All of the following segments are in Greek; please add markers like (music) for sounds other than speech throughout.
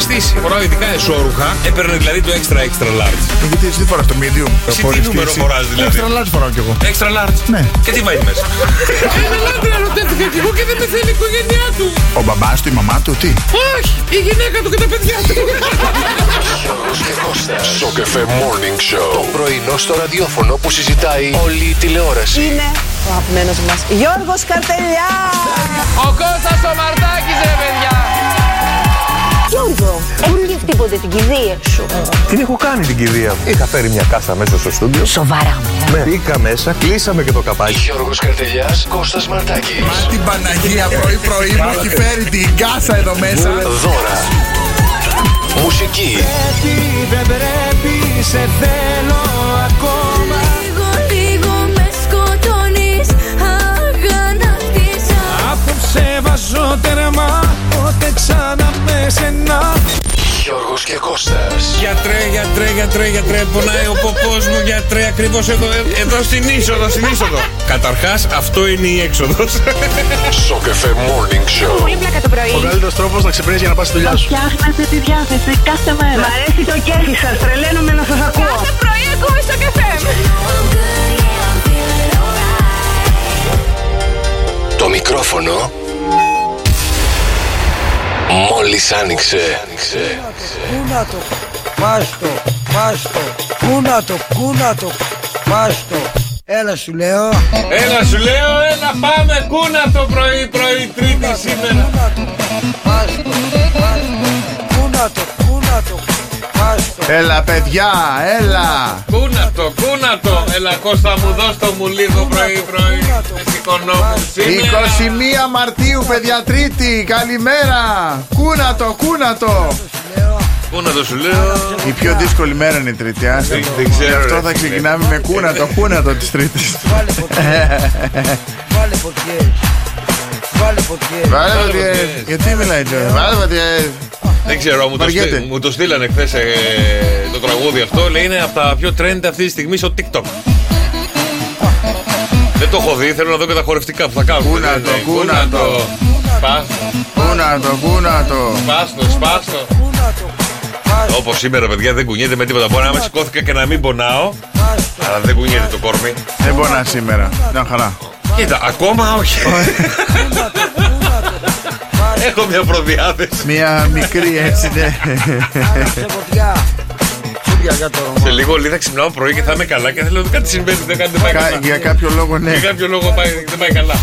όχι σε στήση. Φοράω ειδικά εσόρουχα. Έπαιρνε δηλαδή το extra extra large. Γιατί εσύ τι φοράς το medium. το Εσύ τι χωρίς νούμερο στήση. φοράς, δηλαδή; Extra large φοράω κι εγώ. Extra large. Ναι. Και τι βάζεις μέσα; Ένα λάτρε ερωτεύτηκα κι εγώ και δεν με θέλει η οικογένειά του. Ο μπαμπάς του, η μαμά του, τι; Όχι, η γυναίκα του και τα παιδιά του. Γιώργος και Κώστας. Σοκαφέ Morning Show. Το πρωινό στο ραδιόφωνο που συζητάει όλη η τηλεόραση. Είναι ο αγαπημένος μας Γιώργος Καρτελιά. Ο Κώστας ο Μαρτάκης ρε παιδιά. Γιώργο, έχεις τίποτε την κηδεία σου. Την έχω κάνει την κηδεία μου. Είχα φέρει μια κάσα μέσα στο στούντιο. Σοβαρά μου. Με μπήκα μέσα, κλείσαμε και το καπάκι. Γιώργος Καρτελιάς, Κώστας Μαρτάκης. Την Παναγία πρωί-πρωί μου έχει φέρει την κάσα εδώ μέσα. Δώρα. Μουσική. Δεν πρέπει, σε θέλω ακόμα. Λίγο, λίγο με σκοτώνεις Αγανάκτησα Απόψε βάζω τέρμα, πότε ξανά με σένα. Γιώργος και Κώστας. Γιατρέ, γιατρέ, γιατρέ, γιατρέ, πονάει ο ποπός μου, γιατρέ, ακριβώς εδώ, ε, εδώ στην είσοδο, στην είσοδο. Καταρχάς, αυτό είναι η έξοδος. Σοκαφέ Morning Show. Πολύ πλάκα το πρωί. Ο καλύτερος τρόπος να ξυπνήσεις για να πας στη δουλειά σου. Φτιάχνετε τη διάθεση κάθε μέρα. Μ' αρέσει το κέφι σας, τρελαίνομαι να σας ακούω. Κάθε πρωί ακούμε στο καφέ Το μικρόφωνο μόλις άνοιξε. Κούνατο, πάστο, πάστο. Κούνατο, κούνατο, πάστο. Έλα σου λέω. Έλα σου λέω, έλα πάμε κούνα το πρωί, πρωί, τρίτη σήμερα. Κούνατο, πάστο, πάστο. Κούνατο, κούνατο, πάστο. Έλα παιδιά, έλα. Κούνα το, κούνα το. Έλα Κώστα μου, δώσ' το μου λίγο πρωί, πρωί. Με σηκωνόμουν σήμερα. 21 Μαρτίου, παιδιά, Τρίτη. Καλημέρα. Κούνατο, κούνατο. Κούνα το σου λέω. Η πιο δύσκολη μέρα είναι η Τρίτη, α. Δεν- δεν ξέρω, Γι' αυτό ρε, θα φίλε. ξεκινάμε με κούνατο, κούνατο της Τρίτης. Βάλε φωτιές. Βάλε φωτιές. Βάλε φωτιές. Βάλε Βάλε ποτέ. ποτέ. Γιατί μιλάει τώρα; Βάλε ποτέ. Δεν ξέρω, μου το, Βαριέται. στείλ- μου το στείλανε χθες το τραγούδι αυτό. Λέει είναι από τα πιο trend αυτή τη στιγμή στο TikTok. Δεν το έχω δει, θέλω να δω και τα χορευτικά που θα κάνουν. Κούνα Δεν το, είναι, κούνα το. Σπάστο, Κούνατο, κούνατο. σπάστο, σπάστο. Κούνατο, πάστο, Όπως σήμερα, παιδιά, δεν κουνιέται με τίποτα. Μπορεί να με σηκώθηκα και να μην πονάω, πάστο. αλλά δεν κουνιέται το κόρμι. Δεν πονάς σήμερα. Μια χαρά. Κοίτα, ακόμα όχι. Έχω μια προδιάθεση. Μια μικρή έτσι, ναι. Σε φωτιά. Σούμπια για το Σε ρομά. λίγο λίγο θα ξυπνάω πρωί και θα είμαι καλά και θα λέω κάτι συμβαίνει, δεν κάτι δεν πάει Κα- καλά. Για κάποιο λόγο, ναι. Για κάποιο λόγο πάει, δεν πάει καλά.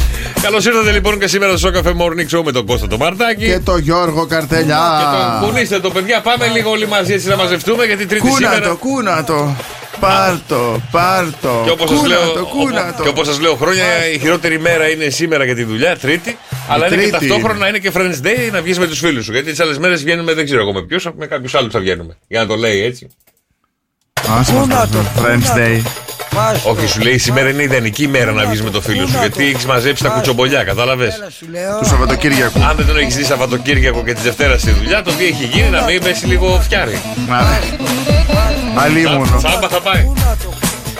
Καλώς ήρθατε λοιπόν και σήμερα στο Cafe Morning Show με τον Κώστα το Μαρτάκη. Και το Γιώργο Καρτελιά. Και τον κουνήστε το παιδιά, πάμε λίγο όλοι μαζί έτσι να μαζευτούμε γιατί τρίτη Κούνατο, σήμερα. κούνατο. Πάρτο, πάρτο. Και όπως σας λέω, Κούνατο, κούνατο. και όπως σας λέω χρόνια η χειρότερη μέρα είναι σήμερα για τη δουλειά, τρίτη. Αλλά είναι και Τρίτη. ταυτόχρονα είναι και Friends Day να βγεις με τους φίλους σου. Γιατί τις άλλες μέρες βγαίνουμε δεν ξέρω εγώ με ποιους, με κάποιους άλλους θα βγαίνουμε. Για να το λέει έτσι. Άσε μας Κούνατο, το Friends Day. Πάστο. Όχι, σου λέει σήμερα είναι ιδανική ημέρα να βγεις με το φίλο σου. Γιατί έχεις μαζέψει τα κουτσομπολιά, κατάλαβες; Έλα σου λέω. Του Σαββατοκύριακου. Αν δεν τον έχεις δει Σαββατοκύριακο και τη Δευτέρα στη δουλειά, το τι έχει γίνει να μην πέσει λίγο φτιάρι. Αλίμονο. Σάμπα θα πάει. Κούνατο,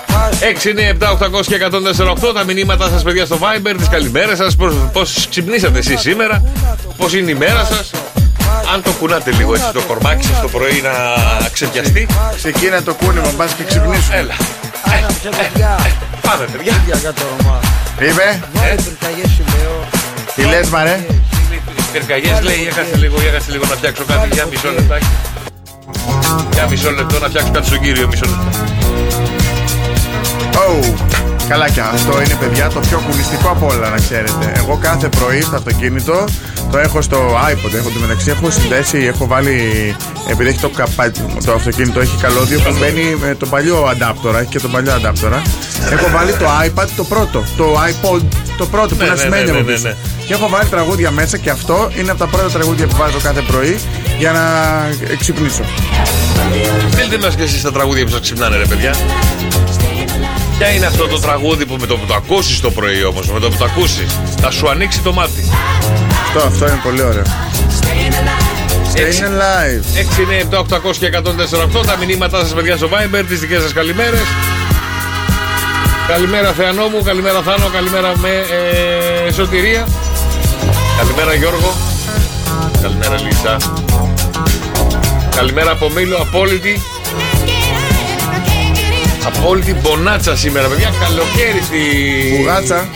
πάστο. 6, 9, 7, 800 και 148 τα μηνύματά σας, παιδιά, στο Viber, τις καλημέρες σας, πώς ξυπνήσατε εσείς σήμερα, πώς είναι η μέρα σας. Αν το κουνάτε λίγο έτσι το κορμάκι σας το πρωί να ξεπιαστεί, Ξεκίνα το κούνημα, μπας και ξυπνήσουμε. έλα. Σε φωτιά. Πάμε, παιδιά. Σούμπια για το ρομά. Είπε, Βάλε πυρκαγιές σου λέω. τι λες μαρέ; Πυρκαγιές λέει, για κάτσε λίγο, για κάτσε λίγο να φτιάξω κάτι. Για μισό λεπτάκι. Για μισό λεπτό να φτιάξω κάτι στον κύριο, μισό λεπτό. Oh. Καλά και αυτό είναι παιδιά το πιο κουνιστικό από όλα να ξέρετε. Εγώ κάθε πρωί στο αυτοκίνητο το έχω στο iPod. Έχω το μεταξύ έχω συνδέσει, έχω βάλει. Επειδή έχει το, καπα... το αυτοκίνητο έχει καλώδιο που μπαίνει με το παλιό αντάπτορα. Έχει και το παλιό αντάπτορα. Έχω βάλει το iPad το πρώτο. Το iPod το πρώτο που Ναι, είναι ναι, ασημένιο ναι, από ναι, πίσω. ναι. Και έχω βάλει τραγούδια μέσα και αυτό είναι από τα πρώτα τραγούδια που βάζω κάθε πρωί για να ξυπνήσω. Στείλτε μας και εσείς τα τραγούδια που σας ξυπνάνε, ρε παιδιά. Ποια είναι αυτό το τραγούδι που με το που το ακούσεις το πρωί όμως, με το που το ακούσεις, θα σου ανοίξει το μάτι. Αυτό, αυτό είναι πολύ ωραίο. Staying alive. 6, 9, 7, 800 και 104, 8. Τα μηνύματά σας, παιδιά, στο Viber, τις δικές σας καλημέρες. Καλημέρα Θεανό μου, καλημέρα Θάνο, καλημέρα με ε, σωτηρία. Καλημέρα Γιώργο. Καλημέρα Λίσα. Καλημέρα από Μήλο, απόλυτη. Απόλυτη μπονάτσα σήμερα, παιδιά. Καλοκαίρι στη. Μπουγάτσα.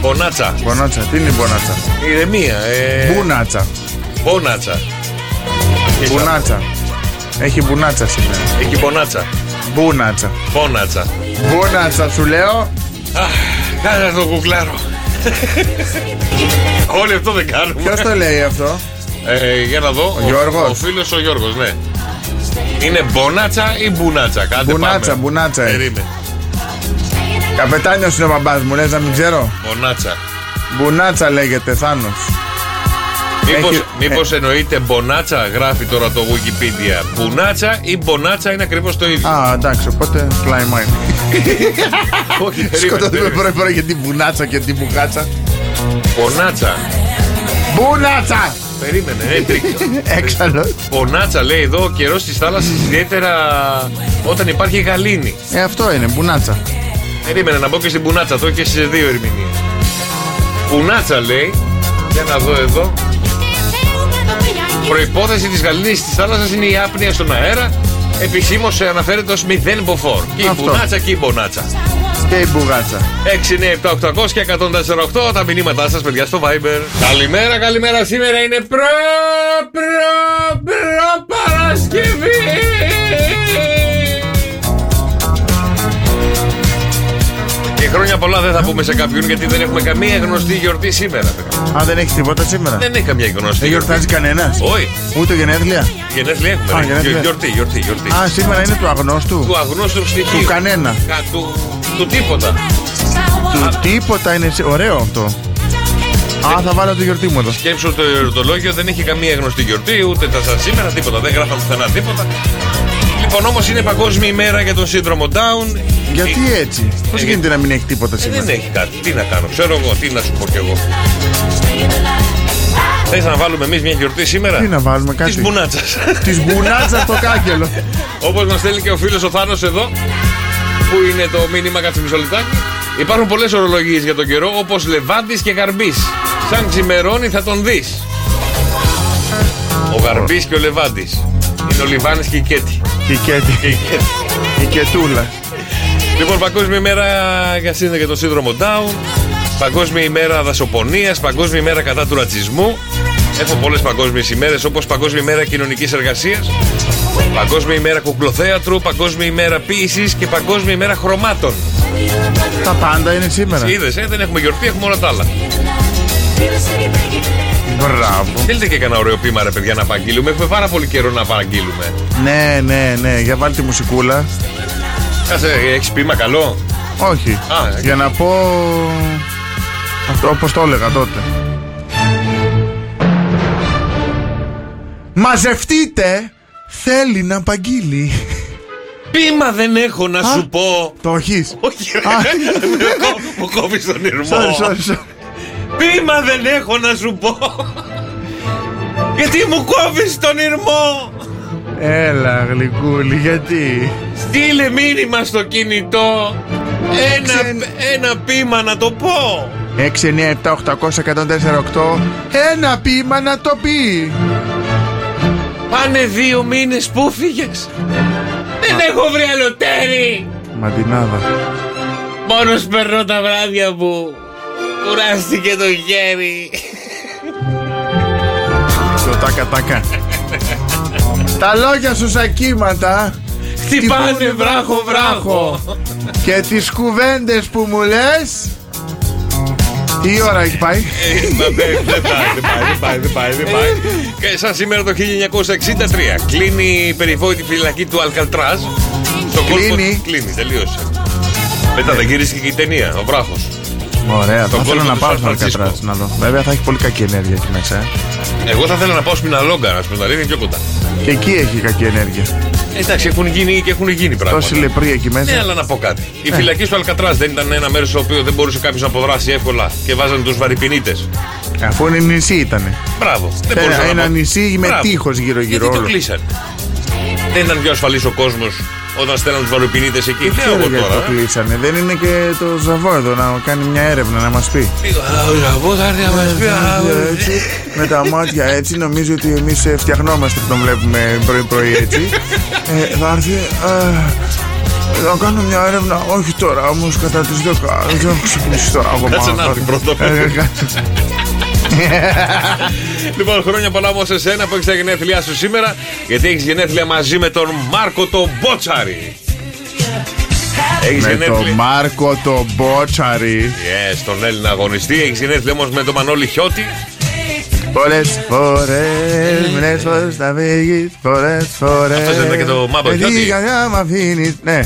Μπονάτσα. Μπονάτσα. Τι είναι η μπονάτσα. Ηρεμία. Ε... Μπουνάτσα. Μπονάτσα. Μπουνάτσα. Έχει μπουνάτσα σήμερα. Έχει μπονάτσα. Μπουνάτσα. Μπονάτσα. Μπουνάτσα σου λέω. Αχ, κάνε να το κουκλάρω. Όλοι αυτό δεν κάνουμε. Ποιος το λέει αυτό; Ε, για να δω. Ο Γιώργος. Ο, φίλος ο Γιώργος, ναι. Είναι μπονάτσα ή μπουνάτσα. Κάντε Μπουνάτσα, πάμε. μπουνάτσα έχει. Περίμενε. Καπετάνιος είναι ο μπαμπάς μου, λες να μην ξέρω. Μπονάτσα. Μπουνάτσα λέγεται, Θάνος. Μήπως, Έχει- μήπως εννοείται μπονάτσα, γράφει τώρα το Wikipedia. Μπουνάτσα ή μπονάτσα είναι ακριβώς το ίδιο. Α, εντάξει, οπότε κλάιμα είναι. (laughs) Όχι, περίμενε, Σκοτώθημε περίμενε. πρωί-πρωί για την μπουνάτσα και την μπουγάτσα. Μπονάτσα. Μπουνάτσα! Περίμενε, ε, τρίκιο. (laughs) Έξαλλο. Μπονάτσα λέει εδώ ο καιρός της θάλασσας, ιδιαίτερα όταν υπάρχει γαλήνη. Ε, αυτό είναι, μπουνάτσα. Περίμενε να μπω και στην πουνάτσα, το και σε δύο ερμηνείες. Πουνάτσα λέει, για να δω εδώ. Προπόθεση της γαλήνης της θάλασσας είναι η άπνοια στον αέρα. Επισήμως αναφέρεται ως 0 μποφόρ. Και η Αυτό. πουνάτσα και η μπονάτσα. Και η μπουγάτσα. 6, 9, 7, 800 και 148 τα μηνύματά σας, παιδιά, στο Viber. Καλημέρα, καλημέρα. Σήμερα είναι προ, προ, προ Παρασκευή. Και χρόνια πολλά δεν θα πούμε σε κάποιον γιατί δεν έχουμε καμία γνωστή γιορτή σήμερα. παιδιά. Α, δεν έχει τίποτα σήμερα; Δεν έχει καμία γνωστή. Δεν γιορτάζει κανένας; Όχι. Ούτε γενέθλια; Γενέθλια έχουμε. Α, ρε. γενέθλια. Γιορτή, γιορτή, γιορτή. Α, σήμερα είναι του αγνώστου. Του αγνώστου στοιχείου. Του κανένα. Κα- Του, του τίποτα. Του τίποτα είναι σε- ωραίο αυτό. Α, θα βάλω τη γιορτή μου εδώ. Σκέψω το ερωτολόγιο δεν έχει καμία γνωστή γιορτή, ούτε τα σαν σήμερα, τίποτα. Δεν γράφαμε πουθενά τίποτα. Λοιπόν, όμως είναι Παγκόσμια ημέρα για τον σύνδρομο Down. Γιατί έτσι, Πώς Ε, γίνεται να μην έχει τίποτα Ε, σήμερα; δεν έχει κάτι. Τι να κάνω, ξέρω εγώ, τι να σου πω κι εγώ. Θες να βάλουμε εμείς μια γιορτή σήμερα; Τι να βάλουμε Τη κάτι. μπουνάτσα. Τη μπουνάτσα στο κάγκελο. (laughs) Όπως μας στέλνει και ο φίλος ο Θάνος εδώ, που είναι το μήνυμα κάτσε μισό λεπτάκι. Υπάρχουν πολλές ορολογίες για τον καιρό, όπως Λεβάντης και Γαρμπής. Σαν ξημερώνει θα τον δεις. Ο Γαρμπής και ο Λεβάντης. Είναι ο Λιβάνης και η Κέτη. Και η Κέτη. Και η Κέτη. Η Κετούλα. Λοιπόν, Παγκόσμια ημέρα για σύνδεση για το σύνδρομο Down. Παγκόσμια ημέρα δασοπονίας. Παγκόσμια ημέρα κατά του ρατσισμού. Έχω πολλές παγκόσμιες ημέρες όπως Παγκόσμια ημέρα κοινωνικής εργασίας. Παγκόσμια ημέρα κουκλοθέατρου. Παγκόσμια ημέρα ποιήση και Παγκόσμια ημέρα χρωμάτων. Τα πάντα είναι σήμερα. Είδες, ε, δεν έχουμε γιορτή, έχουμε όλα τα άλλα. Μπράβο. Θέλετε και κανένα ωραίο πείμα, ρε παιδιά, να παραγγείλουμε. Έχουμε πάρα πολύ καιρό να παραγγείλουμε. Ναι, ναι, ναι. Για βάλει τη μουσικούλα. Κάτσε, έχεις πείμα καλό; Όχι. Α, Για να πω. Αυτό όπως το έλεγα τότε. Μαζευτείτε! Θέλει να απαγγείλει. Πείμα δεν έχω να Α. σου πω. Το έχεις; Όχι, ρε. Α. (laughs) Μου κόβεις τον ήρμο. Sorry, sorry, sorry. Πείμα δεν έχω να σου πω. Γιατί μου κόβεις τον ήρμο. Έλα, γλυκούλη, γιατί; Στείλε μήνυμα στο κινητό. Ένα, Ξεν- ένα πείμα να το πω. 6, 9, 7, 800, 104, 8. Ένα ποίημα να το πει. Πάνε δύο μήνες που φύγες; Δεν έχω βρει άλλο τέρι. Μαντινάδα. Μόνος περνώ τα βράδια που κουράστηκε το χέρι. Το τάκα τάκα. Τα λόγια σου σαν κύματα Χτυπάνε χτυπούνε βράχο βράχο. Και τις κουβέντες που μου λες Τι ώρα έχει πάει; Ε, μα δεν δεν πάει, δεν πάει, δεν πάει, δεν πάει, δεν πάει. Και σαν σήμερα το 1963 κλείνει η περιβόητη φυλακή του Αλκατράζ. Στον Κλείνει. κόλπο- Κλείνει, τελείωσε. Μετά δεν γυρίστηκε και η ταινία, ο βράχος. Ωραία θα Στον θέλω κόλπο να του πάω Σαν στον Φρανσίσκο. Αλκατράς να δω Βέβαια θα έχει πολύ κακή ενέργεια εκεί μέσα ε. Εγώ θα ήθελα να πάω στην Αλόγκα, να σου πω, είναι πιο κοντά. Και εκεί έχει κακή ενέργεια Εντάξει, έχουν γίνει και έχουν γίνει πράγματα. Τόση λεπρή εκεί μέσα. Ναι, αλλά να πω κάτι. Ε. Η φυλακή στο Αλκατράς δεν ήταν ένα μέρος στο οποίο δεν μπορούσε κάποιος να αποδράσει εύκολα και βάζανε τους βαρυπινίτες. Αφού είναι νησί ήταν. Μπράβο. Δεν Ένα- μπορούσα να ένα πω. νησί με Μπράβο. τείχος γύρω-γύρω Γιατί το όλο. κλείσανε. Δεν ήταν πιο ασφαλής ο κόσμος όταν στέλναν τους βαρυπινίτε εκεί. Δεν Λέω ξέρω εγώ γιατί τώρα. το ε. κλείσανε. Δεν είναι και το Ζαβό εδώ να κάνει μια έρευνα να μας πει. Α, ο Ζαβό θα έρθει να μας πει, α, Έτσι, με τα μάτια έτσι, νομίζω ότι εμείς φτιαχνόμαστε που τον βλέπουμε πρωί-πρωί έτσι. Ε, θα έρθει. ε, να κάνω μια έρευνα, όχι τώρα όμως κατά τις 10. Δεν έχω ξυπνήσει τώρα ακόμα. Κάτσε να έρθει πρώτα. Ε, (laughs) κάτσε. Λοιπόν, χρόνια πολλά όμω σε εσένα που έχεις τα γενέθλιά σου σήμερα, γιατί έχεις γενέθλια μαζί με τον Μάρκο τον Μπότσαρη. Έχεις Με γενέθλια. τον Μάρκο τον Μπότσαρη. Yes, τον Έλληνα αγωνιστή. Έχεις γενέθλια όμως με τον Μανώλη Χιώτη. Πολλέ φορές, πολλέ φορές θα φύγεις, πολλέ φορές. Αυτός δεν ήταν και το Μάμπο Χιώτη; Η καρδιά μ' αφήνεις. Ναι.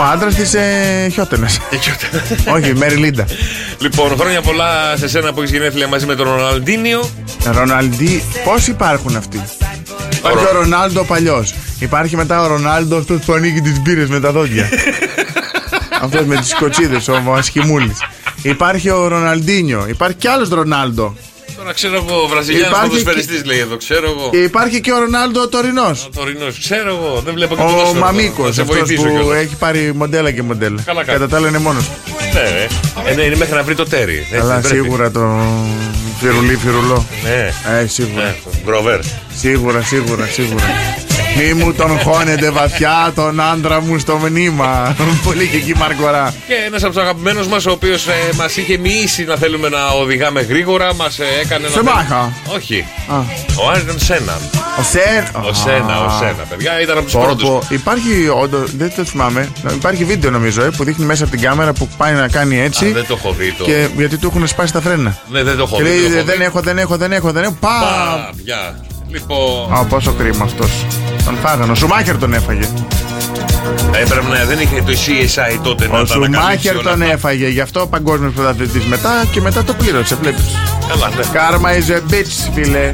Ο άντρας της ε, Χιώτενας. (laughs) Όχι, Μέρι Λίντα. λοιπόν, χρόνια πολλά σε σένα που έχεις γενέθλια μαζί με τον Ροναλντίνιο. Ροναλντί, πώς υπάρχουν αυτοί; Υπάρχει ο Ρονάλντο παλιός. Υπάρχει μετά ο Ρονάλντο αυτός που ανοίγει τις μπύρες με τα δόντια. (laughs) αυτός με τις κοτσίδες, ο Ασχημούλη. Υπάρχει ο Ροναλντίνιο. Υπάρχει κι άλλος Ρονάλντο. Τώρα ξέρω εγώ, Βραζιλιάνος Υπάρχει ποδοσφαιριστής λέει εδώ, ξέρω εγώ. Και υπάρχει και ο Ρονάλντο Τωρινός. Ο Τωρινός, ξέρω εγώ, δεν βλέπω και Ο ποδόσφαιρο. Μαμίκος, Θα σε αυτός βοηθήσω που κιόλας. έχει πάρει μοντέλα και μοντέλα. Καλά κάνει. Κατά τα άλλα είναι μόνος. Ναι, ναι. Ε, ναι, είναι μέχρι να βρει το τέρι. Έτσι Αλλά δεν πρέπει. σίγουρα το φιρουλί φιρουλό. Ναι, Ε, σίγουρα. ναι, Γκροβέρ. Σίγουρα, σίγουρα, σίγουρα. Μη μου τον χώνετε βαθιά τον άντρα μου στο μνήμα. (laughs) Πολύ και εκεί Μαρκορά. Και ένας από τους αγαπημένους μας, ο οποίος ε, μας είχε μοιήσει να θέλουμε να οδηγάμε γρήγορα, μας έκανε Σε να. μάχα. Όχι. Α, Ο Άιρον Σένα. Ο Σεν. Ο Σένα, ο Σένα, παιδιά, ήταν από τους Πω, πρώτους. πω. Υπάρχει όντω, δεν το θυμάμαι. Υπάρχει βίντεο νομίζω ε, που δείχνει μέσα από την κάμερα που πάει να κάνει έτσι. Δεν το έχω δει το. Και γιατί του έχουν σπάσει τα φρένα. Ναι, δεν το έχω Και δει. λέει το έχω δεν δει. έχω, δεν έχω, δεν έχω, δεν έχω. Πα! Πα, πια. Λοιπόν. Α, πόσο κρίμα αυτός. Τον φάγανε. Ο Σουμάχερ τον έφαγε. Έπρεπε να δεν είχε το CSI τότε να Ο τα ανακαλύψει Σουμάχερ όλα τον αυτά. έφαγε. Γι' αυτό παγκόσμιος πρωταθλητής μετά και μετά το πλήρωσε. Βλέπεις. Καλά, ναι. Karma is a bitch, φίλε.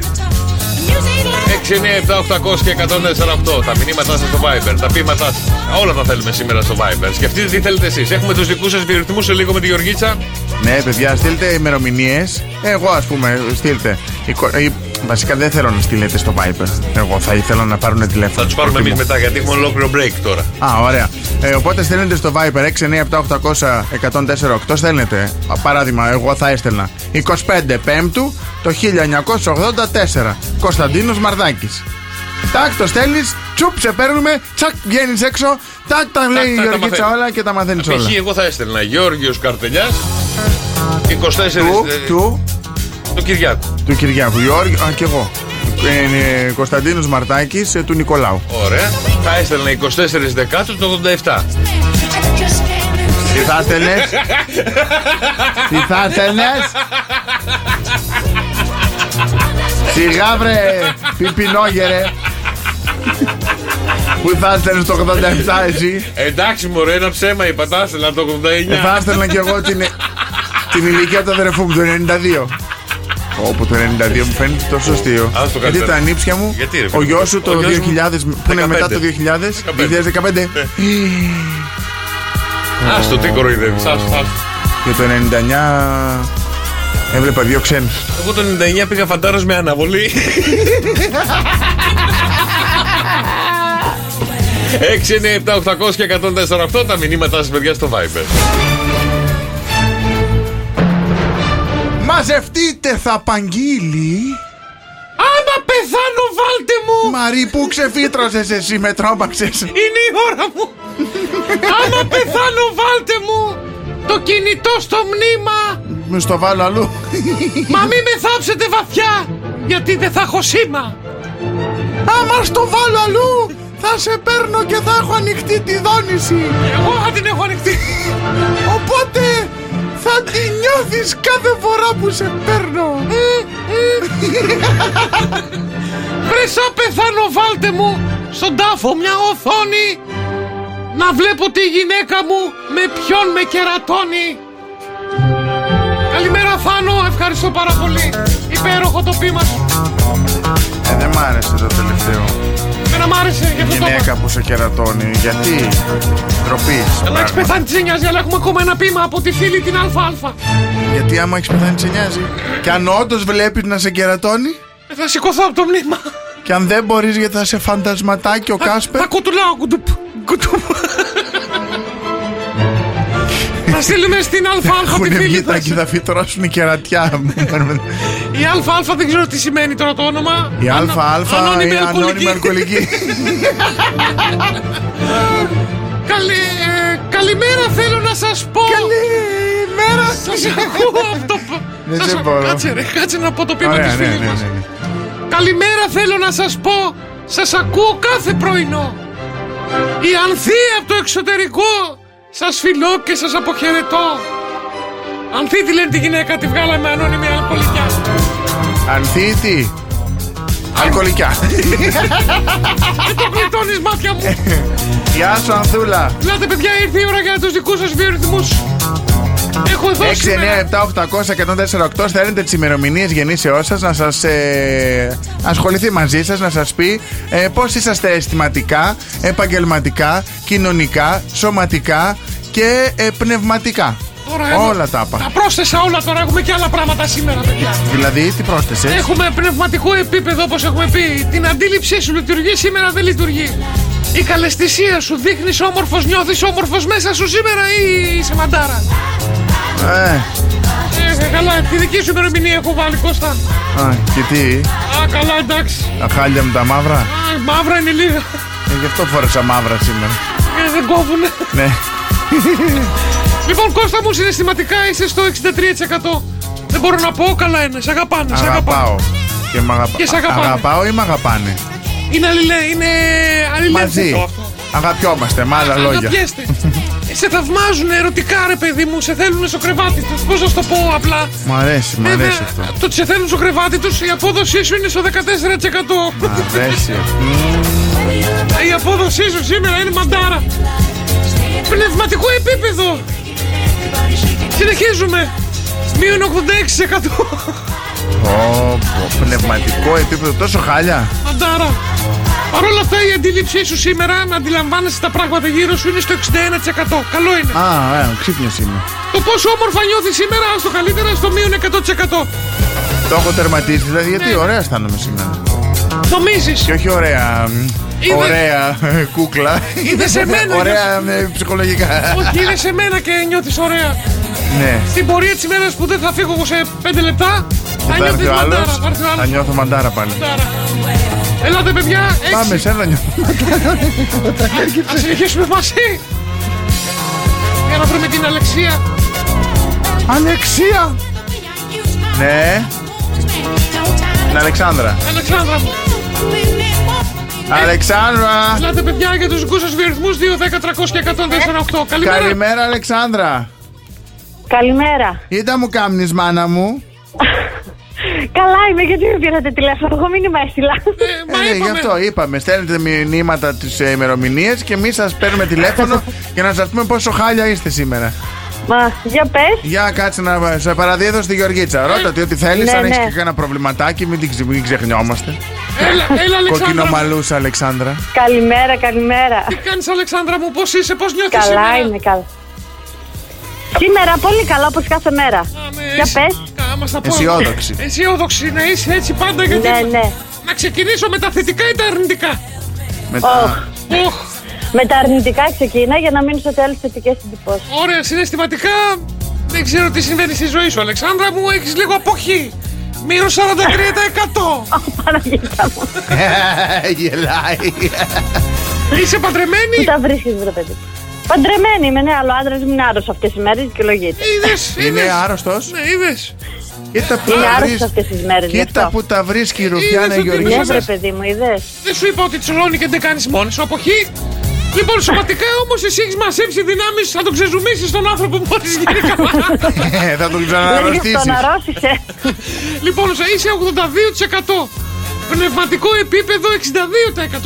6, 9, 7, 800 και 148. Τα μηνύματά σας στο Viber, τα ποίηματά σας. Όλα τα θέλουμε σήμερα στο Viber. Σκεφτείτε τι θέλετε εσείς. Έχουμε τους δικούς σας διορυθμούς σε λίγο με τη Γεωργίτσα. Ναι, παιδιά, στείλτε ημερομηνίες. Εγώ, ας πούμε, στείλτε. Η κο- η- Βασικά δεν θέλω να στείλετε στο Viper. Εγώ θα ήθελα να πάρουν τηλέφωνο. Θα τους πάρουμε εμείς Προτιμώ. μετά γιατί έχουμε ολόκληρο break τώρα. Α, ωραία. Ε, οπότε στέλνετε στο Viper 697-800-1048. Στέλνετε. Α, Παράδειγμα, εγώ θα έστελνα 25 Πέμπτου το 1984. Κωνσταντίνος Μαρδάκης. Τάκ, το στέλνεις, τσουπ, σε παίρνουμε, τσακ, βγαίνεις έξω, τάκ, τα λέει η τάκ, τα Γεωργίτσα μαθαίνεις. όλα και τα μαθαίνεις όλα. Π.χ. εγώ θα έστελνα Γιώργιο Καρτελιάς 24 Του, ε, του, του Κυριάκου. του Κυριάκου. Γιώργιο, α, και εγώ. Ε, Κωνσταντίνος Μαρτάκης του Νικολάου. Ωραία. Θα έστελνα 24 Δεκάτου το 87. Τι θα στέλνε, Τι θα στέλνε, Σιγά βρε, πιπινόγερε. Πού θα στέλνε το 87 εσύ; Εντάξει, μωρέ, ένα ψέμα είπα. Τα έστελνα το 89. Ε, θα έστελνα κι εγώ την, την ηλικία του αδερφού μου, το 92. Όπου το 92 μου φαίνεται τόσο αστείο. Ας το Γιατί καλύτερο. τα ανήψια μου, Γιατί, ρε, ο φίλε, γιο σου το ο γιος μου, 2000, που είναι 15. μετά το 2000, 2015. Α το τι κοροϊδεύεις. Και το 99 έβλεπα δύο ξένους. Εγώ το 99 πήγα φαντάρος με αναβολή. 6, 9, 7, 800 και 148 τα μηνύματά σας, παιδιά, στο Viber. Μαζευτείτε θα παγγείλει Άμα πεθάνω, βάλτε μου! Μαρή που ξεφύτρωσες εσύ με τρόμαξες; Είναι η ώρα μου! Άμα πεθάνω, βάλτε μου! Το κινητό στο μνήμα! Με στο βάλω αλλού Μα μην με θάψετε βαθιά! Γιατί δεν θα έχω σήμα! Άμα στο βάλω αλλού θα σε παίρνω και θα έχω ανοιχτή τη δόνηση Εγώ θα την έχω ανοιχτή! Οπότε θα τη νιώθεις κάθε φορά που σε παίρνω Βρες πεθάνω βάλτε μου στον τάφο μια οθόνη να βλέπω τη γυναίκα μου με ποιον με κερατώνει. Καλημέρα Θάνο, ευχαριστώ πάρα πολύ. Υπέροχο το πείμα σου. Ε δεν μ' άρεσε το τελευταίο Με Εμένα μ' άρεσε γι' αυτό το Γυναίκα είπα. που σε κερατώνει. Γιατί; Τροπή. Εμένα έχεις πεθάνει τι σε νοιάζει, αλλά έχουμε ακόμα ένα πείμα από τη φίλη την ΑΑ. Γιατί άμα έχεις πεθάνει σε νοιάζει. Και αν όντως βλέπει να σε κερατώνει. Ε, Θα σηκωθώ από το μνήμα. Και αν δεν μπορείς γιατί θα σε φαντασματάκι ο Κάσπερ. Θα κουτουλάω κουτουπ. κουτουπ. Θα στείλουμε στην ΑΑ Έχουν τη φίλη βγει τα μας. κυδαφή τώρα σου είναι κερατιά. Η ΑΑ δεν ξέρω τι σημαίνει τώρα το όνομα. Η Ανα- ΑΑ ανώνυμη είναι ανώνυμη αλκοολική. αλκοολική. Καλη, ε, καλημέρα θέλω να σας πω. Καλημέρα. Σας ακούω αυτό. που- Δεν Σας- σε μπορώ. Κάτσε ρε, κάτσε να πω το πείμα Ωραία, της ναι, φίλης ναι, μας. ναι. Καλημέρα θέλω να σας πω Σας ακούω κάθε πρωινό Η Ανθή από το εξωτερικό Σας φιλώ και σας αποχαιρετώ Ανθή τη λένε τη γυναίκα Τη βγάλαμε ανώνυμη αλκοολικιά Ανθίτη. Αλκοολικιά. Και το γλιτώνεις μάτια μου Γεια σου Ανθούλα. Λάτε παιδιά ήρθε η ώρα για τους δικούς σας βιορυθμούς Έχω εδώ 6, 9, σήμερα 7, 800, 148 Στέλνετε τις ημερομηνίες γεννήσεώς σας να σας ε, ασχοληθεί μαζί σας, να σας πει ε, πώς είσαστε αισθηματικά, επαγγελματικά, κοινωνικά, σωματικά και ε, πνευματικά. Τώρα εδώ. Όλα τα άπα. Τα πρόσθεσα όλα τώρα Έχουμε και άλλα πράγματα σήμερα παιδιά Δηλαδή, τι πρόσθεσες; Έχουμε πνευματικό επίπεδο όπως έχουμε πει Την αντίληψή σου λειτουργεί σήμερα δεν λειτουργεί Η καλεσθησία σου δείχνεις όμορφος Νιώθεις όμορφος μέσα σου σήμερα ή είσαι μαντάρα; Ε, ε, Καλά τη δική σου ημερομηνία έχω βάλει Κώστα α, και τι, Α καλά εντάξει τα χάλια μου τα μαύρα; Α, Μαύρα είναι λίγα Ε, γι' αυτό φόρεσα μαύρα σήμερα. ε, Δεν κόβουνε Ναι. (laughs) Λοιπόν Κώστα μου συναισθηματικά είσαι στο 63% Δεν μπορώ να πω καλά είναι Σε αγαπάνε σε Αγαπάω. Και, μ αγαπα... Και σ' αγαπάνε. Αγαπάω ή μ' αγαπάνε; Είναι αλληλέ, είναι αλληλένθετο Μαζί. αυτό Αγαπιόμαστε, με άλλα λόγια. Αγαπιέστε. σε θαυμάζουν ερωτικά, ρε παιδί μου. Σε θέλουν στο κρεβάτι τους. Πώς να σου το πω απλά. Μ' αρέσει, μ' Βέβαια, αρέσει αυτό. το ότι σε θέλουν στο κρεβάτι τους, η απόδοσή σου είναι στο 14%. Μ' αρέσει. Μμμ. η απόδοσή σου σήμερα είναι μαντάρα. Πνευματικό επίπεδο. Συνεχίζουμε. Μείον 86%. Πω, πω, πνευματικό επίπεδο τόσο χάλια. Μαντάρα. Παρ' όλα αυτά η αντίληψή σου σήμερα να αντιλαμβάνεσαι τα πράγματα γύρω σου είναι στο 61%. Καλό είναι. Α, ε, ξύπνιος είμαι. Το πόσο όμορφα νιώθεις σήμερα, στο καλύτερα στο μείον 100%. Το έχω τερματίσει, δηλαδή γιατί Ναι. ωραία αισθάνομαι σήμερα. Νομίζεις. Και όχι ωραία. μ, Είδε- Ωραία ε, (laughs) κούκλα. Είδες εμένα, Ωραία ε, ψυχολογικά. Όχι, είναι σε μένα και νιώθεις ωραία. Ναι. Στην πορεία της ημέρας που δεν θα φύγω εγώ σε 5 λεπτά, θα Θα έρθει νιώθεις ο μαντάρα. άλλος. Θα έρθει ο Θα άλλος. νιώθω μαντάρα πάλι. μαντάρα. Ελάτε, παιδιά, Πάμε, έξι. σένα νιώθω. Θα (laughs) συνεχίσουμε μαζί. Για να βρούμε την Αλεξία. Αλεξία! Ναι, την Αλεξάνδρα. Αλεξάνδρα μου. Αλεξάνδρα! Ελάτε, παιδιά, για τους δικού σα βιορυθμού 2, 10, 300 και 104, 8. Καλημέρα. Καλημέρα, Αλεξάνδρα. Καλημέρα. Είδα μου κάμνεις μάνα μου. Καλά είμαι, γιατί με πήρατε τηλέφωνο. Εγώ μήνυμα έστειλα. Ε, μα Ε, γι' είπαμε. αυτό είπαμε. Στέλνετε μηνύματα τις ημερομηνίες και εμείς σας παίρνουμε τηλέφωνο (laughs) για να σας πούμε πόσο χάλια είστε σήμερα. Μα, για πες. Για κάτσε να σε παραδίδω στη Γεωργίτσα. Ρώτα τι ό,τι θέλεις. Ναι, αν έχεις ναι. και κανένα προβληματάκι, μην, την ξε- μην ξεχνιόμαστε. Έλα, έλα, Αλεξάνδρα. Κοκκινομαλού, Αλεξάνδρα. Καλημέρα, καλημέρα. Τι κάνεις, Αλεξάνδρα μου, πώς είσαι, πώς νιώθεις Καλά σήμερα; είμαι, καλά. Σήμερα πολύ καλά, όπως κάθε μέρα. Άμε, Για εσύ- πες. Κα- μας τα πω. Αισιόδοξη. Αισιόδοξη να είσαι έτσι πάντα γιατί. Ναι, ναι. Να ξεκινήσω με τα θετικά ή τα αρνητικά; Με Όχ. τα... Οχ, Με τα αρνητικά ξεκίνα για να μείνεις στο τέλος θετικές εντυπώσεις. ωραία, συναισθηματικά δεν ξέρω τι συμβαίνει στη ζωή σου, Αλεξάνδρα μου. Έχεις λίγο αποχή. Μείον 43%. Παναγίτα μου. (laughs) Γελάει. Είσαι Πού παντρεμένη. τα βρίσκεις, βρε παιδί. Παντρεμένη είμαι, ναι, αλλά ο άντρας μου είναι άρρωστος αυτές τις μέρες και λογείται. Είδες, Είναι άρρωστος; Ναι, είδες. Κοίτα που Είναι τα άρρωστος βρεις- αυτές τις μέρες, γι' Κοίτα αυτό. που τα βρίσκει η Ρουφιάνα Είδες ότι Γεωργίτσα. Ναι, Είδες. βρε παιδί μου, είδες. Δεν σου είπα ότι τσουλώνει και δεν κάνεις μόνη σου αποχή. Λοιπόν, σωματικά όμως εσύ έχεις μαζέψει δυνάμεις να τον ξεζουμίσεις τον άνθρωπο μόλι γίνει καλά. Ε, Θα τον Λέγες ξαναναρρωστήσεις. τον αρρώστησε. λοιπόν, είσαι 82%. Πνευματικό επίπεδο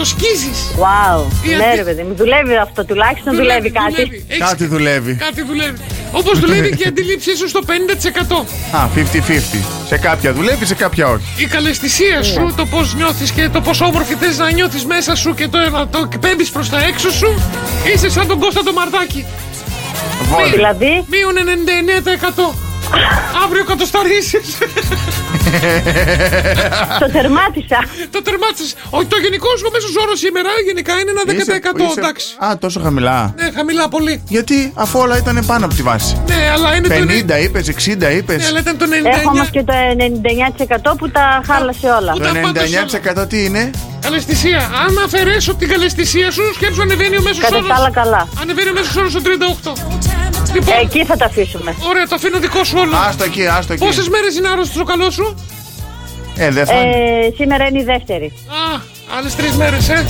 62%. Σκίζεις. Wow. Η Ναι, αντι- ρε παιδί μου, δουλεύει αυτό, τουλάχιστον δουλεύει κάτι. Έχεις- Κάτι δουλεύει. Κάτι δουλεύει. Όπως δουλεύει και η αντίληψή σου στο 50%. Α, 50-50. Σε κάποια δουλεύεις, σε κάποια όχι. Η καλεσθησία σου, το πώς νιώθεις και το πόσο όμορφη θες να νιώθεις μέσα σου και το να το εκπέμπεις προς τα έξω σου, είσαι σαν τον Κώστα το Μαρδάκη. Βόλ. Δηλαδή, Μείον 99%. Αύριο κατοσταρίσεις. το τερμάτισα. το τερμάτισες. Όχι, το γενικό σου μέσο όρο σήμερα γενικά είναι ένα 10%. Είσαι- Εντάξει. Α, τόσο χαμηλά. Ναι, χαμηλά πολύ. Γιατί αφού όλα ήταν πάνω από τη βάση. Ναι, αλλά είναι το 50 είπες, 60 είπες. Ναι, αλλά ήταν το 99. Έχω όμως και το 99% που τα χάλασε όλα. Που Το τα πάντως 99% τι είναι; Καλεσθησία. Αν αφαιρέσω την καλεσθησία σου, σκέψου ανεβαίνει ο μέσος Κατά όρος. τα άλλα καλά. Ανεβαίνει ο μέσος όρος στο 38. Λοιπόν, Εκεί θα τα αφήσουμε. ωραία, το αφήνω δικό σου όλο. Άστο εκεί, άστο εκεί. Πόσες μέρες είναι άρρωστος ο καλός σου; Ε, δεν θα. Ε, σήμερα είναι η δεύτερη. Α, άλλες τρεις μέρες, ε.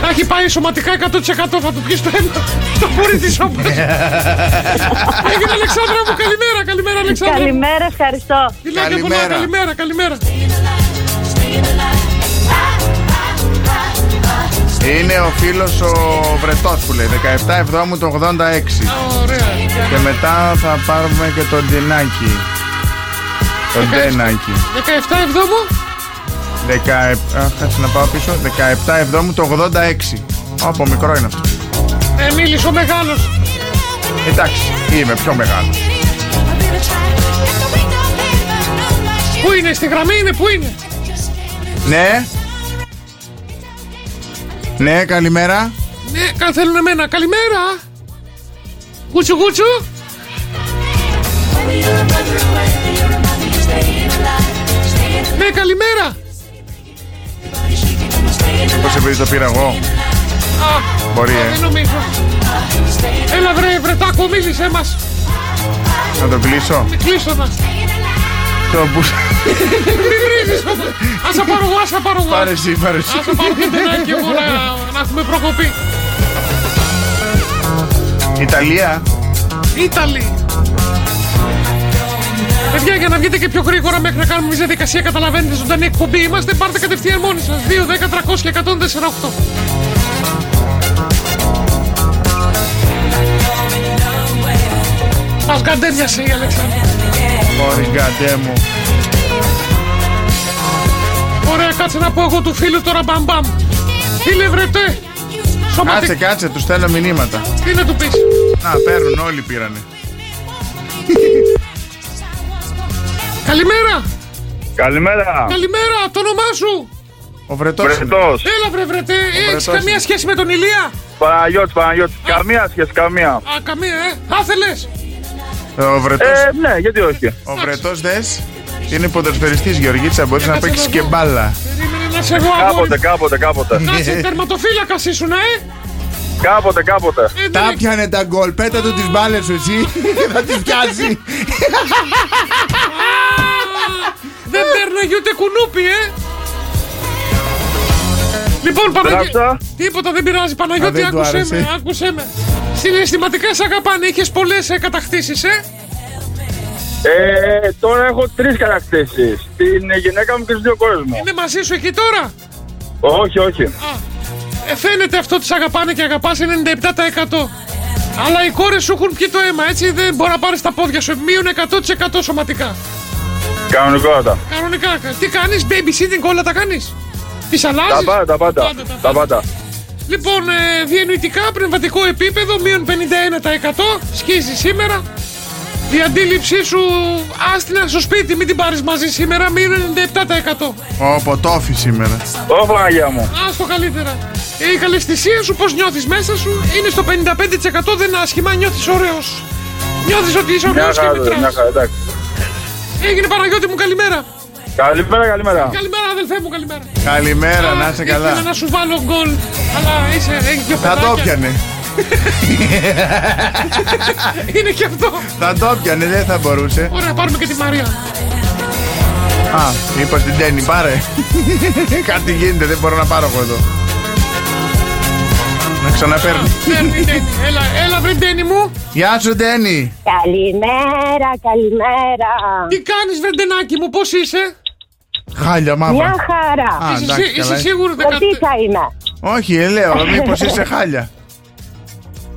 Θα έχει πάει σωματικά 100% θα του πιει το αίμα. Το πουρί της όπα. (laughs) Έγινε Αλεξάνδρα μου, καλημέρα, καλημέρα Αλεξάνδρα. μου. Καλημέρα, ευχαριστώ. Φιλάκια πολλά, Καλημέρα. καλημέρα, καλημέρα. Είναι ο φίλος ο Βρετός που λέει 17 Εβδόμου το 86. Α, Ωραία. Και μετά θα πάρουμε και τον Ντενάκι. Τον Ντενάκι. 17 εβδόμου; 17. α, Κάτσε να πάω πίσω. 17 Εβδόμου το 86. Όπο μικρό είναι αυτό. Ε, μίλησε ο μεγάλος. Εντάξει, είμαι πιο μεγάλος. Πού είναι, στη γραμμή είναι, πού είναι; Ναι. Ναι, καλημέρα. Ναι, κα- θέλουν εμένα. Καλημέρα. Γούτσου γούτσου. Ναι, καλημέρα. Πώς επειδή το πήρα εγώ. Α, Μπορεί, α, ε. δεν νομίζω. Έλα βρε, βρετάκο, μίλησέ μας. Να το κλείσω. Κλείστο να. Το που... Μην βρίζεις όμως. Ας θα πάρω εγώ, ας θα πάρω εγώ. Πάρε εσύ, πάρε εσύ. Ας θα πάρω και τενάκι εγώ να, να έχουμε προκοπή. Ιταλία. Ήταλοι. Παιδιά, για να βγείτε και πιο γρήγορα μέχρι να κάνουμε μια διαδικασία, καταλαβαίνετε, ζωντανή εκπομπή είμαστε. Πάρτε κατευθείαν μόνοι σας. 2, 10, 300 και 148. Μας γκαντέριασε η Αλεξάνδρα. Ωρι γκαντέ μου. Ωραία, κάτσε να πω εγώ του φίλου τώρα μπαμ μπαμ. Φίλε βρετέ. Κάτσε, Σωματικά. κάτσε, του στέλνω μηνύματα. Τι να του πεις; Να, παίρνουν, όλοι πήρανε. (laughs) Καλημέρα. Καλημέρα. Καλημέρα. Το όνομά σου; Ο Βρετός. Βρετός. Έλα βρε βρετέ. Έχεις Βρετός καμία είναι. σχέση με τον Ηλία; Παναγιώτης, Παναγιώτης. Καμία σχέση, καμία. Α, καμία, ε. Θα θέλες. Ο Βρετός. Ε, ναι, γιατί όχι. Ο Βρετός δες. Είναι ποδοσφαιριστής Γεωργίτσα, μπορείς να κάτσε παίξεις να και δω. μπάλα. Περίμενε να σε εγώ αγόρι. Κάποτε, κάποτε, κάποτε. Κάτσε, τερματοφύλακας ήσουν, ε. Κάποτε, κάποτε. Ε, Τα δεν- πιάνε τα γκολ, πέτα του τις μπάλες σου εσύ και θα τις πιάσει. Α, Δεν παίρναγε ούτε κουνούπι, ε. Λοιπόν, Παναγιώτη. Γράψα. Τίποτα δεν πειράζει, Παναγιώτη, Α, δεν του άκουσέ άρεσε. με, άκουσέ με. Συναισθηματικά σε αγαπάνε, είχες πολλές ε, κατακτήσεις, ε; Ε, τώρα έχω τρεις κατακτήσεις. Την γυναίκα μου και τις δύο κόρες μου. Είναι μαζί σου εκεί τώρα; Όχι, όχι. Α, ε, φαίνεται αυτό ότι σε αγαπάνε και αγαπάς 97%. Αλλά οι κόρες σου έχουν πιει το αίμα, έτσι; Δεν μπορεί να πάρεις τα πόδια σου. Μείον 100% σωματικά. Κανονικότατα. Κανονικά. Τι κάνεις, babysitting όλα τα κάνεις; Τις αλλάζεις; Τα πάντα, τα πάντα. Τα πάντα. Λοιπόν, ε, διανοητικά, πνευματικό επίπεδο, μείον 51%. Σκίζει σήμερα. Η αντίληψή σου άστινα στο σπίτι, μην την πάρεις μαζί σήμερα, μείον 97%. Ω, ποτόφι σήμερα. Ω, Παναγία μου. Άστο καλύτερα. Ε, Η καλεσθησία σου, πώς νιώθεις μέσα σου, είναι στο 55%, δεν είναι άσχημα, νιώθεις ωραίος. Νιώθεις ότι είσαι Μια ωραίος και χαρά, μια μετράς. χαρά, εντάξει. Έγινε Παναγιώτη μου, καλημέρα. Καλημέρα, καλημέρα. Καλημέρα αδελφέ μου, καλημέρα. Καλημέρα, να είσαι Ήθελα καλά. να σου βάλω γκολ, αλλά είσαι, έχει δύο Θα το παιδάκια. πιανε. (laughs) Είναι και αυτό. Θα το πιανε, δεν θα μπορούσε. Ωραία, πάρουμε και τη Μαρία. Α, είπα στην Τέννη, πάρε. Κάτι γίνεται, δεν μπορώ να πάρω εγώ εδώ. Να ξαναπαίρνει. Παίρνει η Ντένι. Έλα, έλα βρε Ντένι μου. Γεια σου, Τέννη. Καλημέρα, καλημέρα. Τι κάνεις βρεντενάκι μου, πώς είσαι; Χάλια, Μια μαύρα. χαρά. Α, Είσαι, εντάξει, σί- είσαι καλά. σίγουρο Ότι θα είμαι; Όχι, ε, λέω, (laughs) μήπως είσαι χάλια.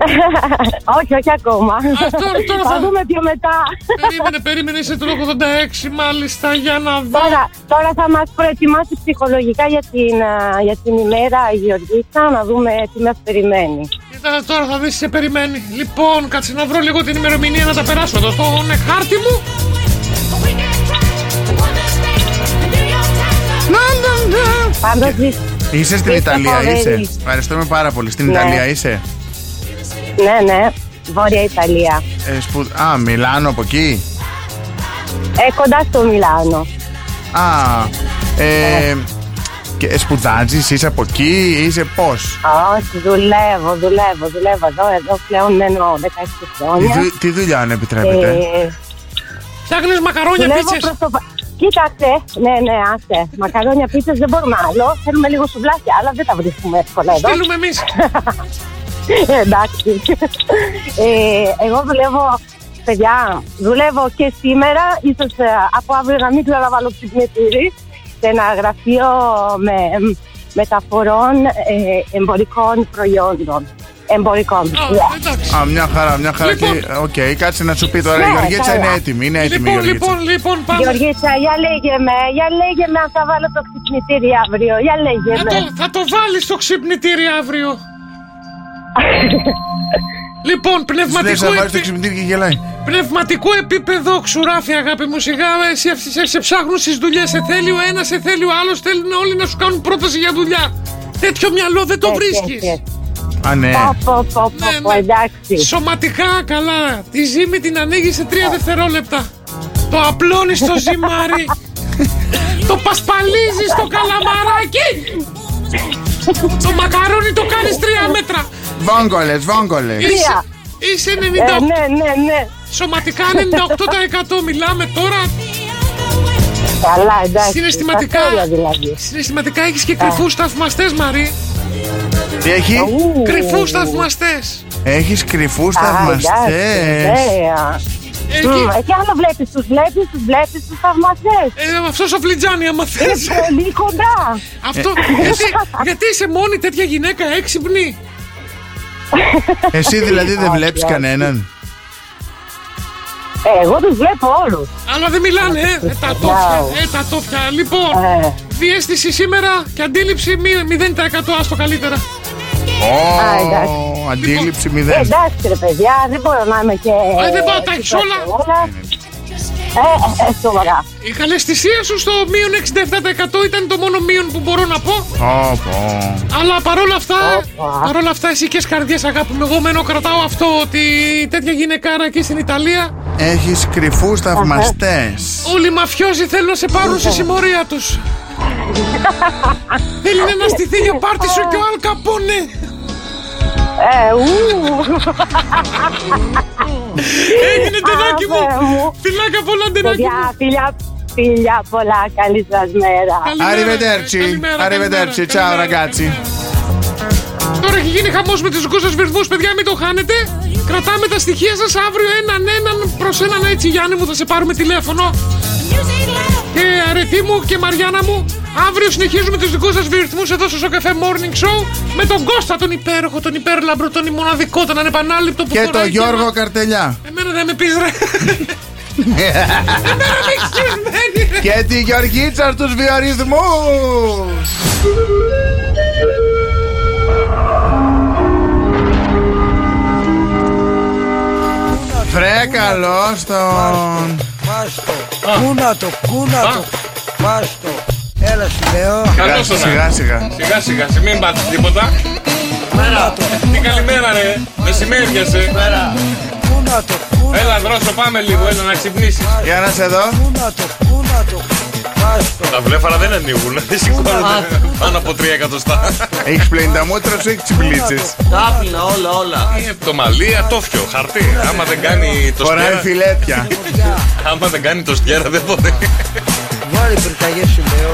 (laughs) όχι, όχι ακόμα. τώρα- τώρα θα θα- δούμε πιο μετά. Περίμενε, περίμενε, είσαι το 86 μάλιστα, για να δω. Τώρα, τώρα θα μας προετοιμάσει ψυχολογικά για την, α, για την ημέρα η Γεωργίτσα, να δούμε τι μας περιμένει. Κοίτα, τώρα θα δεις σε περιμένει. Λοιπόν, κάτσε να βρω λίγο την ημερομηνία να τα περάσω εδώ στον χάρτη μου. Να, να, να. Πάντως, δι- Είσαι στην Είστε Ιταλία, φοβεροί. είσαι. Ευχαριστούμε πάρα πολύ. Στην Ναι. Ιταλία είσαι; ναι, ναι, Βόρεια Ιταλία. Ε, σπου... Α, Μιλάνο από εκεί; Ε, κοντά στο Μιλάνο. Α, ε, και σπουδάζεις, είσαι από εκεί, είσαι πώς; Όχι, δουλεύω, δουλεύω, δουλεύω εδώ, εδώ πλέον μένω 16 Τι, χρόνια. δου- τι δουλειά αν επιτρέπετε; Ε, Φτιάχνεις μακαρόνια δουλεύω πίτσες. προς το... πα- Κοίταξε, ναι, ναι, άσε. Μακαρόνια πίτσες δεν μπορούμε άλλο. Θέλουμε λίγο σουβλάκια, αλλά δεν τα βρίσκουμε εύκολα εδώ. Στείλουμε εμείς. Εντάξει. Ε, εγώ δουλεύω, παιδιά, δουλεύω και σήμερα, ίσως ε, από αύριο να μην ξαναβάλω ξυπνητήρι, σε ένα γραφείο με μεταφορών ε, εμπορικών προϊόντων. Εμπορικών. Α, Ναι. εντάξει. Α, μια χαρά, μια χαρά. Λοιπόν. και- Οκ, κάτσε να σου πει τώρα. Ναι, η Γεωργίτσα καλά. είναι έτοιμη. Είναι έτοιμη η Λοιπόν, Γεωργίτσα. λοιπόν, λοιπόν, πάμε. Γεωργίτσα, για λέγε με, για λέγε με αν θα βάλω το ξυπνητήρι αύριο, για λέγε Θα με. το, θα το βάλεις στο ξυπνητήρι αύριο. (laughs) λοιπόν, Σου λέει πνευματικό, να βάλεις το επί... ξυπνητήρι και γελάει. πνευματικό επίπεδο, ξουράφι αγάπη μου, σιγά εσύ, αυτοί σε, σε ψάχνουν στις δουλειές. Σε θέλει ο ένας, σε θέλει ο άλλος, θέλουν όλοι να σου κάνουν πρόταση για δουλειά. Τέτοιο μυαλό δεν το Έτσι, βρίσκεις. έτσι. Α, ναι. Πω, πω, πω, πω, Ναι, πω, ναι. εντάξει. Σωματικά καλά. Τη ζύμη την ανοίγει σε τρία δευτερόλεπτα. Το απλώνεις στο ζυμάρι. (laughs) το πασπαλίζεις στο καλαμαράκι. το μακαρόνι το κάνεις τρία μέτρα. Βόγκολες, βόγκολες. Είσαι, είσαι 98. Ε, ναι, ναι, ναι. Σωματικά 98% μιλάμε τώρα. Καλά, εντάξει. Συναισθηματικά. στα τέλεια δηλαδή. Συναισθηματικά έχεις και κρυφούς θαυμαστές Μαρή. Τι έχει; Ου. Κρυφούς θαυμαστές. Έχεις κρυφούς Α, εντάξει, θαυμαστές. ωραία. Εκεί. Μμ, Εκεί άλλο βλέπεις, τους βλέπεις, τους βλέπεις, τους θαυμαστές. Ε, αυτός ο φλιτζάνι άμα θες. Είναι πολύ κοντά. Αυτό, γιατί, γιατί είσαι μόνη τέτοια γυναίκα έξυπνη; Εσύ δηλαδή δεν Όχι, βλέπεις όχι. κανέναν; Ε, εγώ τους βλέπω όλους. Αλλά δεν μιλάνε, ε, ε, τα τόφια, ε, τα τόφια. Λοιπόν, Ε, διέστηση σήμερα και αντίληψη μη- 0% άστο καλύτερα. Α, εντάξει. Ω, αντίληψη ε, μηδέν. εντάξει ρε παιδιά, δεν μπορώ να είμαι και... Ε, δεν μπορώ να τα έχεις όλα. Ε, ε, σοβαρά. Η καλεσθησία σου στο μείον 67% ήταν το μόνο μείον που μπορώ να πω. Ω, πω. Αλλά παρόλα αυτά, Όπα. παρόλα αυτά εσύ και καρδιές αγάπη μου, εγώ μένω κρατάω αυτό ότι τέτοια γυναικάρα εκεί στην Ιταλία Έχεις κρυφούς θαυμαστές. όλοι οι μαφιόζοι θέλουν να σε πάρουν στη συμμορία τους. (laughs) Θέλει να στηθεί για πάρτι σου και ο Αλ Καπόνε. Ε, ου, Έγινε τενάκι μου. Ave μου. Φιλάκια πολλά τενάκι παιδιά, μου. φιλιά, φιλιά πολλά, καλή σας μέρα. Καλημέρα, Arrivederci. καλημέρα, Arrivederci. καλημέρα, Ciao καλημέρα. ragazzi. Τώρα έχει γίνει χαμός με του δικού σας βυθμούς, παιδιά, μην το χάνετε. Κρατάμε τα στοιχεία σας αύριο έναν έναν προς έναν έτσι, Γιάννη μου, θα σε πάρουμε τηλέφωνο. Και αρετή μου και Μαριάννα μου, αύριο συνεχίζουμε τους δικούς σας βυθμού εδώ στο Σοκαφέ Morning Show με τον Κώστα, τον υπέροχο, τον υπέρλαμπρο, τον μοναδικό, τον ανεπανάληπτο που Και φοράει το Γιώργο γέμα. Καρτελιά. Εμένα δεν με πει ρε. (laughs) Εμένα με έχεις ξεσμένη, ρε. Και τη Γεωργίτσα στους βιορυθμούς. Βρε καλώς τον. Βάστο. Κούνα το, κούνα το. Βάστο. Έλα σου λέω. Καλώς τον Σιγά σιγά. Σιγά σιγά, σε μην πάτε τίποτα. Κούνα το, Τι καλημέρα ρε, μεσημέρι πιασε. κούνα το, κούνα Έλα δρόσο πάμε λίγο, έλα να ξυπνήσεις. Για να σε δω. Κούνα το, κούνα το. Βάστο. Τα βλέφαρα δεν ανοίγουν, δεν σηκώνονται πάνω από 3 εκατοστά. Έχεις πλύνει τα μούτρα σου, έχεις τσιμπλίτσες. Τάπλυνα όλα, όλα. Ε, Το μαλλί ατόφιο, χαρτί. Άμα δεν κάνει το Φοράει στιέρα, φιλέτια. άμα δεν κάνει το στιέρα δεν μπορεί. Βάλε πυρκαγιές σου λέω.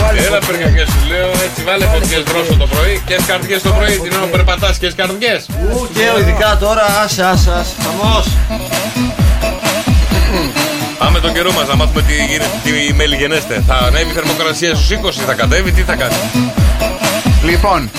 Βάλε Έλα φωτιά. πυρκαγιές σου λέω, έτσι βάλε φωτιές δρόσο το πρωί και καρδιές το πρωί, την ώρα που περπατάς και καρδιές. Ου, και ειδικά τώρα, άσε, άσε, άσε. Χαμός. Πάμε τον καιρό μας να μάθουμε τι, γίνεται, τι μέλη γενέστε. Θα ανέβει η θερμοκρασία στους 20, θα κατέβει, τι θα κάνει; Λοιπόν,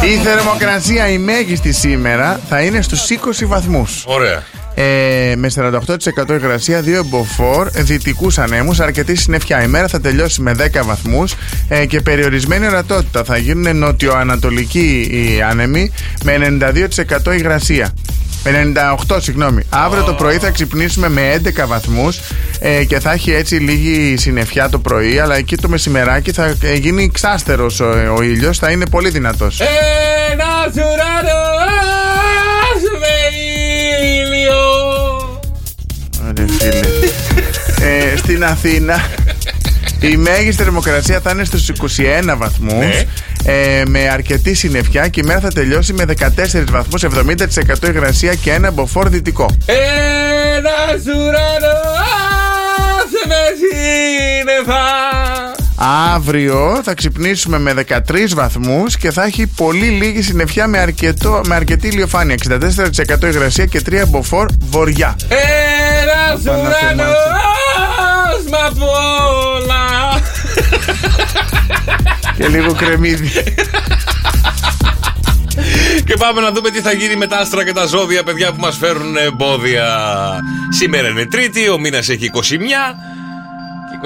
Η θερμοκρασία η μέγιστη σήμερα θα είναι στους 20 βαθμούς. Ωραία. Ε, με 48% υγρασία, 2 εμποφόρ, δυτικούς ανέμους, αρκετή συννεφιά. Η μέρα θα τελειώσει με 10 βαθμούς ε, και περιορισμένη ορατότητα. Θα γίνουν νοτιοανατολικοί οι άνεμοι με 92% υγρασία. Με 98, συγγνώμη. Αύριο το πρωί θα ξυπνήσουμε με 11 βαθμούς ε, και θα έχει έτσι λίγη συννεφιά το πρωί, αλλά εκεί το μεσημεράκι θα ε, γίνει ξάστερος ο, ο ήλιος, θα είναι πολύ δυνατός. Ένα ουρανό ε, στην Αθήνα η μέγιστη θερμοκρασία θα είναι στους 21 βαθμούς Ναι. ε, με αρκετή συννεφιά και η μέρα θα τελειώσει με 14 βαθμούς, 70% υγρασία και ένα μποφόρ δυτικό. Ένα ουρανό με σύννεφα. Αύριο θα ξυπνήσουμε με 13 βαθμούς και θα έχει πολύ λίγη συννεφιά με, αρκετό, με αρκετή ηλιοφάνεια. 64% υγρασία και 3 μποφόρ βορειά. Ένα Παναθεμάτια. Ουρανό με απ' όλα. και λίγο κρεμμύδι. Και πάμε να δούμε τι θα γίνει με τα άστρα και τα ζώδια, παιδιά που μας φέρουν εμπόδια. Σήμερα είναι Τρίτη, ο μήνας έχει 21.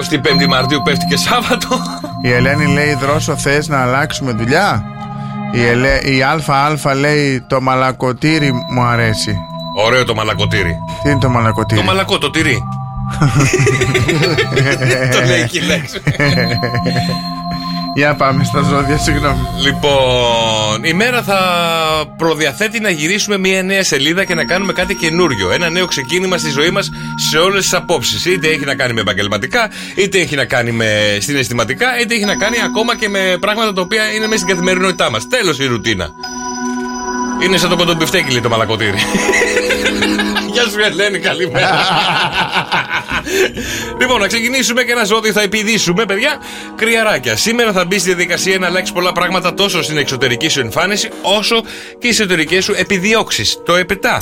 Και 25η Μαρτίου πέφτει και Σάββατο. Η Ελένη λέει δρόσο θες να αλλάξουμε δουλειά; Η, Ελέ... η ΑΑ λέει το μαλακοτήρι μου αρέσει Ωραίο το μαλακοτήρι. Τι είναι το μαλακοτήρι; Το μαλακό, το τυρί. (laughs) το λέει εκεί η λέξη. Για πάμε στα ζώδια συγγνώμη Λοιπόν, η μέρα θα προδιαθέτει να γυρίσουμε μια νέα σελίδα και να κάνουμε κάτι καινούριο. Ένα νέο ξεκίνημα στη ζωή μας σε όλες τις απόψεις. Είτε έχει να κάνει με επαγγελματικά, είτε έχει να κάνει με συναισθηματικά, είτε έχει να κάνει ακόμα και με πράγματα τα οποία είναι μέσα στην καθημερινότητά μας. Τέλος η ρουτίνα. Είναι σαν το κοντομπιφτέκι, λέει το μαλακοτήρι. (laughs) Γεια σου, Ελένη, καλημέρα. (laughs) λοιπόν, να ξεκινήσουμε και ένα ζώδιο θα επιδίσουμε, παιδιά. Κρυαράκια. Σήμερα θα μπει στη διαδικασία να αλλάξεις πολλά πράγματα τόσο στην εξωτερική σου εμφάνιση, όσο και στι εσωτερικέ σου επιδιώξεις. Το επετά.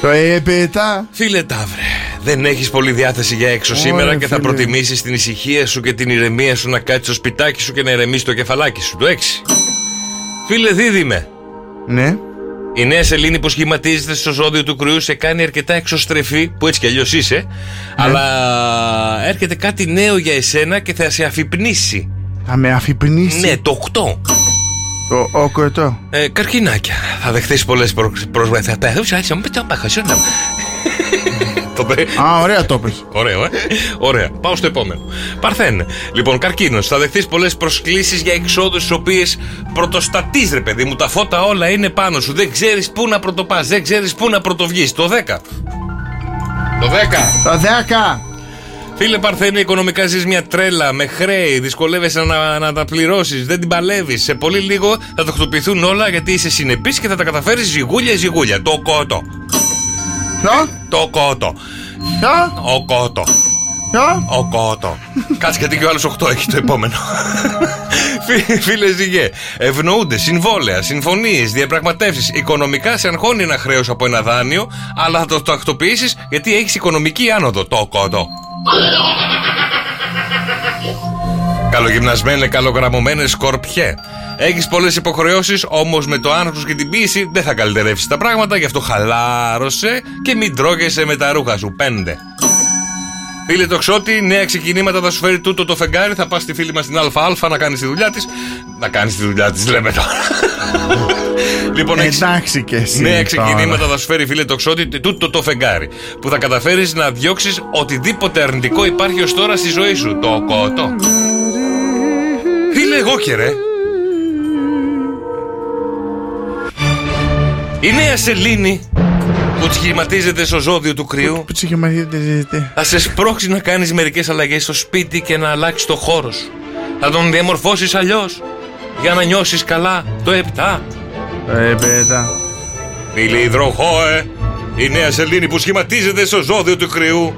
Το έπετα Φίλε Ταύρε, δεν έχεις πολύ διάθεση για έξω Ωραία, σήμερα και θα φίλε. προτιμήσεις την ησυχία σου και την ηρεμία σου να κάτσεις στο σπιτάκι σου και να ηρεμήσει το κεφαλάκι σου. Το 6. Φίλε Δίδυμε, Ναι η νέα σελήνη που σχηματίζεται στο ζώδιο του κρυού σε κάνει αρκετά εξωστρεφή, που έτσι κι αλλιώς είσαι, αλλά έρχεται κάτι νέο για εσένα και θα σε αφυπνήσει. Θα με αφυπνήσει Ναι, το 8. Το όκοτο Ε, καρκινάκια. Θα δεχθείς πολλές προσβέθειε. (laughs) Το πέ- Α ωραία το είπες Ωραίο, ε. Ωραία. Πάω στο επόμενο. Παρθέν. Λοιπόν, καρκίνος. Θα δεχθείς πολλές προσκλήσεις για εξόδους, τι οποίες πρωτοστατείς, ρε παιδί μου. Τα φώτα όλα είναι πάνω σου. Δεν ξέρεις πού να πρωτοπάς. Δεν ξέρεις πού να πρωτοβγείς. Το 10. Το 10. Το δέκα Φίλε Παρθένη, οικονομικά ζεις μια τρέλα με χρέη. Δυσκολεύεσαι να, να τα πληρώσεις. Δεν την παλεύεις. Σε πολύ λίγο θα τακτοποιηθούν όλα γιατί είσαι συνεπής και θα τα καταφέρεις ζυγούλια ζυγούλια. Το κότο. Ποιο; Το κότο. Ποιο; Ο κότο. Ποιο; Ο κότο. Κάτσε γιατί και ο άλλος 8 έχει το επόμενο. Φι- Φίλες Ζυγέ, ευνοούνται συμβόλαια, συμφωνίες, διαπραγματεύσεις. Οικονομικά σε αγχώνει ένα χρέος από ένα δάνειο, αλλά θα το τακτοποιήσεις γιατί έχεις οικονομική άνοδο. Το κότο. Καλογυμνασμένες, καλογραμμωμένες σκορπιέ. Έχεις πολλές υποχρεώσεις, όμως με το άγχος και την πίεση δεν θα καλυτερεύσεις τα πράγματα, γι' αυτό χαλάρωσε και μην τρώγεσαι με τα ρούχα σου. Πέντε. Φίλε το ξότι, νέα ξεκινήματα θα σου φέρει τούτο το φεγγάρι. Θα πας στη φίλη μας στην ΑΑ να κάνεις τη δουλειά της. Να κάνεις τη δουλειά της, λέμε τώρα. (laughs) λοιπόν, έχεις Εντάξει και εσύ νέα τώρα. ξεκινήματα θα σου φέρει, φίλε το ξότι, τούτο το φεγγάρι. Που θα καταφέρεις να διώξεις οτιδήποτε αρνητικό υπάρχει ως τώρα στη ζωή σου. Το κότο. Φίλε, εγώ και ρε. Η νέα σελήνη που σχηματίζεται στο ζώδιο του κρυού Που τσιγεμαθείτε θα σε σπρώξει να κάνεις μερικές αλλαγές στο σπίτι και να αλλάξεις το χώρο σου. Θα τον διαμορφώσεις αλλιώς για να νιώσεις καλά το 7. Το έπετα Φίλε υδροχόε, η νέα σελήνη που σχηματίζεται στο ζώδιο του κρυού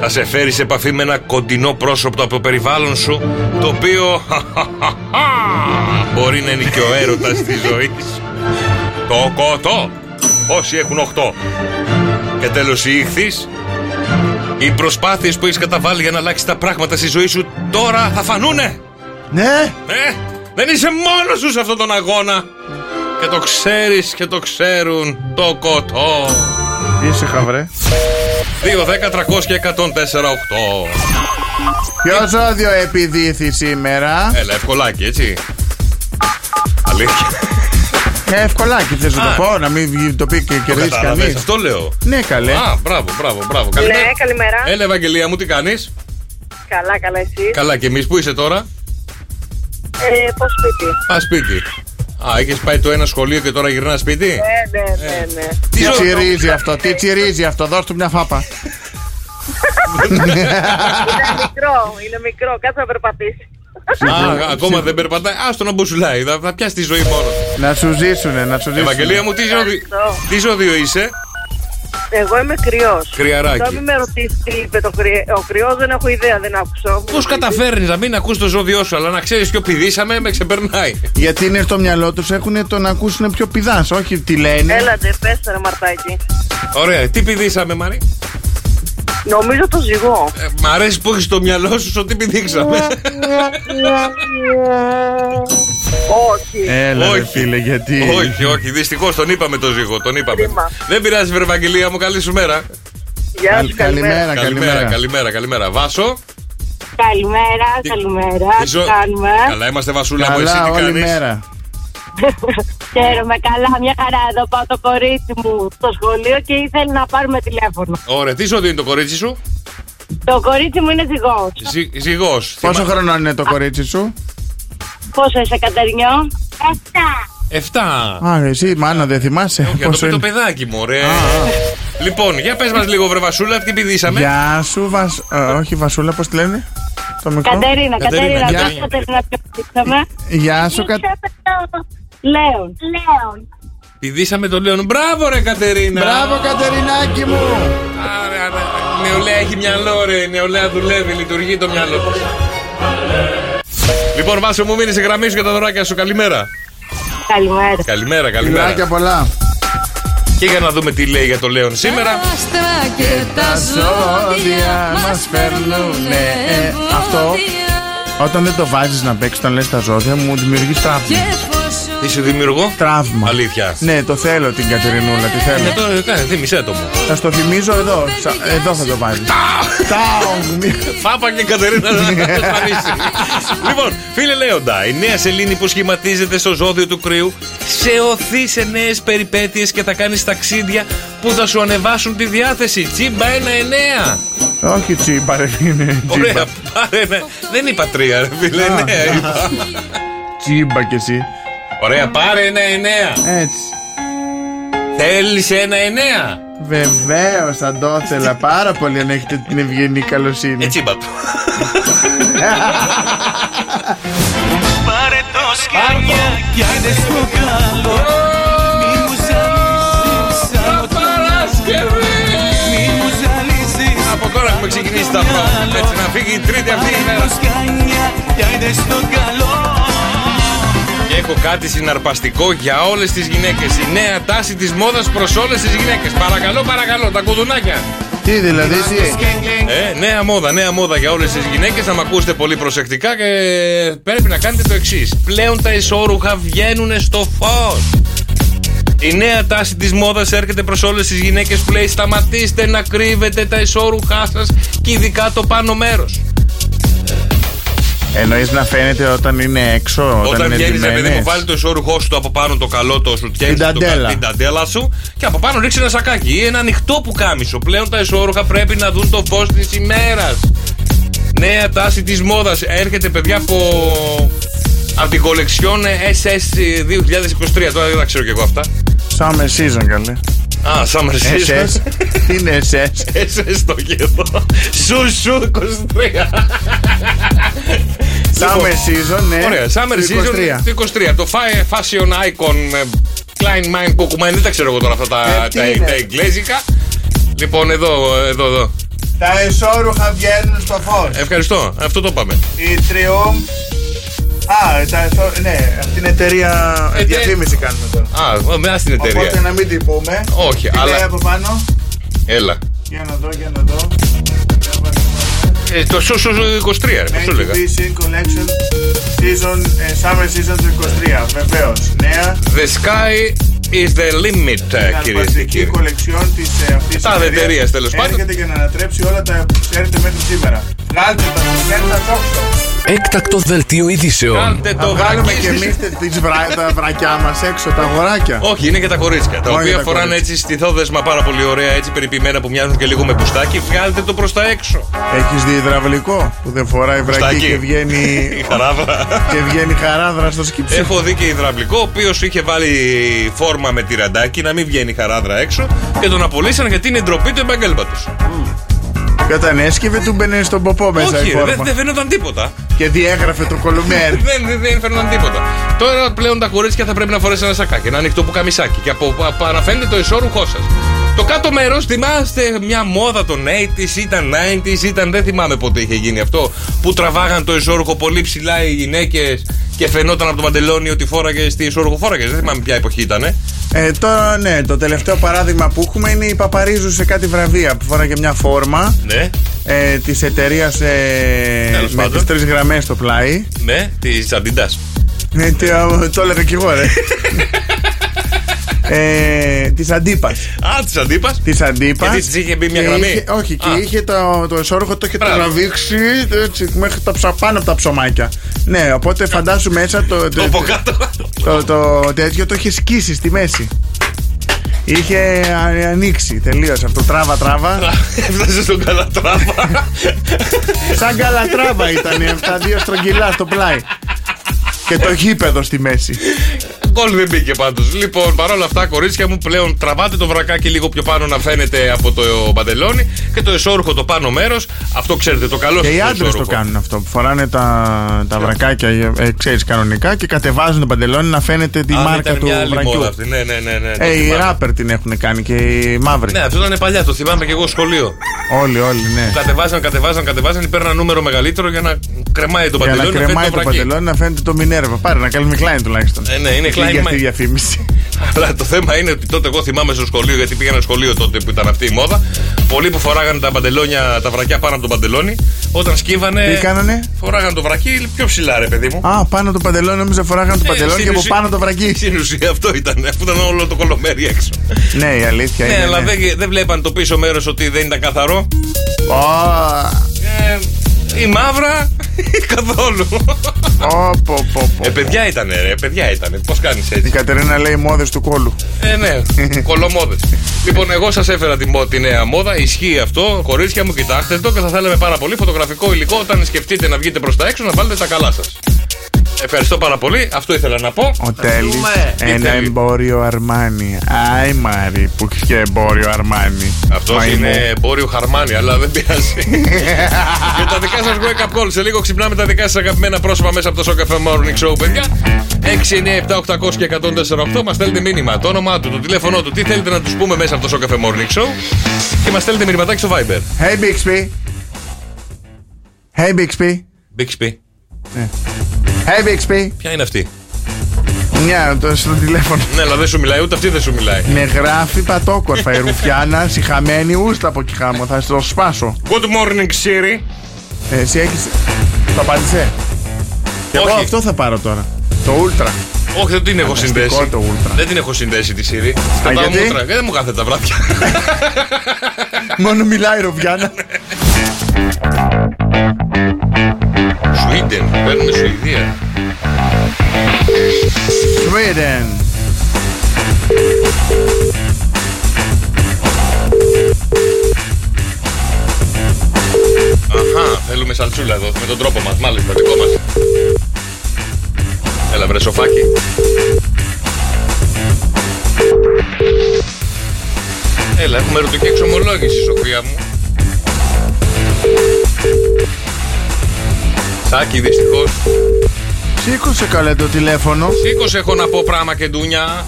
θα σε φέρει σε επαφή με ένα κοντινό πρόσωπο από το περιβάλλον σου το οποίο (laughs) μπορεί να είναι και ο έρωτας στη ζωής σου. Το κότο, όσοι έχουν 8. Και τέλος η ήχθης, οι προσπάθειες που έχεις καταβάλει για να αλλάξεις τα πράγματα στη ζωή σου τώρα θα φανούνε. Ναι Ε, Δεν είσαι μόνος σου σε αυτόν τον αγώνα. Και το ξέρεις και το ξέρουν το κοτό. Είσαι χαβρέ; 2, 10, 300 και 104, 8. Ποιο ζώδιο επιδίθη σήμερα; Έλα, ευκολάκι, έτσι. Αλήθεια. Ε, ευκολάκι θες να Α. το πω, να μην βγει- το πει και κερδίσει Κατάλαβες, κανείς. αυτό λέω. Ναι, καλέ. Α, μπράβο, μπράβο, μπράβο. Ναι, καλημέρα. Έλα, Ευαγγελία μου, τι κάνεις; Καλά, καλά, εσύ. Καλά, και εμείς που είσαι τώρα; Ε, πώ σπίτι. Α, σπίτι. Α, έχεις πάει το ένα σχολείο και τώρα γυρνάς σπίτι; Ναι, ναι, ναι, ναι. Τι ζω- τσιρίζει αυτό, τι τσιρίζει αυτό, δώσ' του μια φάπα. Είναι μικρό, είναι μικρό. Κάτσε να περπατήσει. Α, ακόμα δεν περπατάει. Άστο να μπουσουλάει. Θα, θα πιάσει τη ζωή μόνος. Να σου ζήσουνε, να σου ζήσουνε. Ευαγγελία μου, τι ζώδιο, Ευχαριστώ. τι ζώδιο είσαι; Εγώ είμαι κρυός. Κρυαράκι. Τώρα μην με ρωτήσεις τι είπε το κρυό. Ο κρυός δεν έχω ιδέα, δεν άκουσα. Πώς καταφέρνεις να μην ακούς το ζώδιό σου, αλλά να ξέρεις ποιο πηδήσαμε, με ξεπερνάει. Γιατί είναι στο μυαλό τους έχουν το να ακούσουν πιο πηδάς, όχι τι λένε. Έλατε, πες το, ρε Μαρτάκι. Ωραία, τι πηδήσαμε, Μαρή; Νομίζω το ζυγό. Ε, μ' αρέσει που έχεις στο μυαλό σου ότι πηδήξαμε. Όχι. Έλα, ρε Όχι. φίλε, γιατί; όχι, όχι, δυστυχώς τον είπαμε το ζύγο, τον είπαμε. Κρίμα. Δεν πειράζει, Βερβαγγελία μου, καλή σου μέρα. Γεια Καλ- σου, καλημέρα. καλημέρα. Καλημέρα, καλημέρα, καλημέρα. Βάσο; Καλημέρα, Τι- καλημέρα. τι Τι ζω- κάνουμε. Καλά, είμαστε Βασούλα μου, εσύ Καλά, τι όλη κάνεις; μέρα. (laughs) Χαίρομαι καλά, μια χαρά εδώ πάω το κορίτσι μου στο σχολείο και ήθελε να πάρουμε τηλέφωνο. Ωραία, τι ζώδιο είναι το κορίτσι σου; Το κορίτσι μου είναι ζυγός. Ζυ, ζυγός. Πόσο Θυμά- χρόνο είναι το κορίτσι σου; Πόσο είσαι, Κατερινιό; Εφτά. Εφτά. Α, εσύ, μάνα, δεν θυμάσαι. Για το Πόσο πει το είναι. παιδάκι μου, ωραία. Λοιπόν, για πες μας λίγο, βρε Βασούλα, τι πηδήσαμε. Γεια σου, Βασ... ε, όχι Βασούλα, πώς τη λένε; Το μικρό. Κατερίνα, Κατερίνα, Κατερίνα, γεια. ποιος Κατερίνα πιο ψήφισαμε. Γεια σου, Κα... Λέων. Λέων. Πηδήσαμε τον Λέον. Μπράβο, ρε Κατερίνα. Μπράβο, Κατερινάκι μου. Άρα, άρα, νεολαία έχει μυαλό, ρε. Η Νεολαία δουλεύει, λειτουργεί το μυαλό της. Λοιπόν, Βάσο μου μείνει σε γραμμή σου για τα δωράκια σου. Καλημέρα. Καλημέρα. Καλημέρα, Φιλάκια καλημέρα. πολλά. Και για να δούμε τι λέει για το Λέον σήμερα. άστρα και τα ζώδια μας φέρνουνε. Ε, αυτό όταν δεν το βάζεις να παίξεις όταν λες τα ζώδια μου δημιουργείς τραύμα. Τι σου δημιουργώ. Τραύμα. Αλήθεια. Ναι, το θέλω την Κατερινούλα, τη Ναι, θέλω. το κάνε, θύμισέ το μου. Θα στο θυμίζω εδώ. Σα- Εδώ θα το βάλεις. Τάουνγκ, μη- Φάπα και Κατερίνα να εμφανίσει. λοιπόν, φίλε Λέοντα, η νέα σελήνη που σχηματίζεται στο ζώδιο του κρύου σε οθεί σε νέες περιπέτειες και θα κάνεις ταξίδια που θα σου ανεβάσουν τη διάθεση. Τσίμπα 1-9. Όχι τσίμπα, ρε είναι τσίμπα. Ωραία, πάρε ένα. Δεν είπα τρία, ρε φίλε, Α. εννέα είπα. Τσίμπα κι εσύ. Ωραία, πάρε ένα εννέα. Έτσι. Θέλεις ένα εννέα; Βεβαίως θα το ήθελα πάρα πολύ αν έχετε την ευγενή καλοσύνη. Έτσι είπα το. Πάρε το σκάνια κι άντε στο καλό Μη μου ζαλίζεις άλλο το Μη μου ζαλίζεις Από τώρα έχουμε ξεκινήσει τα πρώτα. Έτσι να φύγει η τρίτη αυτή η Πάρε μέρα. το σκάνια κι άντε στο καλό Και έχω κάτι συναρπαστικό για όλες τις γυναίκες. Η νέα τάση της μόδας προς όλες τις γυναίκες. Παρακαλώ, παρακαλώ, τα κουδουνάκια. Τι δηλαδή, τι; Ε, νέα μόδα, νέα μόδα για όλες τις γυναίκες. Να με ακούσετε πολύ προσεκτικά και πρέπει να κάνετε το εξής. Πλέον τα ισόρουχα βγαίνουν στο φως. Η νέα τάση της μόδας έρχεται προς όλες τις γυναίκες που λέει σταματήστε να κρύβετε τα ισόρουχά σας και ειδικά το πάνω μέρος. Εννοείς να φαίνεται όταν είναι έξω, όταν, Όταν είναι βγαίνεις, παιδί μου, ντυμένες. βάλει το ισόρουχό σου το από πάνω το καλό, το σου Την ταντέλα. την ταντέλα σου και από πάνω ρίξεις ένα σακάκι ή ένα ανοιχτό που κάμισο. Πλέον τα ισόρουχα πρέπει να δουν το φως της ημέρας. Νέα τάση της μόδας έρχεται, παιδιά, από. Από την κολεξιόν SS 2023. Τώρα δεν τα ξέρω κι εγώ αυτά. Summer season, καλέ. Α, Summer Season. SS. Τι είναι SS. (laughs) SS το κέντρο. Σου σου 23. Summer season, ναι. Ωραία, Summer Το Season 23. το 23. Το fa- Fashion Icon με Klein Mind Kukuman, δεν τα ξέρω εγώ τώρα αυτά τα, Ε, τι τα, είναι; τα εγγλέζικα. Λοιπόν, εδώ, εδώ, εδώ. Τα εσώρουχα βγαίνουν στο φως. Ευχαριστώ, αυτό το πάμε. Η Triumph. Α, τα εσώ- ναι, αυτή είναι εταιρεία. Ε, Διαφήμιση κάνουμε τώρα. Α, με στην Οπότε εταιρεία. να μην την πούμε. Όχι, Τι αλλά- λέει από πάνω. Έλα. Για να δω, για να δω. Ε, το σου σου 23, ρε, πώς σου έλεγα. HB Sin Collection season, ε, Summer Season του 23. Βεβαίως. Νέα The sky is the limit, ε, κυρίες και αρπαστική κύριοι. κολεξιόν της αυτής Τα εταιρείας, τέλος πάντων. Έρχεται για να ανατρέψει όλα τα που ξέρετε μέχρι σήμερα. Βγάλτε τα, βγάλτε τα τόξο. Έκτακτο δελτίο ειδήσεων. Κάντε Θα το βγάλουμε βρακί και στις- εμεί τα βρακιά μας έξω, τα αγοράκια. Όχι, είναι και τα κορίτσια. Τα Όχι οποία τα φοράνε κορίτσια. έτσι στιθόδεσμα πάρα πολύ ωραία, έτσι περιποιημένα που μοιάζουν και λίγο με πουστάκι. Βγάλτε το προς τα έξω. Έχεις δει υδραυλικό που δεν φοράει βρακί Πουστάκι. και βγαίνει. (laughs) Η χαράδρα. και βγαίνει χαράδρα στο σκύψο. Έχω δει και υδραυλικό, ο οποίος είχε βάλει φόρμα με τυραντάκι να μην βγαίνει χαράδρα έξω και τον απολύσαν γιατί είναι ντροπή του επαγγέλματος. Και όταν έσκυβε του μπαινε στον ποπό μέσα η Όχι, ρε, δεν φόρμα. δεν φαίνονταν τίποτα. Και διέγραφε το κολουμέρ. (laughs) δεν, δεν, δεν φαίνονταν τίποτα. Τώρα πλέον τα κορίτσια θα πρέπει να φορέσουν ένα σακάκι, ένα ανοιχτό πουκαμισάκι και από, από, αναφαίνεται το ισόρουχό σας. Το κάτω μέρος, θυμάστε μια μόδα των 80s, ήταν 90s, ήταν δεν θυμάμαι πότε είχε γίνει αυτό. Που τραβάγαν το ισόρουχο πολύ ψηλά οι γυναίκες και φαινόταν από το μαντελόνι ότι φόραγε στη ισόρουχο φόραγες. Δεν θυμάμαι ποια εποχή ήταν. Ε, τώρα ναι, το τελευταίο παράδειγμα που έχουμε είναι η Παπαρίζου σε κάτι βραβεία που φοράγε μια φόρμα Ναι, ε, της εταιρείας ε, Τέλος με πάντων. τις τρεις γραμμές στο πλάι. ναι, της Αντιντά. Ναι, τι, α, το έλεγα κι εγώ, ρε. (laughs) ε, της Αντίπας. Α, της Αντίπας. Της Αντίπας. Γιατί της είχε μπει μια γραμμή. όχι, και Α. είχε το, το εσόρουχο, το είχε Μπράβο. τραβήξει έτσι, μέχρι τα ψα, πάνω από τα ψωμάκια. Ναι, οπότε φαντάσου μέσα το, Το το, από κάτω. το, το τέτοιο το είχε σκίσει στη μέση. Είχε α- ανοίξει τελείως αυτό. Τράβα, τράβα. Έφτασε στον καλατράβα. Σαν καλατράβα ήταν αυτά δύο στρογγυλά στο πλάι. Και το γήπεδο στη μέση. Γκολ δεν μπήκε πάντως. Λοιπόν, παρόλα αυτά, κορίτσια μου, πλέον τραβάτε το βρακάκι λίγο πιο πάνω να φαίνεται από το παντελόνι και το εσόρουχο το πάνω μέρος. Αυτό ξέρετε, το καλό Και οι σας άντρες το εσώρουχο. κάνουν αυτό. Που φοράνε τα, τα βρακάκια, ε, ξέρεις κανονικά και κατεβάζουν το παντελόνι να φαίνεται τη Α, μάρκα ήταν του μια άλλη βρακιού. μόδα αυτή. Ναι, ναι, ναι. ναι, το Ε, οι θυμάμαι. ράπερ την έχουν κάνει και οι μαύροι. Ναι, αυτό ήταν παλιά, το θυμάμαι και εγώ σχολείο. Όλοι, όλοι, ναι. Κατεβάζαν, κατεβάζαν, κατεβάζαν, παίρναν νούμερο μεγαλύτερο για να κρεμάει το Για να παντελόνι. κρεμάει φαίνεται το βρακί. παντελόνι να φαίνεται το Μινέρβα. Πάρε να κάνουμε Klein τουλάχιστον. Ε, ναι, είναι Λίγη Klein αυτή η Mine. διαφήμιση. Αλλά το θέμα είναι ότι τότε εγώ θυμάμαι στο σχολείο, γιατί πήγαινα σχολείο τότε που ήταν αυτή η μόδα. Πολλοί που φοράγανε τα παντελόνια, τα βρακιά πάνω από το παντελόνι, όταν σκύβανε. Τι κάνανε; Φοράγανε το βρακί πιο ψηλά, ρε παιδί μου. Α, πάνω το παντελόνι, νόμιζα φοράγανε το Ε, παντελόνι και στην από ουσία- πάνω το βρακί. Στην ουσία αυτό ήταν, αφού ήταν όλο το κολομέρι έξω. Ναι, η αλήθεια ναι, είναι. αλλά ναι. δεν, δεν βλέπαν το πίσω μέρος ότι δεν ήταν καθαρό. Ω, Ε, η μαύρα (laughs) καθόλου. Ω, πω, πω, πω. Ε, παιδιά ήταν, ρε, παιδιά ήταν. Πώς κάνεις Η έτσι. Κατερίνα λέει μόδες του κόλου. Ε, ναι, κολομόδες. λοιπόν, εγώ σας έφερα τη, μο- τη νέα μόδα. Ισχύει αυτό. Κορίτσια μου, κοιτάξτε το και θα θέλαμε πάρα πολύ φωτογραφικό υλικό όταν σκεφτείτε να βγείτε προς τα έξω να βάλετε τα καλά σας. Ευχαριστώ πάρα πολύ. Αυτό ήθελα να πω. Ο Τέλης. Ένα Τέλη. εμπόριο αρμάνι. Άι Μάρι που έχει και εμπόριο αρμάνι. Αυτός Μαϊμού. είναι εμπόριο χαρμάνι, αλλά δεν πειράζει. (laughs) Και τα δικά σας wake up call. Σε λίγο ξυπνάμε τα δικά σας αγαπημένα πρόσωπα μέσα από το Show Cafe Morning Show, παιδιά. 6, 9, 7, 800 και 148 μας στέλνετε μήνυμα. Το όνομά του, το τηλέφωνό του, τι θέλετε να τους πούμε μέσα από το Show Cafe Morning Show. Και μας στέλνετε μηνυματάκι στο Viber. Hey Bixby. Hey Bixby. Bixby. Hey Bixby. Ποια είναι αυτή; Μια, το στο τηλέφωνο. Ναι, αλλά δεν σου μιλάει, ούτε αυτή δεν σου μιλάει. Με γράφει πατόκορφα η Ρουφιάνα, (laughs) συχαμένη ούστα από εκεί χάμω. Θα στο σπάσω. Good morning, Siri. Ε, εσύ έχεις... Το απάντησε; Και εγώ Όχι. αυτό θα πάρω τώρα. Το Ultra. Όχι, δεν την έχω Φανταστικό συνδέσει. το Ultra. Δεν την έχω συνδέσει τη Siri. Κατά γιατί; μούτρα. Δεν μου κάθεται τα βράδια. (laughs) Μόνο μιλάει η Ρουφιάνα. (laughs) Sweden. Παίρνουμε Σουηδία. Sweden. Αχα, θέλουμε σαλτσούλα εδώ με τον τρόπο μας, μάλιστα, δικό μας. Έλα βρε σοφάκι. Έλα, έχουμε ερωτική εξομολόγηση, Σοφία μου. Σάκη, δυστυχώς. Σήκωσε καλέ το τηλέφωνο. Σήκωσε έχω να πω πράγμα και ντούνια.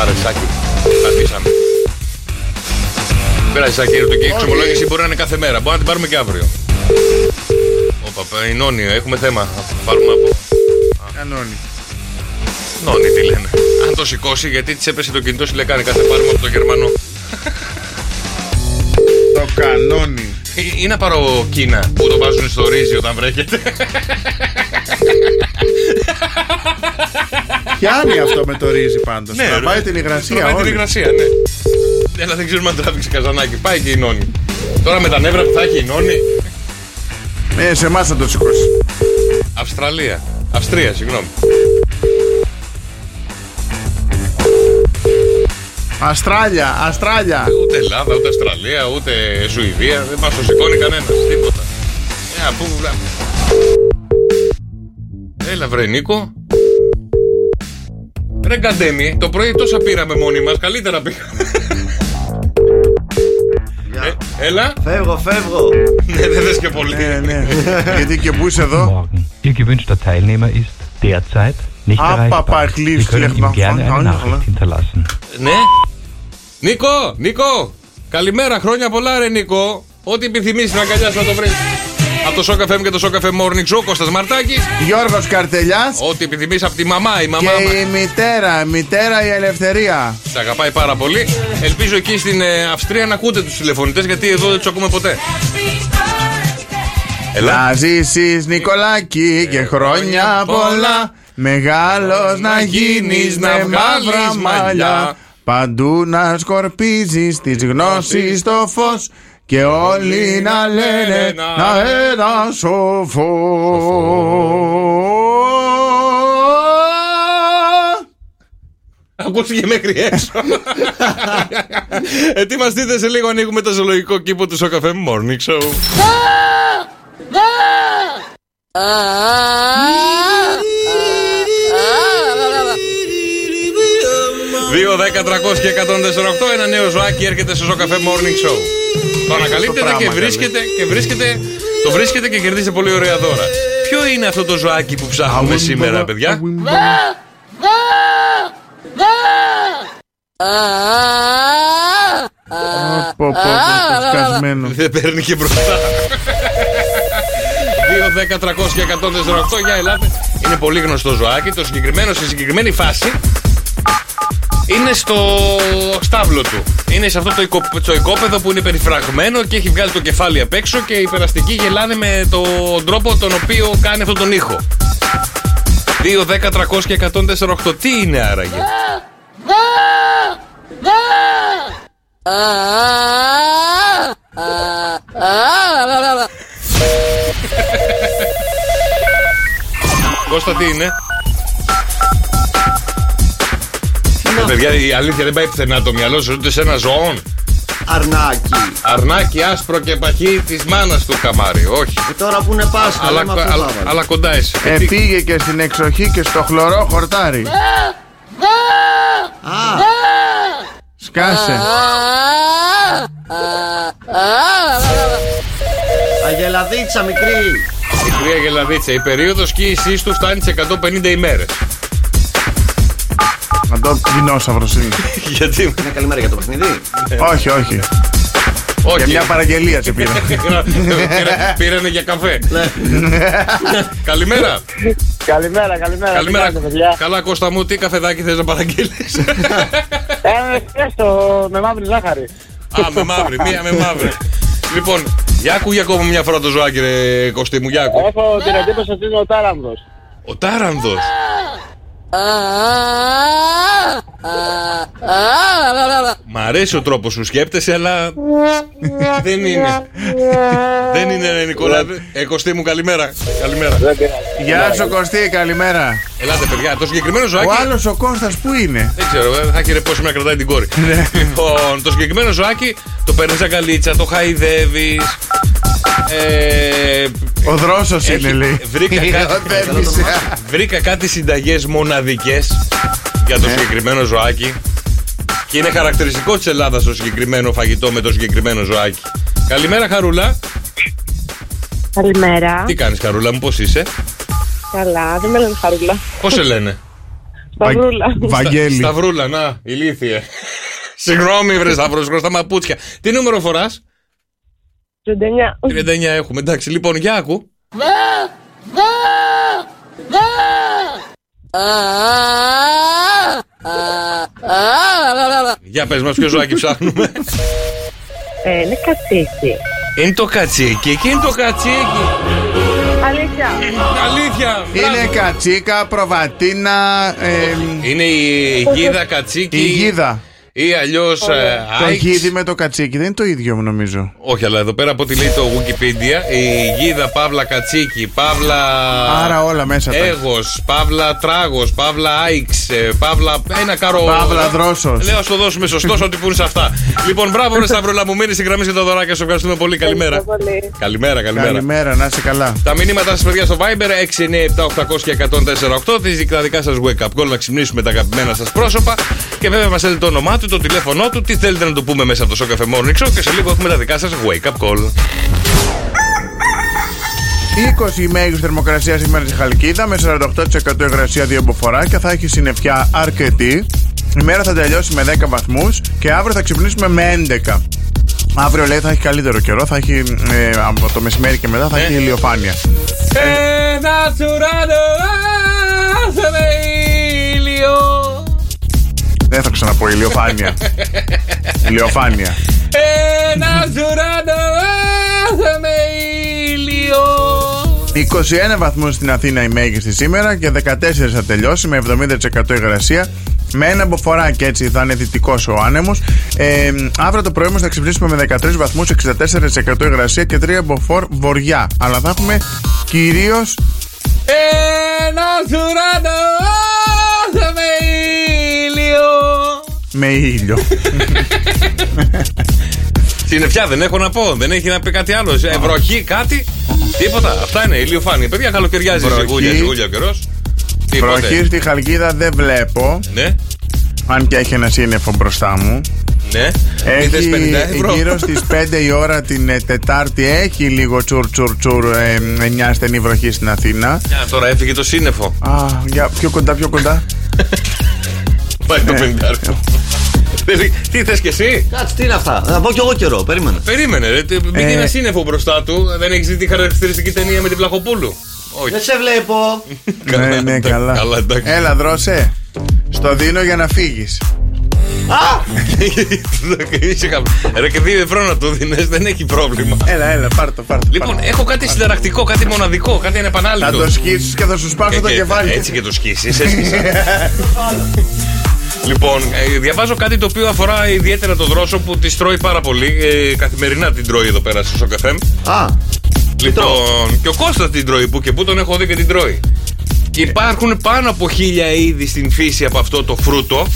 Άρε, Σάκη, πατήσαμε. Πέρασε, Σάκη, η ερωτική εξομολόγηση μπορεί να είναι κάθε μέρα. Μπορεί να την πάρουμε και αύριο. Ωπα, η Νόνη, έχουμε θέμα. Θα πάρουμε από. Κανόνι. Νόνη, τι λένε. Αν το σηκώσει, γιατί της έπεσε το κινητό σου, λέει κάνει κάθε πάρουμε από το Γερμανό. Ή να πάρω κίνα που το βάζουν στο ρύζι όταν βρέχεται. Πιάνει αυτό με το ρύζι πάντως. Ναι, Τραβάει ρε. την υγρασία. Τραβάει την όλη. υγρασία, ναι. Έλα, δεν ξέρουμε αν τράβηξε καζανάκι. Πάει και η νόνη. Τώρα με τα νεύρα που θα έχει η νόνη. Ε, σε εμάς θα το σηκώσει. Αυστραλία. Αυστρία, συγγνώμη. Αστράλια, Αστράλια. Ούτε Ελλάδα, ούτε Αυστραλία, ούτε Σουηδία. Δεν μας το σηκώνει κανένας. Τίποτα. Ε, αφού βλά- Έλα, βρε Νίκο. Ρε Γκαντέμι, το πρωί τόσα πήραμε μόνοι μας, καλύτερα πήγαμε. Ε, έλα. Φεύγω, φεύγω. Ναι, δεν θες και πολύ. Ναι, ναι. Γιατί και που είσαι εδώ. Ihr gewünschter Teilnehmer ist derzeit nicht Ah, erreichbar. Papa, ich lieb's, Sie können leg ihm mal gerne von eine an, Nachricht hinterlassen. Ναι. Νίκο, Νίκο. Καλημέρα, χρόνια πολλά, ρε Νίκο. Ό,τι επιθυμείς να αγκαλιάς να το βρεις. Από το Σόκα FM και το Σόκα FM Morning Show, Κώστας Μαρτάκης. Γιώργος Καρτελιάς Ό,τι επιθυμείς από τη μαμά, η μαμά και μας. η μητέρα, η μητέρα η ελευθερία. Σε αγαπάει πάρα πολύ. Ελπίζω εκεί στην ε, Αυστρία να ακούτε τους τηλεφωνητές γιατί εδώ δεν τους ακούμε ποτέ. Έλα. Να ζήσεις Νικολάκη και χρόνια πολλά Μεγάλος να γίνεις να με βγάλεις μαύρα μαλλιά. Μαλλιά Παντού να σκορπίζεις τις γνώσεις στο φως Και όλοι να λένε να ένα σοφό Ακούστηκε μέχρι έξω. Ετοιμαστείτε σε λίγο ανοίγουμε το ζωολογικό κήπο του Σοκαφέ Morning Show. 2, 10, 300 και 148 Ένα νέο ζωάκι έρχεται στο Σοκαφέ Morning Show. Το ανακαλύπτετε πράγμα, και καλέ. βρίσκετε, και βρίσκετε Το βρίσκετε και κερδίζετε πολύ ωραία δώρα. Ποιο είναι αυτό το ζωάκι που ψάχνουμε σήμερα, παιδιά; Πω πω πω σκασμένο Δεν παίρνει και μπροστά. 2, 10, 300 και 148 για ελάτε. Είναι πολύ γνωστό ζωάκι. Το συγκεκριμένο στη συγκεκριμένη φάση είναι στο στάβλο του. Είναι σε αυτό το, οικο, το οικόπεδο που είναι περιφραγμένο και έχει βγάλει το κεφάλι απ' έξω και οι περαστικοί γελάνε με τον τρόπο τον οποίο κάνει αυτόν τον ήχο. 2, 10, 300 και 148. Τι είναι άραγε; (laughs) Κώστα τι είναι; Παιδιά, η αλήθεια δεν πάει πουθενά το μυαλό σου ούτε σε ένα ζώο. Αρνάκι. Αρνάκι άσπρο και παχύ της μάνας του καμάρι. Όχι. Και τώρα που είναι Πάσχα, Αλλά, λέμε αυτό αλλά, θα βάλω. αλλά κοντά εσύ. Ε, πήγε και στην εξοχή και στο χλωρό χορτάρι Α, Σκάσε αγελαδίτσα μικρή. Μικρή Αγελαδίτσα. Η περίοδος κύησή του φτάνει σε 150 ημέρες. Να το δεινόσαυρος είναι Γιατί; Είναι καλημέρα για το παιχνίδι. Όχι όχι Όχι. Για μια παραγγελία σε πήρα Πήρα- Πήρανε για καφέ. Καλημέρα. (laughs) Καλημέρα, καλημέρα. Καλημέρα. Τι κάνετε, παιδιά; Καλά, Κώστα μου, τι καφεδάκι θες να παραγγείλεις; (laughs) Ένα εσπρέσο με μαύρη ζάχαρη. Α, με μαύρη, μία με μαύρη. Λοιπόν, για άκου για ακόμα μια φορά το ζωάκι, ρε Κωστή μου, για άκου. Έχω την εντύπωση ότι είναι ο Τάρανδος. Ο Τάρανδος; Μ' αρέσει ο τρόπος σου σκέπτεσαι, αλλά δεν είναι. δεν είναι, ρε Νικόλα. Ε, Κωστή μου, καλημέρα. Καλημέρα. Γεια σου Κωστή καλημέρα Ελάτε, παιδιά, το συγκεκριμένο ζωάκι. Ο άλλος ο Κώστας που είναι; Δεν ξέρω, ε, θα έχει ρεπό σήμερα κρατάει την κόρη. λοιπόν, το συγκεκριμένο ζωάκι το παίρνεις αγκαλίτσα, το χαϊδεύεις. Ε, Ο δρόσος έχει- είναι λέει Βρήκα κάτι, Παίρνεις. βρήκα κάτι συνταγές μοναδικές για το συγκεκριμένο ζωάκι. Και είναι χαρακτηριστικό της Ελλάδας το συγκεκριμένο φαγητό με το συγκεκριμένο ζωάκι. Καλημέρα, Χαρούλα. Καλημέρα. Τι κάνεις, Χαρούλα μου, πώς είσαι, Καλά, δεν με λένε χαρούλα. πώς σε λένε; Σταυρούλα. Βαγγέλη Σταυρούλα, να, ηλίθιε. Συγγνώμη, βρε Σταυρό, στα μαπούτσια. Τι νούμερο φοράς, 39. 39 έχουμε. Εντάξει, λοιπόν, για άκου. Για πες μας ποιο ζωάκι ψάχνουμε. Ε, είναι κατσίτσι. Είναι το κατσίκι, εκεί είναι το κατσίκι. Αλήθεια. Αλήθεια. Είναι κατσίκα, προβατίνα. ε, Είναι η γίδα κατσίκι. η γίδα. Ή αλλιώς. Το γίδι με το κατσίκι δεν είναι το ίδιο νομίζω. Όχι, αλλά εδώ πέρα από ό,τι λέει το Wikipedia, η γίδα Παύλα Κατσίκι, Παύλα. Άρα όλα μέσα τα. Έγο, Παύλα Τράγος, Παύλα Άιξ, ε, Παύλα. Ένα καρό. Παύλα Δρόσος. Λέω, ας το δώσουμε σωστό ό,τι πούν σε αυτά. λοιπόν, μπράβο, ρε Σταυρολά, μου μείνει στη γραμμή για το δωράκι. Σε ευχαριστούμε πολύ. Καλημέρα. Καλημέρα, καλημέρα. Καλημέρα, να είσαι καλά. Τα μηνύματα σας, παιδιά, στο Viber 697-800 και 1048. Τι τα δικά σας wake up call να ξυπνήσουμε τα αγαπημένα σας πρόσωπα. Και βέβαια μας θέλετε το όνομά τους, το τηλέφωνό του, τι θέλετε να το πούμε μέσα από το Show Cafe Morning Show. Και σε λίγο έχουμε τα δικά σας wake up call. 20 η μέγιστη θερμοκρασία σήμερα στη Χαλκίδα με 48% υγρασία δύο μποφοράκια. Θα έχει συννεφιά αρκετή. Η μέρα θα τελειώσει με 10 βαθμούς και αύριο θα ξυπνήσουμε με 11. Αύριο λέει θα έχει καλύτερο καιρό, θα έχει ε, από το μεσημέρι και μετά θα έχει ηλιοφάνεια. Ένα τσουράνο, άσε με ήλιο. Δεν θα ξαναπώ ηλιοφάνεια. (laughs) ηλιοφάνεια. Ένας τσουράνο, άσε με ήλιο. 21 βαθμούς στην Αθήνα η μέγιστη σήμερα και 14 θα τελειώσει με 70% υγρασία. Με ένα μποφοράκι έτσι θα είναι δυτικό ο άνεμος. Ε, αύριο το πρωί όμως θα ξυπνήσουμε με 13 βαθμούς, 64% υγρασία και 3 μποφόρ βορειά. Αλλά θα έχουμε κυρίως Ένας τσουράνο, άσε με ήλιο. Με ήλιο. Συννεφιά δεν έχω να πω, δεν έχει να πει κάτι άλλο. Ε, βροχή, κάτι, τίποτα. Αυτά είναι ηλιοφάνεια. Παιδιά, καλοκαιριάζει Βροχή. ζυγούλια, ζυγούλια ο καιρός. Βροχή στη Χαλκίδα δεν βλέπω. Ναι, Αν και έχει ένα σύννεφο μπροστά μου. ναι. Μην θες 50 Έχει ευρώ. γύρω στις 5 η ώρα την ε, Τετάρτη. Έχει λίγο τσουρ τσουρ τσουρ ε, μια στενή βροχή στην Αθήνα. Α, τώρα έφυγε το σύννεφο. Α, για πιο κοντά, πιο κοντά. (laughs) Πάει το Ναι. πεντάρκο. Δηλαδή, Τι θες κι εσύ; Κάτσε, τι είναι αυτά; Να πω κι εγώ καιρό, περίμενε. Περίμενε, ρε. τι- Μπήκε Ε. ένα σύννεφο μπροστά του. Δεν έχεις δει τη χαρακτηριστική ταινία με την Πλαχοπούλου; Όχι. Δεν σε βλέπω. (laughs) ναι, ναι, εντάξει, καλά. καλά, εντάξει. Έλα, δρώσε. Στο δίνω για να φύγεις. Α! (laughs) Είσαι χαμ- Ρε και δύο ευρώ να του δίνεις, δεν έχει πρόβλημα. Έλα, έλα, πάρ' το, πάρ' το. Λοιπόν, έχω κάτι συνταρακτικό, κάτι μοναδικό, κάτι Θα ανεπανάληπτο. το σκίσεις και θα σου σπάσω Και- το και- κεφάλι. Έτσι και το σκίσεις. (laughs) λοιπόν, ε, διαβάζω κάτι το οποίο αφορά ιδιαίτερα το δρόσο που τη τρώει πάρα πολύ. Ε, καθημερινά την τρώει εδώ πέρα στο Σοκαφέ. Α, Λοιπόν, και ο Κώστας την τρώει που και που τον έχω δει και την τρώει. Υπάρχουν πάνω από χίλια είδη στην φύση από αυτό το φρούτο,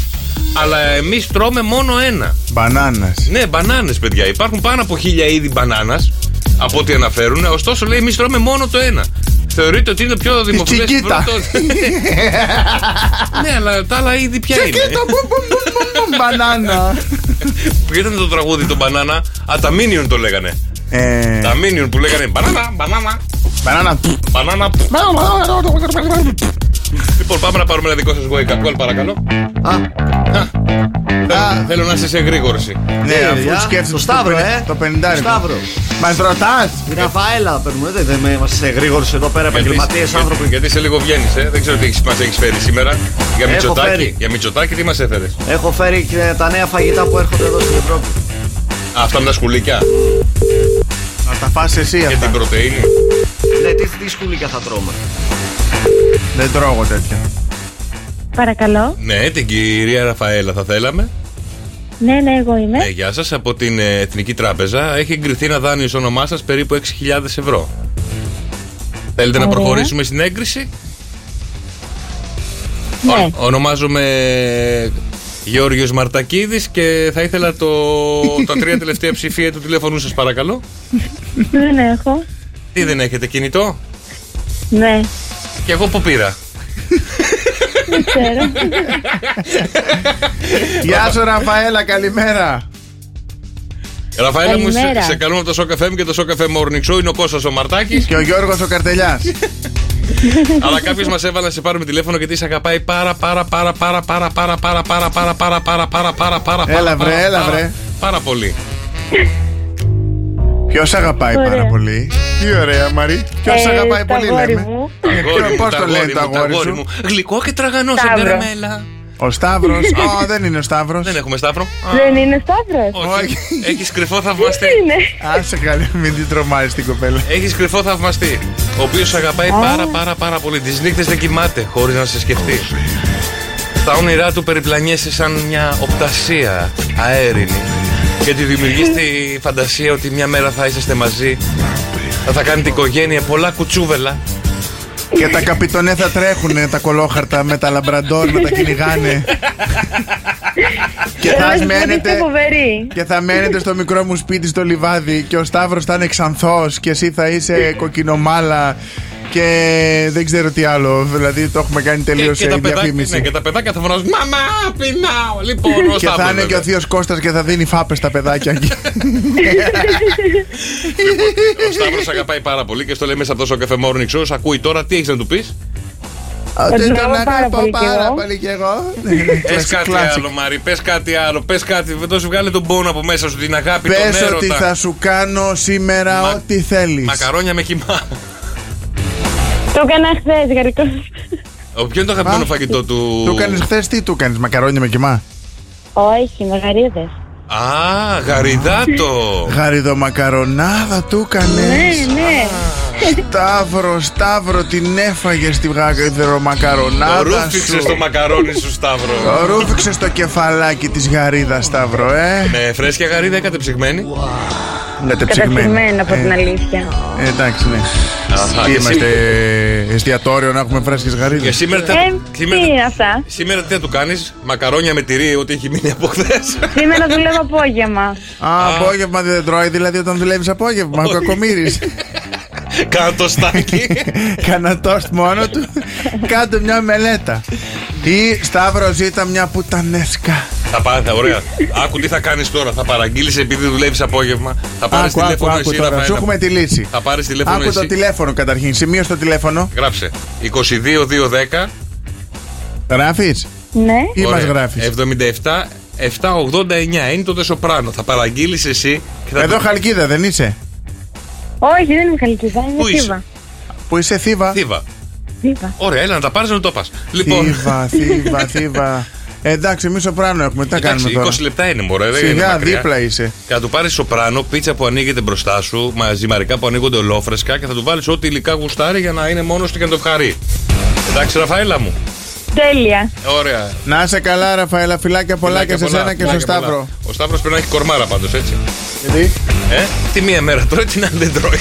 αλλά εμείς τρώμε μόνο ένα. Μπανάνας. Ναι, μπανάνες παιδιά. Υπάρχουν πάνω από χίλια είδη μπανάνας, από ό,τι αναφέρουν. Ωστόσο, λέει, εμείς τρώμε μόνο το ένα. Θεωρείτε ότι είναι το πιο δημοφιλές τσικίτα. φρούτο. (laughs) ναι, αλλά τα άλλα είδη ποια είναι. Τσικίτα, μπουμ, μπουμ, μπουμ, μπουμ, μπανάνα. (laughs) Που ήταν το τραγούδι το μπανάνα. Α, τα Minion το λέγανε. Ε, Τα Minion που λέγανε μπανάνα, μπανάνα, Μπανάνα. μπανάνα. Λοιπόν, πάμε να πάρουμε ένα δικό σας wake up call, παρακαλώ. α, Θέλω- Θέλω να είσαι σε γρήγορση. Ναι, Ε, αφού παιδιά, σκέφτεσαι το Σταύρο, πεν- ε. Το 50. Το Σταύρο. Μα ρωτάς. η Ραφαέλα παίρνουμε. Δεν δεν είμαστε σε γρήγορου εδώ πέρα επαγγελματίες Γιατί- άνθρωποι. Γιατί σε λίγο βγαίνεις, ε. Δεν ξέρω τι μας έχεις φέρει σήμερα. Για Έχω Μητσοτάκη. φέρει. Για Μητσοτάκη, τι μας έφερες; Έχω φέρει και τα νέα φαγητά που έρχονται εδώ στην Ευρώπη. Αυτά με τα σκουλίκια. Να τα φας εσύ Για την αυτά. πρωτενη. Ναι, τι, τι σκουλίκια θα τρώμε. Δεν τρώω εγώ τέτοια. Παρακαλώ. Ναι, την κυρία Ραφαέλα θα θέλαμε. Ναι, ναι, εγώ είμαι. Ναι, γεια σας. Από την ε, Εθνική Τράπεζα έχει εγκριθεί ένα δάνειο στο όνομά σας περίπου 6.000 ευρώ. Θέλετε να Ωραία. προχωρήσουμε στην έγκριση; Ναι. Ο- ονομάζομαι Γιώργος Μαρτακίδης και θα ήθελα το, τα τρία (laughs) τελευταία ψηφία του τηλέφωνου σας παρακαλώ. Δεν έχω. Τι δεν έχετε κινητό; Ναι, Και εγώ που πήρα. δεν ξέρω. Γεια σου, Ραφαέλα, καλημέρα. Ραφαέλα μου, σε, Καλημέρα. σε καλούμε από το Show FM και το Show Cafe Morning Show. Είναι ο Κώστας ο Μαρτάκης. Και ο Γιώργος ο Καρτελιάς. Αλλά κάποιο μα έβαλε να σε πάρουμε τηλέφωνο γιατί σε αγαπάει πάρα πάρα πάρα πάρα πάρα πάρα πάρα πάρα πάρα πάρα πάρα πάρα πάρα πάρα Έλα, βρε, πάρα, έλα, πάρα, βρε. Πάρα πολύ. Ποιος αγαπάει Ωραία. πάρα πολύ; Τι ωραία, Μαρή. Ποιος Ε, αγαπάει το πολύ, αγόρι λέμε. μου. Αγόρι μου, Πώς τα το λένε αγόρι το μου, τα αγόρι αγόρι σου; μου. Γλυκό και τραγανό σε Σταύρος. καραμέλα. Ο Σταύρος. (laughs) Ω, δεν είναι ο Σταύρος. Δεν έχουμε Σταύρο. Δεν είναι Σταύρος. Όχι. Έχει κρυφό (laughs) θαυμαστή. Τι είναι. Άσε καλή, μην την τρομάζεις την κοπέλα. Έχεις κρυφό θαυμαστή. Ο οποίος αγαπάει πάρα πάρα πάρα πολύ. Τις νύχτες δεν κοιμάται χωρίς να σε σκεφτεί. Στα όνειρά του περιπλανιέσαι σαν μια οπτασία αέρινη και τη δημιουργείς τη φαντασία ότι μια μέρα θα είσαστε μαζί. Θα, θα κάνετε οικογένεια, πολλά κουτσούβελα. Και τα καπιτονέ θα τρέχουν τα κολόχαρτα με τα λαμπραντόρ να τα κυνηγάνε. και, Θέλω να θα σου πω ότι μένετε, είστε φοβεροί. και θα μένετε στο μικρό μου σπίτι στο λιβάδι και ο Σταύρος θα είναι ξανθός και εσύ θα είσαι κοκκινομάλα και δεν ξέρω τι άλλο. Δηλαδή το έχουμε κάνει τελείως και, τα παιδάκια, διαφήμιση. ναι, και τα παιδάκια θα φωνάζουν Μαμά, πεινάω. Λοιπόν, ο (laughs) Και θα Σταύρος, είναι και βέβαια. ο θείος Κώστας και θα δίνει φάπες στα παιδάκια. (laughs) (laughs) Ο Σταύρος αγαπάει πάρα πολύ και στο λέει μέσα από το καφέ Morning Show. σ' Ακούει τώρα, τι έχεις να του πεις; Ότι τον τον αγαπώ πάρα αγαπώ πολύ κι πάρα εγώ. πολύ και εγώ. Πες Classic, κάτι classic. άλλο, Μάρι, πες κάτι άλλο. Πες κάτι, δεν το βγάλε τον πόνο από μέσα σου, την αγάπη, τον Πες έρωτα. ότι θα σου κάνω σήμερα Μα- ό,τι θέλεις. Μακαρόνια με κοιμά. Το έκανα χθες, γαρικό. Ο ποιο είναι το αγαπημένο φαγητό του. Του κάνεις χθες τι του κάνεις, μακαρόνια με κοιμά. Όχι, μαγαρίδες. Α, γαριδάτο. Γαριδομακαρονάδα του Ναι, κάνες. ναι. Σταύρο, Σταύρο, την έφαγες στη Το γαριδομακαρονάδα ρούφιξε σου. στο μακαρόνι σου, Σταύρο. Το ρούφιξε στο κεφαλάκι της γαρίδας, Σταύρο, ε. Με φρέσκια γαρίδα ή κατεψυγμένη. Καταπηγμένα από την Ε, αλήθεια. ε, εντάξει, ναι. Αχα, Τι και είμαστε εστιατόριο να έχουμε φρέσκες Και γαρίδες. σήμερα τι, Ε, σήμερα, τι είναι αυτά; σήμερα τι θα του κάνεις, μακαρόνια με τυρί, ό,τι έχει μείνει από χθες. Σήμερα δουλεύω απόγευμα. Α, απόγευμα δεν τρώει, δηλαδή όταν δουλεύεις απόγευμα, ο κακομοίρη. (laughs) Κάνα το στάκι. (laughs) Κάνα τόστ μόνο του. (laughs) Κάντε μια μελέτα. Ή Σταύρος ζήτα μια πουτανέσκα. Θα πάρει, θα, ωραία. Άκου τι θα κάνεις τώρα. Θα παραγγείλεις επειδή δουλεύεις απόγευμα. Θα πάρεις Άκου, άκου, τηλέφωνο άκου εσύ. τώρα. Θα, Σου πάει έχουμε να- τη λύση. θα πάρεις τηλέφωνο Άκου το εσύ. τηλέφωνο καταρχήν. Σημείο στο τηλέφωνο. Γράψε. 22-210. Γράφεις; Ναι. Ή μας γράφεις; 77 789 είναι το τεσοπράνο. Θα παραγγείλεις εσύ και θα. Εδώ χαλκίδα δεν είσαι; Όχι, δεν είμαι χαλκίδα, Πού είμαι είσαι; θύβα. Που είσαι θύβα. Θύβα. Θύβα. Ωραία, έλα να τα πάρεις να το πας. Λοιπόν. Θύβα, θύβα, (laughs) θύβα. Εντάξει, εμείς σοπράνο έχουμε. Τι θα Εντάξει, κάνουμε τώρα; 20 λεπτά είναι μωρέ, δεν είναι Σιγά, μακριά. δίπλα είσαι. Και θα του πάρεις σοπράνο, πίτσα που ανοίγεται μπροστά σου, μαζιμαρικά που ανοίγονται ολόφρεσκα και θα του βάλεις ό,τι υλικά γουστάρει για να είναι μόνος του και να το ευχαρεί. Εντάξει, Ραφαέλα μου. Τέλεια. Ωραία. Να είσαι καλά, Ραφαέλα. Φιλάκια πολλά και σε πολλά, σένα και στο φιλάκια πολλά. Σταύρο. Ο Σταύρος πρέπει να έχει κορμάρα πάντως, έτσι. Γιατί; Ε, τη μία μέρα τρώει, την άλλη δεν τρώει.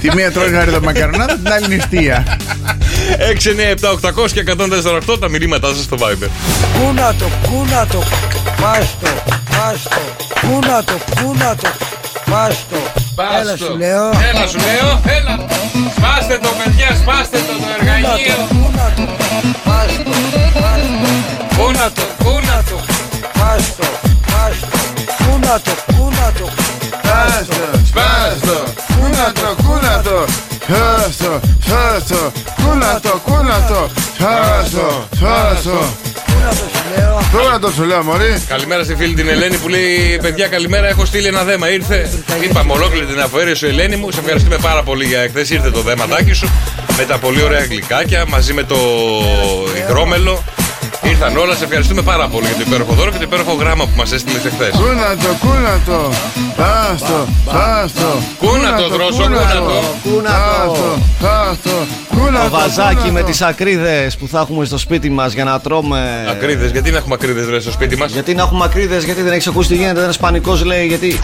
τη μία τρώει γαριδομακαρονάδα, την άλλη νηστεία. 6, 9, 7, 800 και 148 τα μηνύματά σας στο Viber. Κούνα το, κούνα το, πάστο, πάστο, κούνα το, κούνα το, πάστο. Έλα σου λέω. Έλα σου λέω, έλα. Σπάστε το, παιδιά, σπάστε το, το εργαλείο. Κούνα το, πάστο, πάστο, Κούνα το, κούνα το. πάστο, πάστο, κούνα το, κούνα το, Σπάστο, σπάστο, κούνατο, κούνατο. Σπάστο, σπάστο, κούνατο, κούνατο. Σπάστο, σπάστο. Κούνα το σου λέω. Κούνατο σου λέω, Μωρή. Καλημέρα στη φίλη την Ελένη που λέει: Παιδιά, καλημέρα. Έχω στείλει ένα δέμα. Ήρθε. Είπαμε ολόκληρη την αφιέρωση, Ελένη μου. Σε ευχαριστούμε πάρα πολύ για εχθές. Ήρθε το δέματάκι σου με τα πολύ ωραία γλυκάκια μαζί με το υγρόμελο. Ήρθαν όλα. Σε ευχαριστούμε πάρα πολύ για το υπέροχο δώρο και το υπέροχο γράμμα που μας έστειλες εχθές. Κούνατο, κούνατο. Σπάστο, σπάστο. Κούνατο, δρόσο, κούνατο. Σπάστο, σπάστο, κούνατο. Το βαζάκι κούνατο. με τις ακρίδες που θα έχουμε στο σπίτι μας για να τρώμε. Ακρίδες, γιατί να έχουμε ακρίδες ρε στο σπίτι μας; Γιατί να έχουμε ακρίδες, γιατί δεν έχεις ακούσει τι γίνεται. Ένας πανικός λέει, γιατί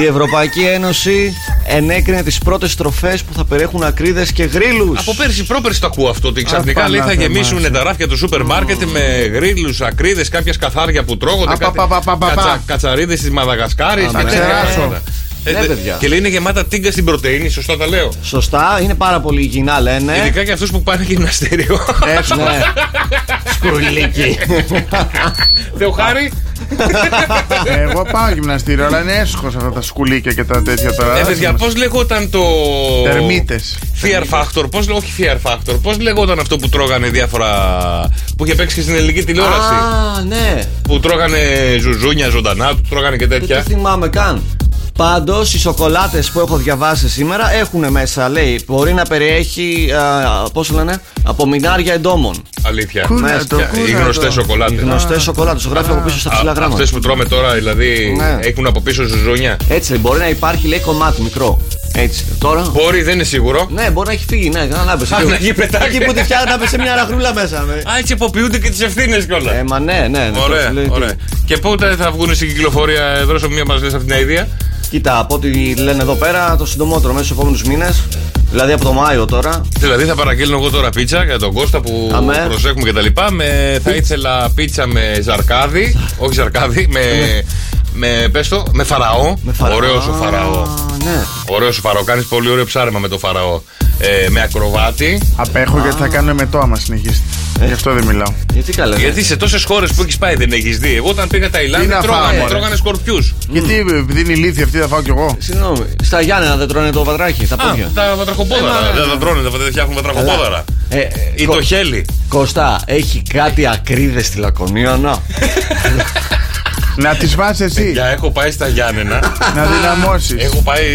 η Ευρωπαϊκή Ένωση ενέκρινε τις πρώτες στροφές που θα περιέχουν ακρίδες και γρίλους. Από πέρσι, πρόπερσι το ακούω αυτό. Ότι ξαφνικά λέει θα Πανάθεμά γεμίσουν σου. τα ράφια του σούπερ μάρκετ με γρίλους, ακρίδες, κάποια σκαθάρια που τρώγονται. Απα, πα, πα, πα, πα, πα. Κατσαρίδες της Μαδαγασκάρης. Α, Θα ξεράσω. Ε, Ναι, παιδιά. Και λέει είναι γεμάτα τίγκα στην πρωτενη, σωστά τα λέω. Σωστά, είναι πάρα πολύ υγιεινά λένε. Ειδικά και αυτούς που πάνε γυμναστήριο. Έσχο. Ναι. Σκουρλίκι. Θεοχάρη. Εγώ πάω γυμναστήριο, αλλά είναι έσχος αυτά τα σκουλίκια και τα τέτοια τώρα. Ε, παιδιά, πώς λεγόταν το. Τερμίτες. Fear Factor, πώς, λέ- όχι Fear Factor, πώς λεγόταν αυτό που τρώγανε διάφορα. που είχε παίξει και στην ελληνική τηλεόραση; Α, ναι. Που τρώγανε ζουζούνια ζωντανά, που τρώγανε και Δεν το τέτοια. θυμάμαι καν. Πάντως, οι σοκολάτες που έχω διαβάσει σήμερα έχουν μέσα, λέει, μπορεί να περιέχει. Πώς λένε, από μινάρια εντόμων. Αλήθεια. Κούνα το, Ποια- Οι κούνα γνωστές το. σοκολάτες. Οι γνωστές σοκολάτες, το γράφει από πίσω στα ψηλά γράμματα. Αυτές που τρώμε τώρα δηλαδή Ναι. έχουν από πίσω ζουζούνια. Έτσι, λέει, μπορεί να υπάρχει, λέει, κομμάτι μικρό. Έτσι. Τώρα; Μπορεί, δεν είναι σίγουρο. Ναι, μπορεί να έχει φύγει, ναι, να πέσει. Α, να έχει πετάξει. Εκεί που τη φτιάχνει να πέσει μια ραχρούλα μέσα. Ναι. Α, έτσι αποποιούνται και τις ευθύνες κιόλας. Ε, μα ναι, ναι. ναι Ωραία, το λέει, ωραία. Και πότε θα βγουν στην κυκλοφορία, δώσω μία μας λες αυτή την αίδια. Κοίτα, από ό,τι λένε εδώ πέρα, το συντομότερο μέσα στους επόμενους μήνες. Δηλαδή από το Μάιο τώρα. Δηλαδή θα παραγγείλω εγώ τώρα πίτσα για τον Κώστα που Αμέ. προσέχουμε και τα λοιπά. Με, θα ήθελα πίτσα με ζαρκάδι, όχι ζαρκάδι, με, με, πες το, με φαραώ. φαραώ. Ωραίος ο φαραώ. Ναι. Ωραίος ο φαραώ. Κάνεις πολύ ωραίο ψάρεμα με το φαραώ. Ε, με ακροβάτι. Απέχω γιατί θα κάνω εμετό άμα συνεχίσετε. Γι' αυτό δεν μιλάω. Γιατί καλά. Γιατί σε τόσες χώρες που έχεις πάει δεν έχεις δει. Εγώ όταν πήγα Ταϊλάνδη Τι να φάω, τρώγανε, μωρέ. τρώγανε σκορπιούς. Γιατί επειδή είναι ηλίθεια αυτή θα φάω κι εγώ. Συγγνώμη, στα Γιάννενα δεν τρώνε το βατράχι, τα Α, πόδια. τα βατραχοπόδαρα. Δεν τα τρώνε, δεν φτιάχνουν βατραχοπόδαρα. Ε, ε, Ή Κω- το χέλι. Κωστά, έχει κάτι ακρίδες στη Λακωνία, να. (laughs) Να τις βάζει εσύ. Για έχω πάει στα Γιάννενα. (laughs) Να δυναμώσεις. Έχω πάει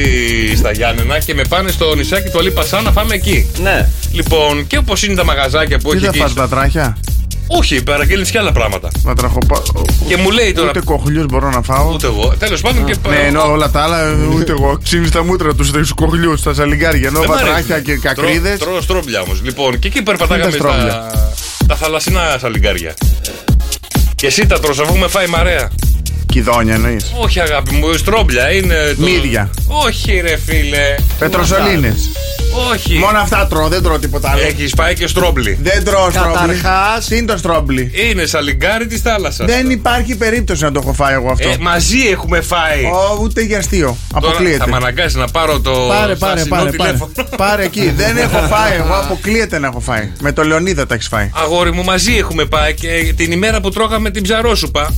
στα Γιάννενα και με πάνε στο νησάκι του Αλή Πασά να φάμε εκεί. Ναι. Λοιπόν, και όπως είναι τα μαγαζάκια που Τι έχει θα εκεί. φας βατράχια; Όχι, παραγγέλνεις και άλλα πράγματα. Βατραχοπα... Και μου λέει τώρα. Ούτε κοχλιούς μπορώ να φάω. Ούτε εγώ. Τέλος πάντων και. Ναι, ενώ όλα τα άλλα ούτε εγώ. Ξύνει τα μούτρα τους στου κοχλιούς, στα σαλιγκάρια. Ενώ Δεν μ' βατράχια αρέσει. και κακρίδες. Τρώω, τρώω στρόμπλια όμως. Λοιπόν, και εκεί περπατάγαμε Είναι τα στα, στρόμπλια. τα θαλασσινά σαλιγκάρια. Και εσύ τα τρως, αφού με φάει μαρέα. Κιδόνια εννοείς. Όχι, αγάπη μου, στρόμπλια είναι. Το... Μύδια. Όχι, ρε φίλε. Πετροσολίνε. Όχι. Μόνο αυτά τρώω, δεν τρώω τίποτα άλλο. Έχεις πάει και στρόμπλι. Δεν τρώω στρόμπλι. Καταρχά, Τι είναι το στρόμπλι; Είναι σαλιγκάρι της θάλασσας. Δεν υπάρχει περίπτωση να το έχω φάει εγώ αυτό. Ε, μαζί έχουμε φάει. Ω, ούτε για αστείο. Τώρα Αποκλείεται. θα με αναγκάσεις να πάρω το. Πάρε, στασινό πάρε, πάρε, πάρε. τηλέφωνο. πάρε εκεί. (laughs) Δεν έχω φάει εγώ. Αποκλείεται να έχω φάει. Με το Λεωνίδα τα έχεις φάει. Αγόρι μου, μαζί έχουμε πάει και την ημέρα που τρώγαμε την ψαρόσουπα.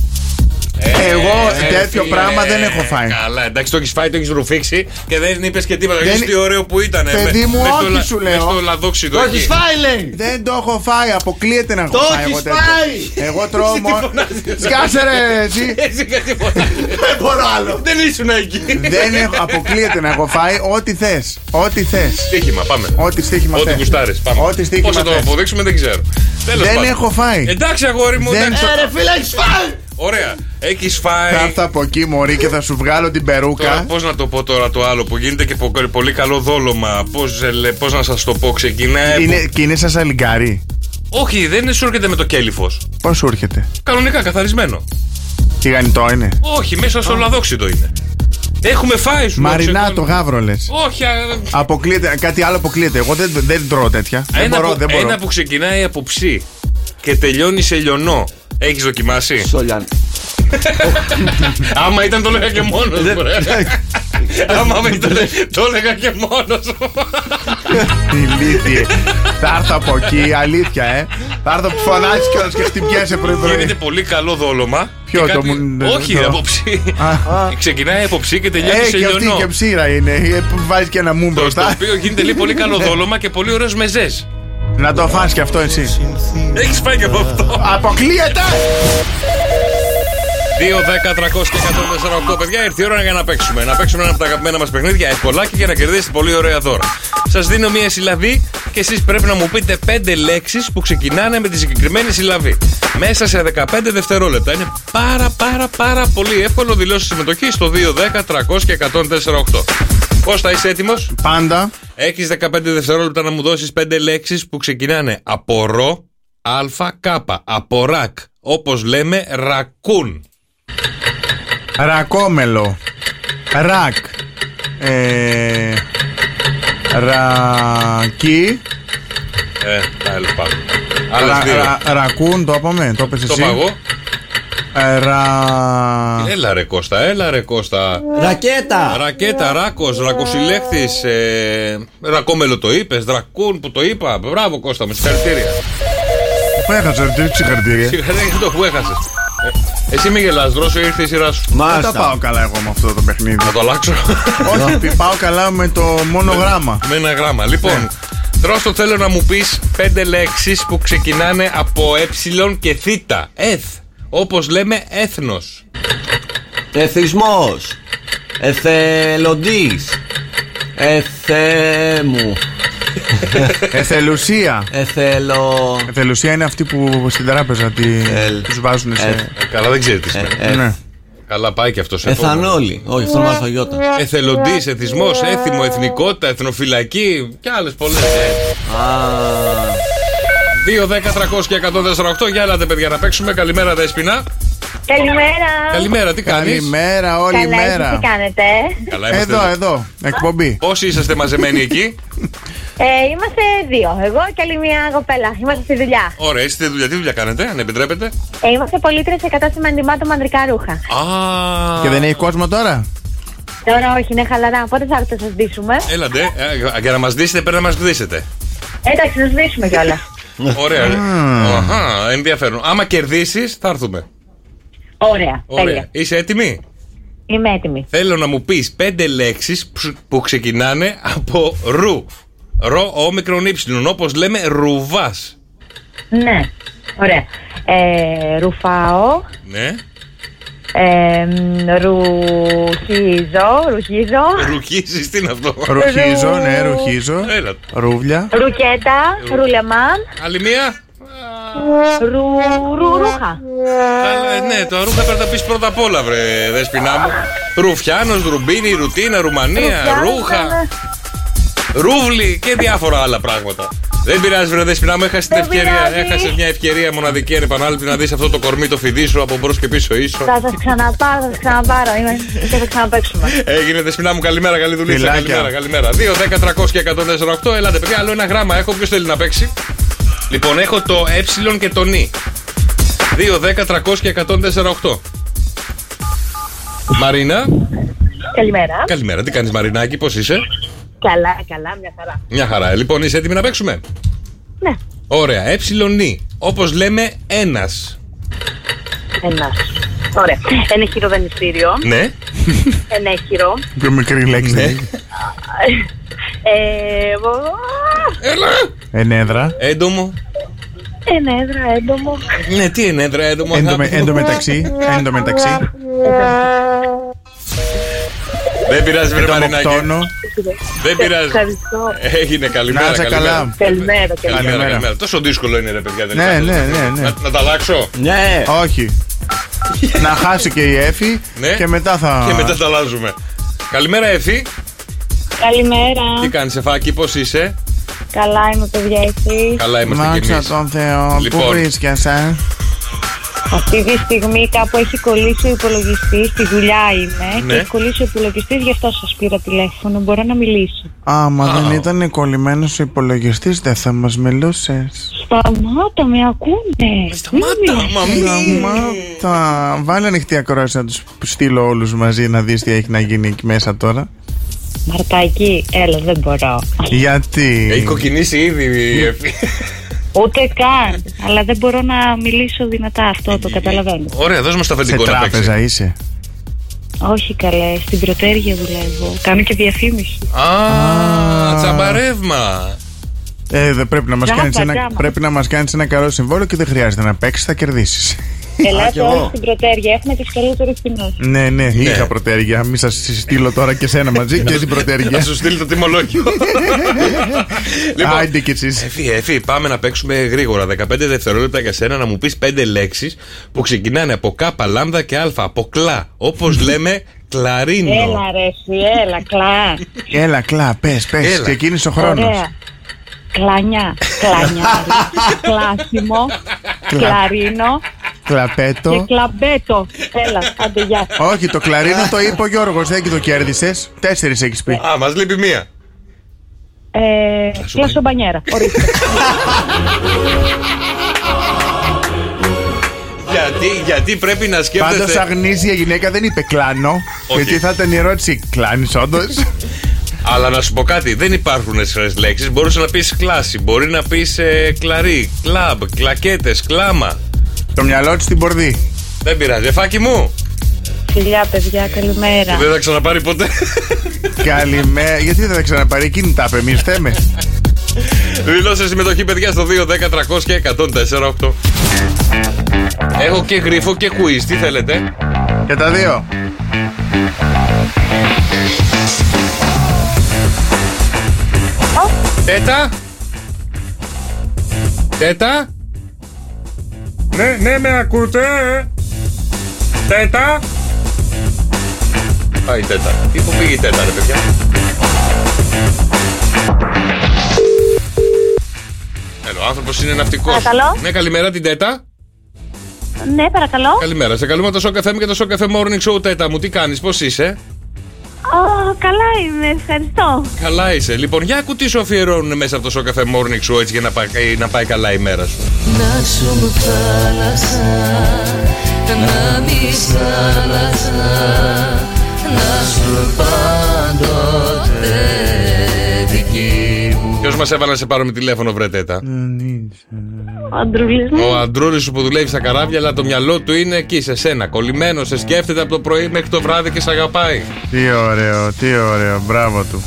Εγώ Ε, τέτοιο φίλε, πράγμα δεν έχω φάει. Καλά, εντάξει, το έχεις φάει, το έχεις ρουφήξει και δεν είπες και τίποτα. Δεν- Δεν... τι ωραίο που ήταν. Παιδί μου, όχι σου λέω. Στο λαδόξιδο. το εκεί. έχεις φάει, λέει. Δεν το έχω φάει. Αποκλείεται να έχω Το φάει. έχεις εγώ τέτοιο. φάει. Εγώ τρώω Εσύ τι μόνο. φωνάζεις. Σκάσε ρε, εσύ. Έτσι και τίποτα. Δεν μπορώ άλλο. Δεν ήσουν εκεί. Δεν έχω, αποκλείεται να έχω φάει ό,τι θες. Ό,τι θες. Στίχημα, πάμε. Ό,τι στοίχημα Ό,τι θες. γουστάρεις. Πάμε. Ό,τι στοίχημα Πώ θα το θες. αποδείξουμε δεν ξέρω. Τέλος Δεν πάντων. έχω φάει. Εντάξει, αγόρι μου, Δεν- εντάξει. Ε, ρε φίλε, έχεις φάει. Ωραία. Έχεις Θα φάει. έρθω από εκεί, Μωρή, και θα σου βγάλω την περούκα. Πώς να το πω τώρα το άλλο που γίνεται και πο- πολύ καλό δόλωμα. Πώς να σας το πω, ξεκινάει. Είναι, και είναι σαν σαλιγκάρι. Όχι, δεν σου έρχεται με το κέλυφος. Πώς σου έρχεται; Κανονικά, καθαρισμένο. Τηγανιτό είναι; Όχι, μέσα στο λαδόξιδο είναι. Έχουμε φάει σου. Μαρινάτο ξέρω. γάβρο λες. Όχι, α, Αποκλείεται, κάτι άλλο αποκλείεται. Εγώ δεν, δεν τρώω τέτοια. δεν ένα, μπορώ, που, δεν μπορώ. ένα που ξεκινάει από ψή και τελειώνει σε λιονό. Έχεις δοκιμάσει; Σολιάν. (laughs) Άμα ήταν το έλεγα και μόνος Ναι. μου. ρε. Άμα με το, το έλεγα και μόνος μου. (laughs) Ηλίθιε. Θα έρθω από εκεί, αλήθεια, ε. Θα έρθω που φωνάζεις κιόλας και χτυπιέσαι πρωί-πρωί. Γίνεται πολύ καλό δόλωμα. Ποιο Και το κάτι- μου- Όχι, το- από ψή. Α. (laughs) Ξεκινάει από ψή και τελειώνει Ε, σε και αυτή λιονό. και ψήρα είναι. Ε, που Βάζεις και ένα μου Το, το μπροστά. οποίο γίνεται λέει πολύ καλό δόλωμα και πολύ ωραίος μεζές. Να το φας κι αυτό εσύ. Έχεις φάει και από αυτό. Αποκλείεται! 2, 10, 300 και 148 παιδιά, ήρθε η ώρα για να παίξουμε. Να παίξουμε ένα από τα αγαπημένα μας παιχνίδια, ευκολάκι και να κερδίσετε πολύ ωραία δώρα. Σας δίνω μία συλλαβή και εσείς πρέπει να μου πείτε 5 λέξεις που ξεκινάνε με τη συγκεκριμένη συλλαβή. Μέσα σε 15 δευτερόλεπτα. Είναι πάρα πάρα πάρα πολύ εύκολο. Δηλώσεις συμμετοχής στο 2, 10, 300 και 148. Κώστα, είσαι έτοιμος; Πάντα. Έχεις 15 δευτερόλεπτα να μου δώσεις 5 λέξεις που ξεκινάνε από ρο, α, κ. Από ρακ. Όπως λέμε, ρακούν. Ρακόμελο. Ρακ. Ε, ρακί. Ε, τέλο πάντων. Άλλες Ρα- δύο. ρα- Ρακούν, το είπαμε. Το είπες Το εσύ. παγώ. Ε, ρα... Έλα ρε Κώστα, έλα ρε Κώστα. Ρακέτα. Ρακέτα, ράκος, ρακοσυλλέχτης, ε, ρακόμελο το είπες, δρακούν που το είπα. Μπράβο Κώστα μου, συγχαρητήρια. Πού έχασα, τι συγχαρητήρια; Συγχαρητήρια για το που έχασες. Ε, εσύ μη γελάς, δρόσο ήρθε η σειρά σου. Δεν τα Μάλιστα. πάω καλά εγώ με αυτό το παιχνίδι. Να το αλλάξω. Όχι, πι- πάω καλά με το μόνο γράμμα. Με ένα γράμμα. Λοιπόν, Δρόσο θέλω να μου πεις πέντε λέξεις που ξεκινάνε από ε και θ. Εθ. Όπως λέμε έθνος. Εθισμός. Εθελοντής. Εθε μου. Εθελουσία. Εθελο. Εθελουσία είναι αυτή που στην τράπεζα τη... τους βάζουν σε. Ε, Καλά, δεν ξέρει τι σημαίνει. Ναι. Καλά, πάει και αυτός. Εθανόλη. Όχι, αυτό είναι αλφαγιώτα. Εθελοντής, εθισμός, έθιμο, εθνικότητα, εθνοφυλακή και άλλες πολλές. 2, 10, 300 και 148. Για έλατε, παιδιά, να παίξουμε. Καλημέρα, Δέσπινα. Καλημέρα. Καλημέρα, τι κάνεις; Καλημέρα, όλη Καλά, εσείς μέρα. τι κάνετε; Καλά, είμαστε Εδώ, εδώ. Εκπομπή. Πόσοι είσαστε μαζεμένοι εκεί; (laughs) Ε, είμαστε δύο. Εγώ και άλλη μια κοπέλα. Είμαστε στη δουλειά. Ωραία, είστε στη δουλειά. Τι δουλειά κάνετε, αν επιτρέπετε; Ε, είμαστε πολίτρες σε κατάστημα ενδυμάτων με ανδρικά ρούχα. Α, Και δεν έχει κόσμο τώρα; Τώρα όχι, είναι χαλαρά. Πότε θα έρθετε να σας δείσουμε. Έλατε, ε, για να μας δείσετε πρέπει να μας δείσετε. Εντάξει, να σας δείσουμε κιόλας. Ωραία. Αχα, ενδιαφέρον. Άμα κερδίσεις, θα έρθουμε. Ωραία, Ωραία. τέλεια. Είσαι έτοιμη; Είμαι έτοιμη. Θέλω να μου πεις πέντε λέξεις που ξεκινάνε από ρου. Ρο, όμικρον ύψιλον. Όπως λέμε, ρουβάς. Ναι, ωραία. Ε, ρουφάω. Ναι. Ε, μ, ρουχίζω. Ρουχίζω. Ρουχίζεις, τι είναι αυτό; Ρουχίζω, ναι, ρουχίζω. Έλα. Ρούβλια. Ρουκέτα. Ρουλεμάν. Άλλη μία. Ρου, ρου, ρούχα. Καλά, ναι, το ρούχα πρέπει να πεις πρώτα απ' όλα, βρε δεσπινά μου. Ρουφιάνος, ρουμπίνι, ρουτίνα, Ρουμανία, ρούχα, ρούβλι και διάφορα άλλα πράγματα. Δεν πειράζει, βρε δεσπινά μου, έχασες την Δεν ευκαιρία. πειράζει. Έχασες μια ευκαιρία μοναδική ανεπανάληπτη να δεις αυτό το κορμί το φιδί σου από μπρος και πίσω ίσο. Θα σας ξαναπάρω, θα σας ξαναπάρω. Είμαι... Και θα ξαναπαίξουμε. Έγινε δεσπινά μου, καλημέρα, καλή δουλειά. Φιλάκια. Καλημέρα, καλημέρα. 2, 10, 300 και 148. Ελάτε, παιδιά, άλλο ένα γράμμα έχω. Ποιος θέλει να παίξει. Λοιπόν, έχω το ε και το νι. 2, 10, 300 και 148. Μαρίνα. Καλημέρα. Καλημέρα, τι κάνεις Μαρινάκη, πώς είσαι; Καλά, καλά, μια χαρά. Μια χαρά. Λοιπόν, είσαι έτοιμη να παίξουμε; Ναι. Ωραία, ε νι. Όπως λέμε, ένας. Ένας. Ωραία. Ενέχειρο δανειστήριο. Ναι. Ενέχειρο. Πιο μικρή λέξη. Ναι. ναι. Ε, Έλα. Ενέδρα. Έντομο. Ενέδρα, έντομο. Ναι, τι είναι έδρα, έντομο. Εν τω αγάπη με- μου. εν τω μεταξύ. Εν τω μεταξύ. Δεν πειράζει, βρε Μαρινάκη. Εντομοκτόνο. Δεν πειράζει. Ευχαριστώ. Έγινε καλημέρα. Να είσαι καλημέρα. καλά. Καλημέρα, καλημέρα. Καλημέρα, Καλημέρα. καλημέρα. Τόσο δύσκολο είναι, ρε παιδιά. Δεν Ναι, είναι ναι, εύκολο. ναι, ναι. Να, να τα αλλάξω. Ναι. Όχι. (laughs) Να χάσει και η Εφη Ναι. και μετά θα. Και μετά τα αλλάζουμε. Καλημέρα, Εφη. Καλημέρα. Τι κάνεις, Εφάκη, πώς είσαι; Καλά είμαι, παιδιά, εσύ. Καλά είμαστε κι Μάξα εμείς. τον Θεό. Πού Λοιπόν. βρίσκεσαι; Αυτή τη στιγμή κάπου έχει κολλήσει ο υπολογιστής. Στη δουλειά είμαι. Ναι. Και έχει κολλήσει ο υπολογιστής, γι' αυτό σας πήρα τηλέφωνο. Μπορώ να μιλήσω. Άμα Α. δεν ήταν κολλημένος ο υπολογιστής, δεν θα μας μιλούσες. Σταμάτα, με ακούνε. Σταμάτα, μα μη. Σταμάτα. Βάλε ανοιχτή ακρόαση να τους στείλω όλους μαζί να δεις τι έχει να γίνει εκεί μέσα τώρα. Μαρτάκι, έλα, δεν μπορώ. Γιατί; Έχει κοκκινήσει ήδη η Εφη. Ούτε καν. Αλλά δεν μπορώ να μιλήσω δυνατά αυτό, το καταλαβαίνω. Ωραία, δώσ' μας το Σε αφεντικό να παίξει. τράπεζα είσαι. Όχι καλέ, στην πρωτέργεια δουλεύω. Κάνω και διαφήμιση. Α, τσαμπαρεύμα. Ε, δεν πρέπει να μας Τζάμπα, κάνεις ένα, τζάμπα. πρέπει να μας κάνεις ένα καλό συμβόλαιο και δεν χρειάζεται να παίξεις, θα κερδίσεις. Ελάτε όλοι στην πρωτέργεια, έχουμε τις καλύτερες τιμές. ναι, ναι, είχα πρωτέργεια. Μη σας στείλω τώρα και σένα μαζί και την πρωτέργεια. Θα σου στείλει το τιμολόγιο. (laughs) λοιπόν, Άιντε κι εσείς. Εφή, Εφή, πάμε να παίξουμε γρήγορα. 15 δευτερόλεπτα για σένα να μου πεις 5 λέξεις που ξεκινάνε από κάπα, λάμδα και α. Από κλα. Όπως λέμε, κλαρίνο. Έλα ρε, εσύ, έλα, κλά. Έλα, κλα, πες, πες, Έλα. ξεκίνησε ο χρόνος. Ωραία. Κλανιά, κλανιάρι, (laughs) κλάσιμο, κλαρίνο και Κλαπέτο. κλαμπέτο. Έλα, άντε γεια. Όχι, το κλαρίνο το είπε ο Γιώργος, δεν και το κέρδισες. Τέσσερις έχεις πει. Α, μας λείπει μία. Ε, κλάσω μπανιέρα, ορίστε. Γιατί, γιατί πρέπει να Πάντως σκέφτεσαι. αγνήσια γυναίκα δεν είπε κλάνο. Όχι. Γιατί θα ήταν η ερώτηση, κλάνεις όντως; Αλλά να σου πω κάτι, δεν υπάρχουν εσχρέ λέξεις. Μπορούσε να πεις κλάση, μπορεί να πεις κλαρί, κλαμπ, κλακέτες, κλάμα. Το μυαλό της στην πορδί. Δεν πειράζει. Εφάκι μου. Φιλιά, παιδιά, καλημέρα. Και δεν θα ξαναπάρει ποτέ. καλημέρα. Γιατί δεν θα ξαναπάρει, εκείνη τα είπε, θέμε. Δηλώσε συμμετοχή, παιδιά, στο 2, 10, 300 και 104, 8. Έχω και γρίφο και quiz, τι θέλετε; Και τα δύο. Τέτα. Τέτα. Ναι, ναι, με ακούτε. Τέτα. Πάει η τέτα. Τι που πήγε η τέτα, ρε παιδιά; Έλα, ο άνθρωπος είναι ναυτικός. Παρακαλώ. Ναι, καλημέρα την τέτα. Ναι, παρακαλώ. Καλημέρα. Σε καλούμε το Show FM και το Show Cafe Morning Show τέτα μου. Τι κάνεις, πώς είσαι; Ω, καλά είμαι, ευχαριστώ. Καλά είσαι. Λοιπόν, για ακού τι σου αφιερώνουν μέσα από το Show Cafe Morning Show έτσι για να πάει, να πάει καλά η μέρα σου. Να σου μου θάλασσα Να μη σ' άλλαζα Να σου πάντοτε δική μου Ποιος μας έβαλε να σε πάρουμε τηλέφωνο, βρε τέτα; Ο Αντρούλης μου. Ο Αντρούλης σου που δουλεύει στα καράβια, αλλά το μυαλό του είναι εκεί σε σένα. Κολλημένο, σε σκέφτεται από το πρωί μέχρι το βράδυ και σε αγαπάει. Τι ωραίο, τι ωραίο, μπράβο του.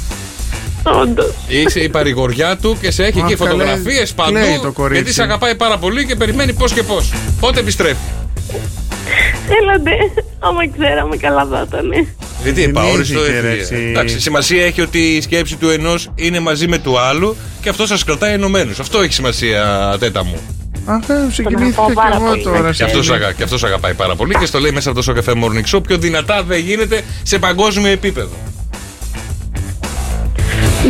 Όντως. Είσαι η παρηγοριά του και σε έχει Αχ, εκεί καλέ, φωτογραφίες παντού. κλαίει το κορίτσι. Γιατί σε αγαπάει πάρα πολύ και περιμένει πώς και πώς. Πότε επιστρέφει; Έλατε, άμα ξέραμε καλά θα ήταν. Γιατί επαόριστο Θυμήθηκε, ρε, έφυγε. εσύ. Εντάξει, σημασία έχει ότι η σκέψη του ενός είναι μαζί με του άλλου και αυτό σας κρατάει ενωμένους. Αυτό έχει σημασία, τέτα μου. Αχ, ε, συγκινήθηκα αγαπάω κι πάρα εγώ πολύ. τώρα. Και αυτό αγα... και αυτός αγαπάει πάρα πολύ και στο λέει μέσα από το Show Cafe Morning Show πιο δυνατά δεν γίνεται σε παγκόσμιο επίπεδο.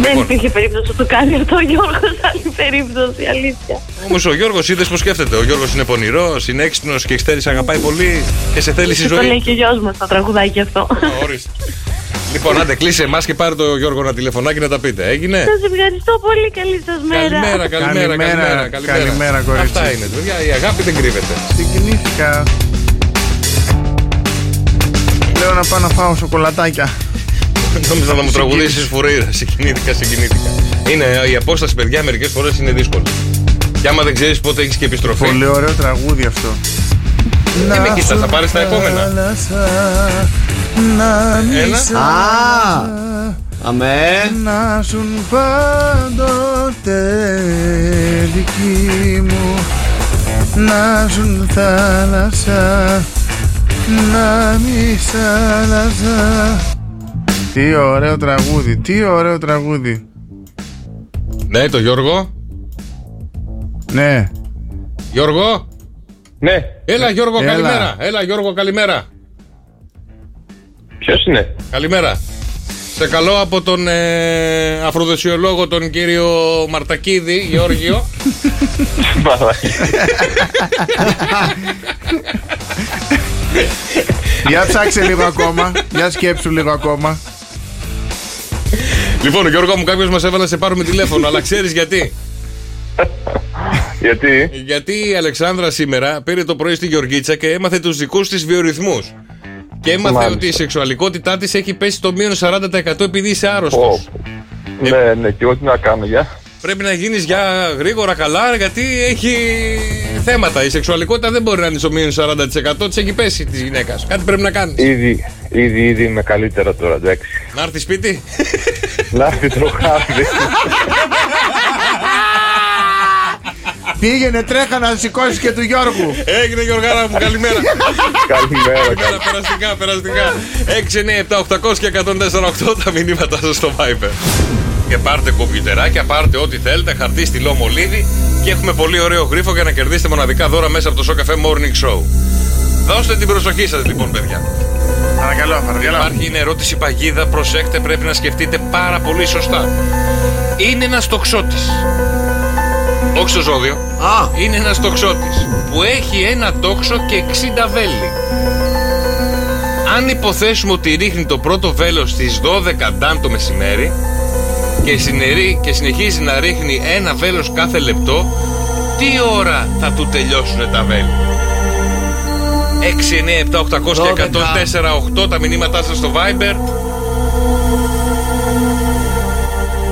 Δεν υπήρχε περίπτωση να το κάνει αυτό ο Γιώργος, (laughs) άλλη περίπτωση, αλήθεια. Όμως ο Γιώργος είδες πώ σκέφτεται. Ο Γιώργος είναι πονηρός, είναι έξυπνος και ξέρεις αγαπάει πολύ και σε θέλει στη Και το λέει ζωή. και ο γιος μας το τραγουδάκι αυτό. Ορίστε. Λοιπόν, άντε κλείσε εμάς και πάρε το Γιώργο ένα τηλεφωνάκι να τα πείτε. Έγινε. Σας ευχαριστώ πολύ, καλή σας μέρα. Καλημέρα, καλημέρα, Καλημέρα, καλημέρα. καλημέρα, κορίτσι. Αυτά είναι, παιδιά. Η αγάπη δεν κρύβεται. Συγκινήθηκα. Λέω να πάω να φάω σοκολατάκια. Νόμιζα να μου τραγουδήσεις φουρήρα. Συγκινήθηκα, συγκινήθηκα. Είναι η απόσταση, παιδιά, μερικές φορές είναι δύσκολη. Και άμα δεν ξέρεις πότε έχεις και επιστροφή. Πολύ ωραίο τραγούδι αυτό. Τι με κοιτάς, θα πάρεις τα επόμενα. Να μη Ένα. σ' Α, αμέ. Να σου πάντοτε δική μου Να σου θάλασσα Να μη σ' άλλαζα Τι ωραίο τραγούδι, τι ωραίο τραγούδι Ναι, το Γιώργο. Ναι, Γιώργο. Ναι, Έλα, Γιώργο, Έλα. καλημέρα. Έλα, Γιώργο, καλημέρα. ποιος είναι; Καλημέρα. Σε καλώ από τον ε, αφροδεσιολόγο τον κύριο Μαρτακίδη, Γεώργιο. (laughs) για ψάξε λίγο ακόμα Για σκέψου λίγο ακόμα λοιπόν, Γιώργο μου, κάποιος μας έβαλε να σε πάρουμε τηλέφωνο, αλλά ξέρεις γιατί; Γιατί; Γιατί η Αλεξάνδρα σήμερα πήρε το πρωί στη Γεωργίτσα και έμαθε τους δικούς της βιορυθμούς. Και έμαθε Μάλιστα. ότι η σεξουαλικότητά της έχει πέσει στο μείον 40% επειδή είσαι άρρωστος. Πω. Ναι, ναι, και εγώ τι να κάνω, για. Πρέπει να γίνεις για γρήγορα καλά, γιατί έχει θέματα. Η σεξουαλικότητα δεν μπορεί να είναι στο μείον 40%. Της έχει πέσει τη γυναίκα. Κάτι πρέπει να κάνεις. Ήδη, ήδη, ήδη είμαι καλύτερα τώρα, εντάξει. Να έρθει σπίτι. Να έρθει τροχάδι. Πήγαινε τρέχα να σηκώσεις και του Γιώργου Έγινε Γιωργάρα μου, καλημέρα. Καλημέρα, Καλημέρα, περαστικά, περαστικά. 6, 9, 7, 800 και 148 τα μηνύματά σας στο Viper. Και πάρτε κομπιουτεράκια, πάρτε ό,τι θέλετε, χαρτί, στυλό, μολύβι και έχουμε πολύ ωραίο γρίφο για να κερδίσετε μοναδικά δώρα μέσα από το Show Cafe Morning Show. Δώστε την προσοχή σας λοιπόν, παιδιά. Παρακαλώ, παρακαλώ Υπάρχει είναι ερώτηση παγίδα, προσέχτε, πρέπει να σκεφτείτε πάρα πολύ σωστά. Είναι ένας τοξότης. Όχι στο ζώδιο. Α, Είναι ένας τοξότης που έχει ένα τόξο και 60 βέλη. Αν υποθέσουμε ότι ρίχνει το πρώτο βέλος στις 12 ντάν το μεσημέρι και, συνερεί, και συνεχίζει να ρίχνει ένα βέλος κάθε λεπτό, τι ώρα θα του τελειώσουν τα βέλη; 6, 9, 7, 800 και 104, 8 τα μηνύματά σας στο Viber.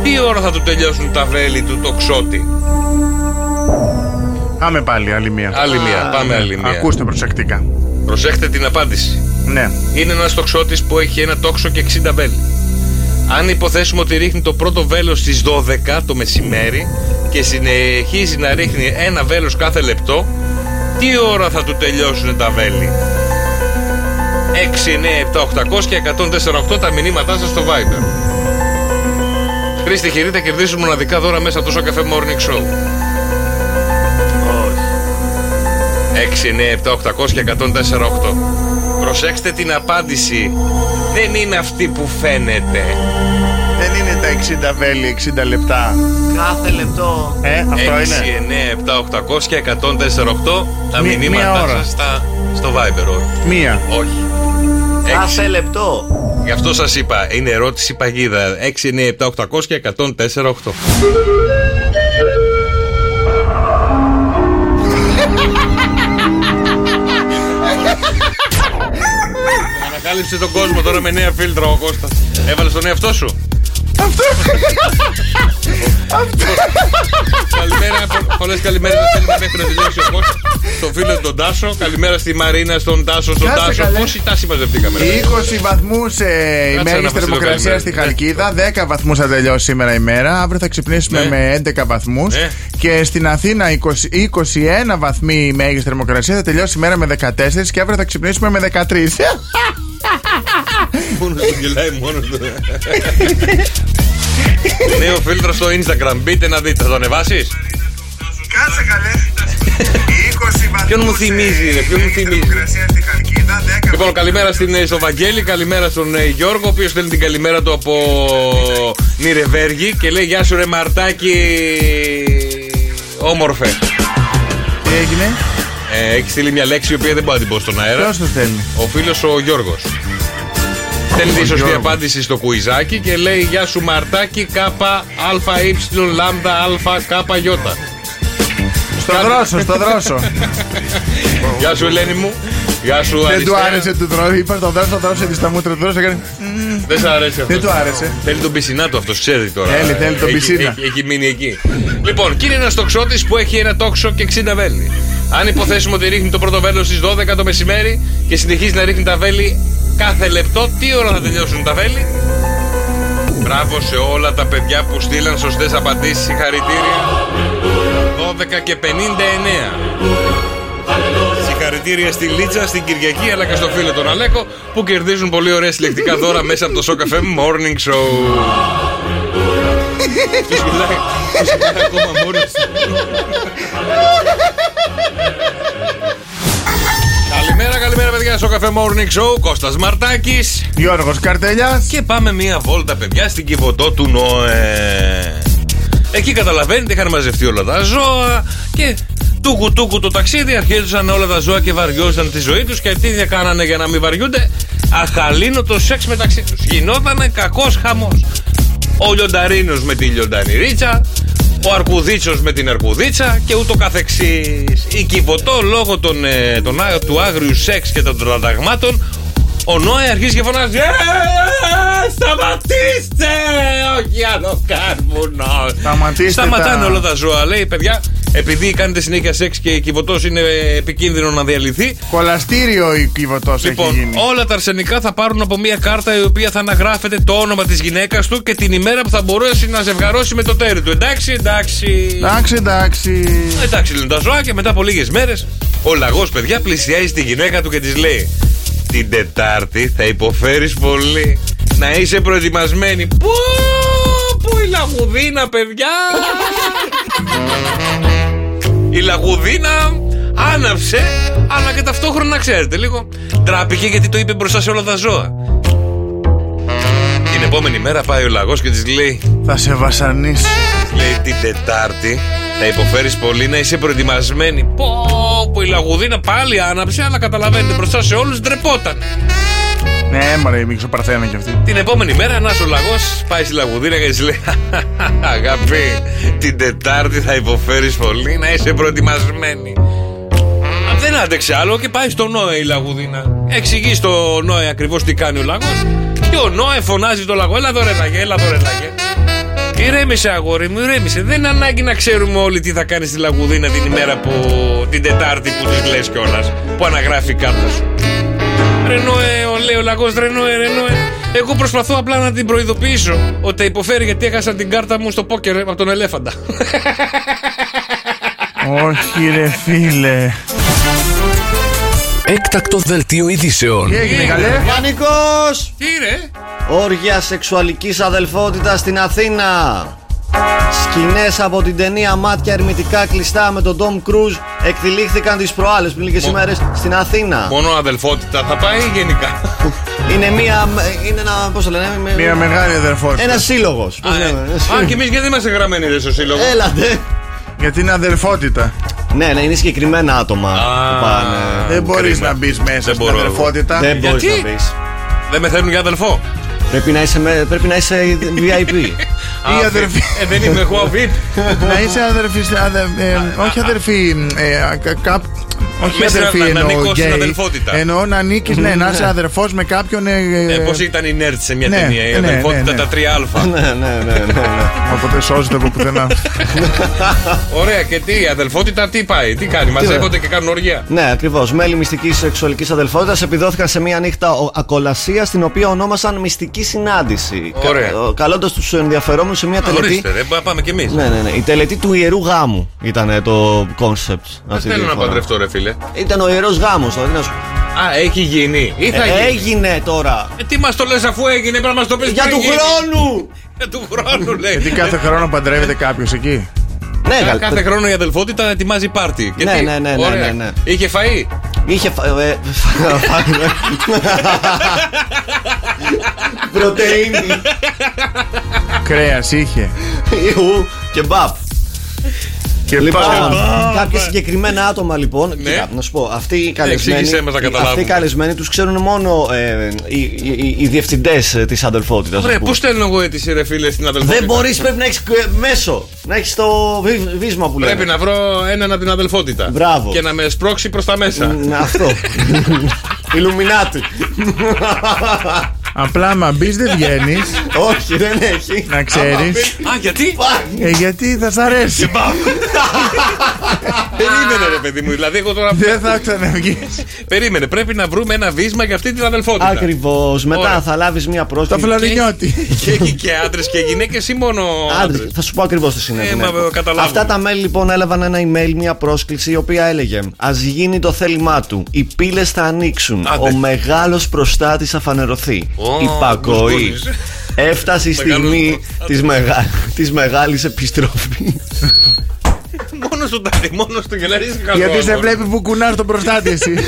Τι ώρα θα του τελειώσουν τα βέλη του τοξότη. Πάμε πάλι άλλη μία Άλλη μία, πάμε άλλη μία. Ακούστε προσεκτικά Προσέχτε την απάντηση. Ναι Είναι ένας τοξότης που έχει ένα τόξο και 60 βέλη. Αν υποθέσουμε ότι ρίχνει το πρώτο βέλος στις 12 το μεσημέρι και συνεχίζει να ρίχνει ένα βέλος κάθε λεπτό, τι ώρα θα του τελειώσουν τα βέλη; 6, 9, 7, 800 και 148 τα μηνύματά σας στο Viber. Τρει τυχεροί θα κερδίσουν μοναδικά δώρα μέσα από το Σοκαφέ Morning Show. 6, 9, 7, 800 και 104, 8. Προσέξτε την απάντηση. Δεν είναι αυτή που φαίνεται. Δεν είναι τα 60 βέλη, 60 λεπτά. Κάθε λεπτό. Ε, αυτό 6, είναι. 9, 7, 800 και 104, Τα Μη- μία μηνύματά ώρα. σας στα, στο Viber. όχι. Μία. Όχι. Κάθε λεπτό. Γι' αυτό σας είπα, είναι ερώτηση παγίδα. 6, 9, 7, 800 και 104, 8. Ανακάλυψε τον κόσμο τώρα με νέα φίλτρα ο Κώστας. Έβαλες τον εαυτό σου; Καλημέρα, πολλές καλημέρες να στέλνουμε μέχρι να τελειώσει ο Κώστας. Στον φίλο τον Τάσο. Καλημέρα στη Μαρίνα, στον Τάσο, στον Κάτσε Τάσο. καλέ. Πόσοι τάσοι μαζευτήκαμε. ρε; 20 βαθμούς ε, η να μέγιστη στείλω θερμοκρασία καλημέρα. στη Χαλκίδα. 10 βαθμούς θα τελειώσει σήμερα η μέρα. Αύριο θα ξυπνήσουμε Ναι. με 11 βαθμούς. Ναι. Και στην Αθήνα 20, 21 βαθμοί η μέγιστη θερμοκρασία. Θα τελειώσει η μέρα με 14 και αύριο θα ξυπνήσουμε με 13. Μόνος του γελάει μόνος του. Νέο φίλτρο στο Instagram. Μπείτε να δείτε. Θα το ανεβάσεις; Κάτσε καλέ. 20 βαθμού. Ποιον μου θυμίζει, ρε, ποιον μου θυμίζει; στη Χαλκίδα. 10 Λοιπόν, καλημέρα στην, ε, στον Βαγγέλη, καλημέρα στον ε, Γιώργο, ο οποίος στέλνει την καλημέρα του από Νιρεβέργη και λέει Γεια σου, ρε Μαρτάκι. Όμορφε. Τι έγινε; Ε, έχεις στείλει μια λέξη η οποία δεν μπορεί να την πω στον αέρα. Ποιος το στέλνει; Ο φίλος ο Γιώργος. Στέλνει τη σωστή Γιώργος. απάντηση στο κουιζάκι και λέει Γεια σου Μαρτάκι κάπα αλφα ύψιλον λάμδα αλφα κάπα γιώτα. Στο δρόσο, στο δρόσο. (laughs) Γεια σου Ελένη μου. Γεια σου Δεν του Αριστεία. άρεσε του δρόσο. Είπα στο δρόσο, δρόσο της στα μούτρα του δρόσο. έκανε, Δεν σ' αρέσει αυτό. Δεν του άρεσε. Θέλει τον πισινά του αυτός, ξέρει τώρα. Θέλει, θέλει τον Έχει- πισίνα. Έχει, έχει μείνει εκεί. λοιπόν, και είναι ένα τοξότη που έχει ένα τόξο και 60 βέλη. Αν υποθέσουμε ότι ρίχνει το πρώτο βέλος στις 12 το μεσημέρι και συνεχίζει να ρίχνει τα βέλη κάθε λεπτό, τι ώρα θα τελειώσουν τα βέλη. Μπράβο σε όλα τα παιδιά που στείλαν σωστές απαντήσεις. Συγχαρητήρια. 12 και 59. Συγχαρητήρια στη Λίτσα, στην Κυριακή αλλά και στο φίλο τον Αλέκο που κερδίζουν πολύ ωραία συλλεκτικά δώρα μέσα από το Show Cafe Morning Show. (laughs) Ποιος μιλάει, ποιος μιλάει ακόμα μόνος του. (laughs) Καλημέρα, καλημέρα παιδιά στο Cafe Morning Show. Κώστας Μαρτάκης. Γιώργος Καρτελιάς Και πάμε μία βόλτα παιδιά στην Κιβωτό του Νόε. Εκεί καταλαβαίνετε είχαν μαζευτεί όλα τα ζώα Και τούκου τούκου το ταξίδι. Αρχίζαν όλα τα ζώα και βαριόζαν τη ζωή τους. Και τι δεν κάνανε για να μην βαριούνται; Αχαλήνο το σεξ μεταξύ τους. Γινότανε κακός χαμός. Ο Λιονταρίνος με τη Λιοντανιρίτσα ο Αρκουδίτσος με την Αρκουδίτσα και ούτω καθεξής. Η Κιβωτό λόγω των, ε, των, α- του άγριου σεξ και των τρανταγμάτων ο Νόε αρχίζει και φωνάζει «Ε, Σταματήστε! Όχι άλλο κάρβουνο! Σταματήστε Σταματάνε τα- όλα τα ζώα. Λέει παιδιά, επειδή κάνετε συνέχεια σεξ και η Κιβωτός είναι επικίνδυνο να διαλυθεί, Κολαστήριο η κυβωτός έχει Λοιπόν, γίνει. όλα τα αρσενικά θα πάρουν από μια κάρτα η οποία θα αναγράφεται το όνομα της γυναίκας του και την ημέρα που θα μπορέσει να ζευγαρώσει με το τέρι του. Εντάξει, εντάξει. Εντάξει, εντάξει. Εντάξει, λένε τα ζώα και μετά από λίγες μέρες ο λαγός, παιδιά, πλησιάζει τη γυναίκα του και της λέει: Την Τετάρτη θα υποφέρεις πολύ. Να είσαι προετοιμασμένη. Πού, πού η λαγουδίνα, παιδιά! η λαγουδίνα άναψε, αλλά και ταυτόχρονα ξέρετε λίγο. Τράπηκε γιατί το είπε μπροστά σε όλα τα ζώα. Την επόμενη μέρα πάει ο λαγός και της λέει Θα σε βασανίσει. Λέει την Τετάρτη θα υποφέρεις πολύ να είσαι προετοιμασμένη. Πω, πω η λαγουδίνα πάλι άναψε, αλλά καταλαβαίνετε μπροστά σε όλους ντρεπόταν. Ναι, μωρέ, η Μίξο-Παρθένα κι αυτή. Την επόμενη μέρα ένα ο λαγός πάει στη λαγουδίνα και τη λέει: (laughs) Αγάπη, την Τετάρτη θα υποφέρεις πολύ να είσαι προετοιμασμένη. Α, Δεν άντεξε άλλο και πάει στο Νόε η λαγουδίνα. Εξηγεί στο Νόε ακριβώς τι κάνει ο λαγός. Και ο Νόε φωνάζει το λαγό: Έλα εδώ ρε λαγέ, έλα εδώ ρε λαγέ. Ηρέμησε αγόρι μου, ηρέμησε. Δεν είναι ανάγκη να ξέρουμε όλοι τι θα κάνει στη Λαγουδίνα την ημέρα που. την Τετάρτη που της λες κιόλας. Που αναγράφει η κάρτα σου. Ρενόε, ο λέει ο λαγός, Ρενόε, Ρενόε. Εγώ προσπαθώ απλά να την προειδοποιήσω ότι θα υποφέρει γιατί έχασα την κάρτα μου στο πόκερ από τον ελέφαντα. Όχι, ρε φίλε. Έκτακτο δελτίο ειδήσεων. Τι έγινε, καλέ; Πανικός! Τι είναι, Όργια σεξουαλικής αδελφότητας στην Αθήνα. Σκηνές από την ταινία Μάτια ερμητικά κλειστά με τον Tom Cruise εκτελήχθηκαν τις προάλλες πριν λίγες ημέρες στην Αθήνα. Μόνο αδελφότητα θα πάει ή γενικά; Είναι μία. Είναι ένα. Πώς το λένε, με- Μια μεγάλη αδερφότητα. Ένας σύλλογος. Α, ε. Α, και εμείς γιατί δεν είμαστε γραμμένοι ρε, στο σύλλογο; Έλατε. Γιατί είναι αδερφότητα. Ναι, ναι, είναι συγκεκριμένα άτομα που πάνε. Δεν μπορείς κρίμα. να μπεις μέσα στην μπορώ. αδερφότητα. Δεν μπορείς Γιατί; να μπεις. Δεν με θέλουν για αδελφό. Πρέπει να είσαι, με- πρέπει να είσαι VIP. Ή (laughs) αδερφή. Ε, δεν είμαι εγώ (laughs) VIP. Να είσαι αδερφή. αδε- ε, Όχι αδερφή. ε, κα- κάπ- Όχι Μέσα αδερφή να- να εννοώ ανήκω στην γκέι. αδελφότητα. Εννοώ να ανήκει, ναι, να είσαι αδερφός με κάποιον. ε, ε, Ε, Πώς ήταν οι nerd σε μια ναι, ταινία, η ναι, ναι, αδελφότητα ναι. τα 3α. ναι, ναι, ναι, ναι, ναι. Οπότε σώζεται από πουθενά. (laughs) Ωραία, και τι, η αδελφότητα τι πάει, τι κάνει, μαζεύονται και κάνουν οργία. Ναι, ακριβώς. Μέλη μυστικής σεξουαλικής αδελφότητας επιδόθηκαν σε μία νύχτα ο- ακολασία, την οποία ονόμασαν μυστική συνάντηση. Ωραία. Καλώντας τους ενδιαφερόμενους σε μία Α, τελετή. Ορίστε, δεν πά- πάμε κι εμείς. Ναι, ναι, ναι. Η τελετή του ιερού γάμου ήταν το concept. Δεν θέλω να παντρευτώ, ρε φίλε. Ήταν ο ιερός γάμος. Δηλαδή να σου... Α, έχει γίνει ή θα Ε, γίνει. έγινε τώρα. Ε, τι μας το λες αφού έγινε, πρέπει να μας το πεις Για του χρόνου! (laughs) Για του χρόνου, λέει. Γιατί κάθε χρόνο παντρεύεται κάποιος εκεί. Ναι, Κα- καλ- Κάθε χρόνο η αδελφότητα ετοιμάζει πάρτι. Και Ναι, τι, ναι, ναι, ναι, ωραία. ναι, ναι. Είχε φαΐ; Είχε φα... ε, (laughs) Πρωτεΐνη. Κρέας είχε. Ιου, Κεμπάπ. Και Λοιπόν, πάλι. κάποια συγκεκριμένα άτομα λοιπόν, κοίτα, να σου πω, αυτοί οι καλεσμένοι, εξήγησέ μας να καταλάβουμε. αυτοί οι καλεσμένοι τους ξέρουν μόνο ε, οι, οι, οι, οι διευθυντές ε, της αδελφότητας. ας Ωραία, πούμε. πώ στέλνω εγώ αίτηση, ρε φίλε, στην αδελφότητα; Δεν μπορείς, πρέπει να έχεις ε, μέσο, να έχεις το βι- βίσμα που λέμε. Πρέπει να βρω έναν από την αδελφότητα. Μπράβο. Και να με σπρώξει προς τα μέσα. Μ, Αυτό. (laughs) Ιλουμινάτι. (laughs) Απλά μα μπεις δεν βγαίνεις. Όχι, δεν έχει. Να ξέρεις. Α, γιατί; Ε, γιατί θα σ' αρέσει. Περίμενε, ρε παιδί μου. Δηλαδή, εγώ τώρα. Δεν θα ξαναβγείς. Περίμενε, πρέπει να βρούμε ένα βίσμα για αυτή την αδελφότητα. Ακριβώς. Μετά Ωραία. θα λάβεις μια Το πρόσκληση. φλωρινιώτη. Και έχει και άντρες και γυναίκες ή μόνο Άντρες. άντρες; Θα σου πω ακριβώς τι συνέβη. Ε, ναι. μα, καταλάβουμε. Αυτά τα μέλη λοιπόν έλαβαν ένα email, μια πρόσκληση η οποία έλεγε Α γίνει το θέλημά του. Οι πύλες θα ανοίξουν. Άντε. Ο μεγάλος προστάτης θα φανερωθεί. Ω, Υπακοή. μπουσκούνης. Έφτασε η Μεγάλος στιγμή προστάτης. της, μεγα... (laughs) της μεγάλης επιστροφής Μόνο του τάδι, μόνο του και να ρίξει χαζό. Γιατί σε αγόρι. βλέπει που κουνάς τον προστάτη εσύ. (laughs)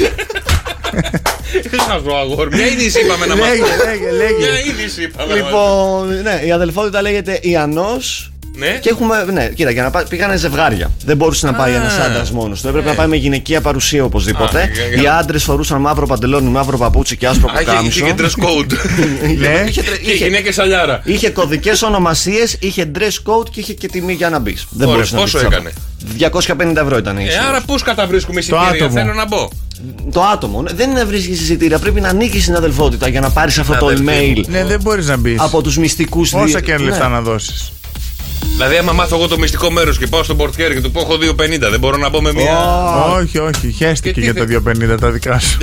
Χαζό αγόρι. Μια είδηση είπαμε να μα Λέγε, λέγε, λέγε. Μια είδηση είπαμε. να μας- Λοιπόν, ναι, η αδελφότητα λέγεται Ιαννός Ναι. Και έχουμε, ναι, κοίτα, για να πάει, πήγανε ζευγάρια. Δεν μπορούσε να πάει Α. ένας άντρας μόνος του. Έπρεπε να πάει με γυναικεία παρουσία οπωσδήποτε. Α, για- για- Οι άντρες φορούσαν μαύρο παντελόνι, μαύρο παπούτσι και άσπρο Α, είχε- πουκάμισο. είχε και dress code. (laughs) Ναι. Είχε, τρε- Και είχε- γυναίκες σαλιάρα. είχε κωδικές ονομασίες, είχε dress code και είχε και τιμή για να μπεις. Δεν Ωραία, μπορούσες να πόσο μπεις έκανε; 250 ευρώ ήταν η Ε, είσοδος. άρα πώς καταβρίσκουμε εισιτήρια, άτομο. θέλω να μπω. Το άτομο. ναι, Δεν είναι να βρίσκεις εισιτήρια. Πρέπει να ανήκει στην αδελφότητα για να πάρεις αυτό το Αδελφή email μου. Ναι, δεν μπορείς να μπεις. από τους μυστικούς Όσα και αν λεφτά να δώσεις. Δηλαδή, άμα μάθω εγώ το μυστικό μέρος και πάω στον πορτιέρι και του πω έχω 2,50, δεν μπορώ να μπω με μία. Όχι, όχι. Χαίστηκε Και τι για τα θε- 250 τα δικά σου.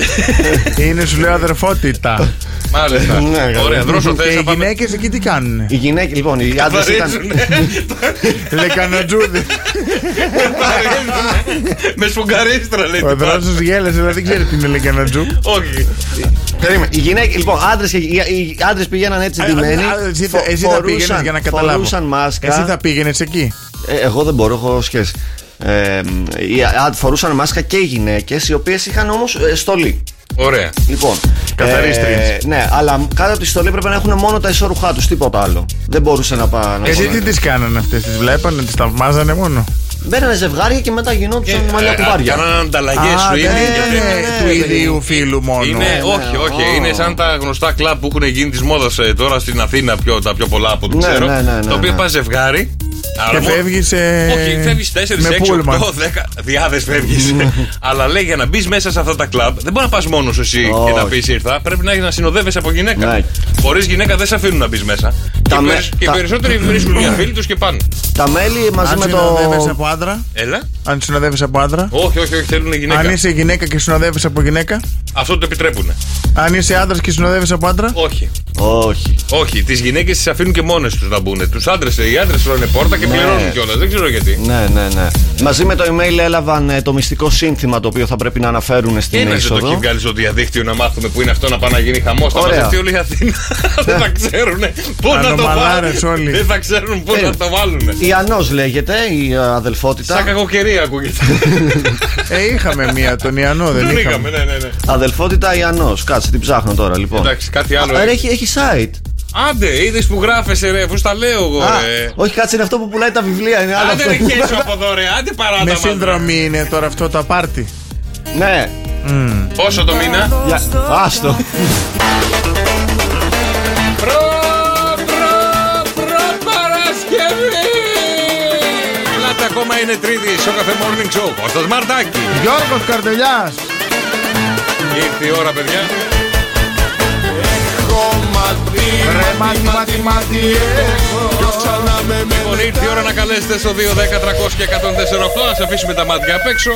(laughs) Είναι σου λέω αδερφότητα. Μάλιστα. Ναι, καλά. Ωραία, δρόσο Και θες οι να πάμε. γυναίκες εκεί τι κάνουνε; Οι γυναίκες, λοιπόν, οι άντρες ήταν. Βαρίζουνε. (laughs) Λεκανοτζούδι. (laughs) Με σφουγγαρίστρα λέει. Ο τι πας. δρόσος γέλασε, αλλά δεν ξέρει τι είναι λεκανοτζού. Όχι. Περίμενε. Οι γυναίκες, λοιπόν, άντρες και οι, οι άντρες πήγαιναν έτσι ντυμένοι. Εσύ, φο- εσύ θα πήγαινες φορούσαν- για να καταλάβω. Φορούσαν μάσκα. Εσύ θα πήγαινε εκεί; Ε, εγώ δεν μπορώ, έχω σχέση. Ε, οι, α, φορούσαν μάσκα και οι γυναίκες, οι οποίες είχαν όμως στολή. Ωραία. Λοιπόν. Καθαρίστριες. ναι, αλλά κάτω από τη στολή πρέπει να έχουν μόνο τα ισόρουχά τους, τίποτα άλλο. Δεν μπορούσε να πάει. Να Εσύ φοράνε. τις τι κάνανε αυτές, τις βλέπανε, τις θαυμάζανε μόνο; Μπαίνανε ζευγάρια και μετά γινόντουσαν Ε, μαλλιά ε, κουβάρια. Κάναν ανταλλαγές Α, σου δεν είναι. είναι ναι, του ναι, ίδιου φίλου μόνο. Είναι, ναι, όχι, όχι. ω. Είναι σαν τα γνωστά κλαμπ που έχουν γίνει της μόδας τώρα στην Αθήνα πιο, τα πιο πολλά από ό,τι Ναι, ξέρω. ναι, ναι, ναι, το οποίο ναι. πας ζευγάρι. Και αλλά φεύγεις. Όχι, φεύγεις 4, με 6, 8, πούλμαν. 10 διάδες φεύγεις. (laughs) Αλλά λέει για να μπεις μέσα σε αυτά τα κλαμπ, δεν μπορείς να πας μόνος σου εσύ και να Όχι. πεις ήρθα. Πρέπει να έχεις να συνοδεύεσαι από γυναίκα. Ναι. Χωρίς γυναίκα δεν σε αφήνουν να μπεις μέσα. Τα και, με- περι- και οι τα- περισσότεροι βρίσκουν μια φίλη τους και πάνε. Τα μέλη μαζί Αν με συνοδεύεσαι το. από άντρα; Έλα. Αν συνοδεύει από άντρα; Όχι, όχι, όχι, θέλουν γυναίκα. Αν είσαι γυναίκα και συνοδεύει από γυναίκα; Αυτό το επιτρέπουν. Αν είσαι άντρας και συνοδεύει από άντρα; Όχι. Όχι. Όχι, τις γυναίκες τις αφήνουν και μόνες τους να μπουν. Τους άντρες, οι άντρες τρώνε πόρτα και Ναι. πληρώνουν κιόλας. Δεν ξέρω γιατί. Ναι, ναι, ναι. Μαζί με το email έλαβαν ε, το μυστικό σύνθημα το οποίο θα πρέπει να αναφέρουν στην Είναι το είσοδο. έχει βγάλει στο διαδίκτυο να μάθουμε που είναι αυτό να πάει να γίνει χαμός. Θα Ωραία. μαζευτεί όλη η Αθήνα. (laughs) Δεν θα ξέρουν πού να το Ανομαλάρες βάλουν. όλοι. Δεν θα ξέρουν πού Ε, να το βάλουν. Ιαννός λέγεται η ε, αδελφότητα. Σαν κακοκαιρία ακούγεται. (laughs) Ε, είχαμε μία, τον Ιαννό, δεν Δεν είχαμε. είχαμε, ναι, ναι, ναι. Αδελφότητα Ιαννός. Κάτσε, την ψάχνω τώρα λοιπόν. Εντάξει, κάτι άλλο. Α, έχει. έχει, έχει site. Άντε, είδες που γράφεσαι, ρε, αφού στα λέω εγώ, Α, ρε. όχι, κάτσε, είναι αυτό που πουλάει τα βιβλία. Είναι άλλο Άντε, αυτό. ρε, χέσου από εδώ, ρε. Άντε, παράτα Με μας, ρε. σύνδρομη είναι τώρα αυτό το απάρτι. ναι. Πόσο το μήνα; Για... Άστο. Προ, προ, προ Παρασκευή! Ελάτε ακόμα είναι τρίτη στο καφέ Morning Show. Κώστας Μαρτάκη. Γιώργος Καρτελιάς. Ήρθε η ώρα, παιδιά. Ρε μάτι, μάτι, μάτι, έχω. Λοιπόν, ήρθε η ώρα να καλέσετε στο 210 300 και 148 να σε αφήσουμε τα μάτια απ' έξω.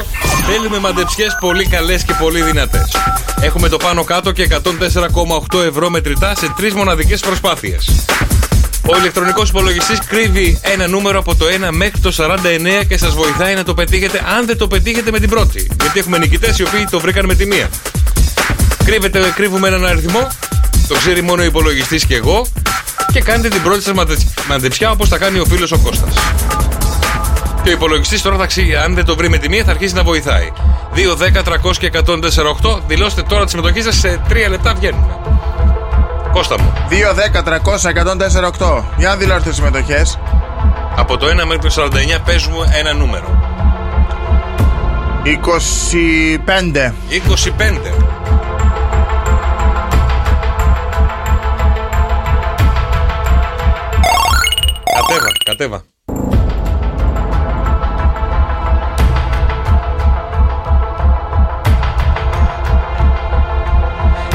Θέλουμε μαντεψιές πολύ καλές και πολύ δυνατές. Έχουμε το πάνω κάτω και 104,8 ευρώ μετρητά σε τρεις μοναδικές προσπάθειες. Ο ηλεκτρονικός υπολογιστής κρύβει ένα νούμερο από το 1 μέχρι το 49 και σας βοηθάει να το πετύχετε αν δεν το πετύχετε με την πρώτη. Γιατί έχουμε νικητές οι οποίοι το βρήκαν με τη μία. Κρύβετε, κρύβουμε έναν αριθμό, το ξέρει μόνο ο υπολογιστής και εγώ, και κάνετε την πρώτη σας μαντεψιά όπως τα κάνει ο φίλος ο Κώστας. Και ο υπολογιστής τώρα θα ξύ, αν δεν το βρει με τη μία θα αρχίσει να βοηθάει. 2, 10, 300 και 148. Δηλώστε τώρα τη συμμετοχή σας σε 3 λεπτά βγαίνουν. Κώστα μου. 2, 10, 300, 104, 8. Για να δηλώσετε τις συμμετοχές. Από το 1 μέχρι το 49 παίζουμε ένα νούμερο. 25. 25. Κατέβα, κατέβα.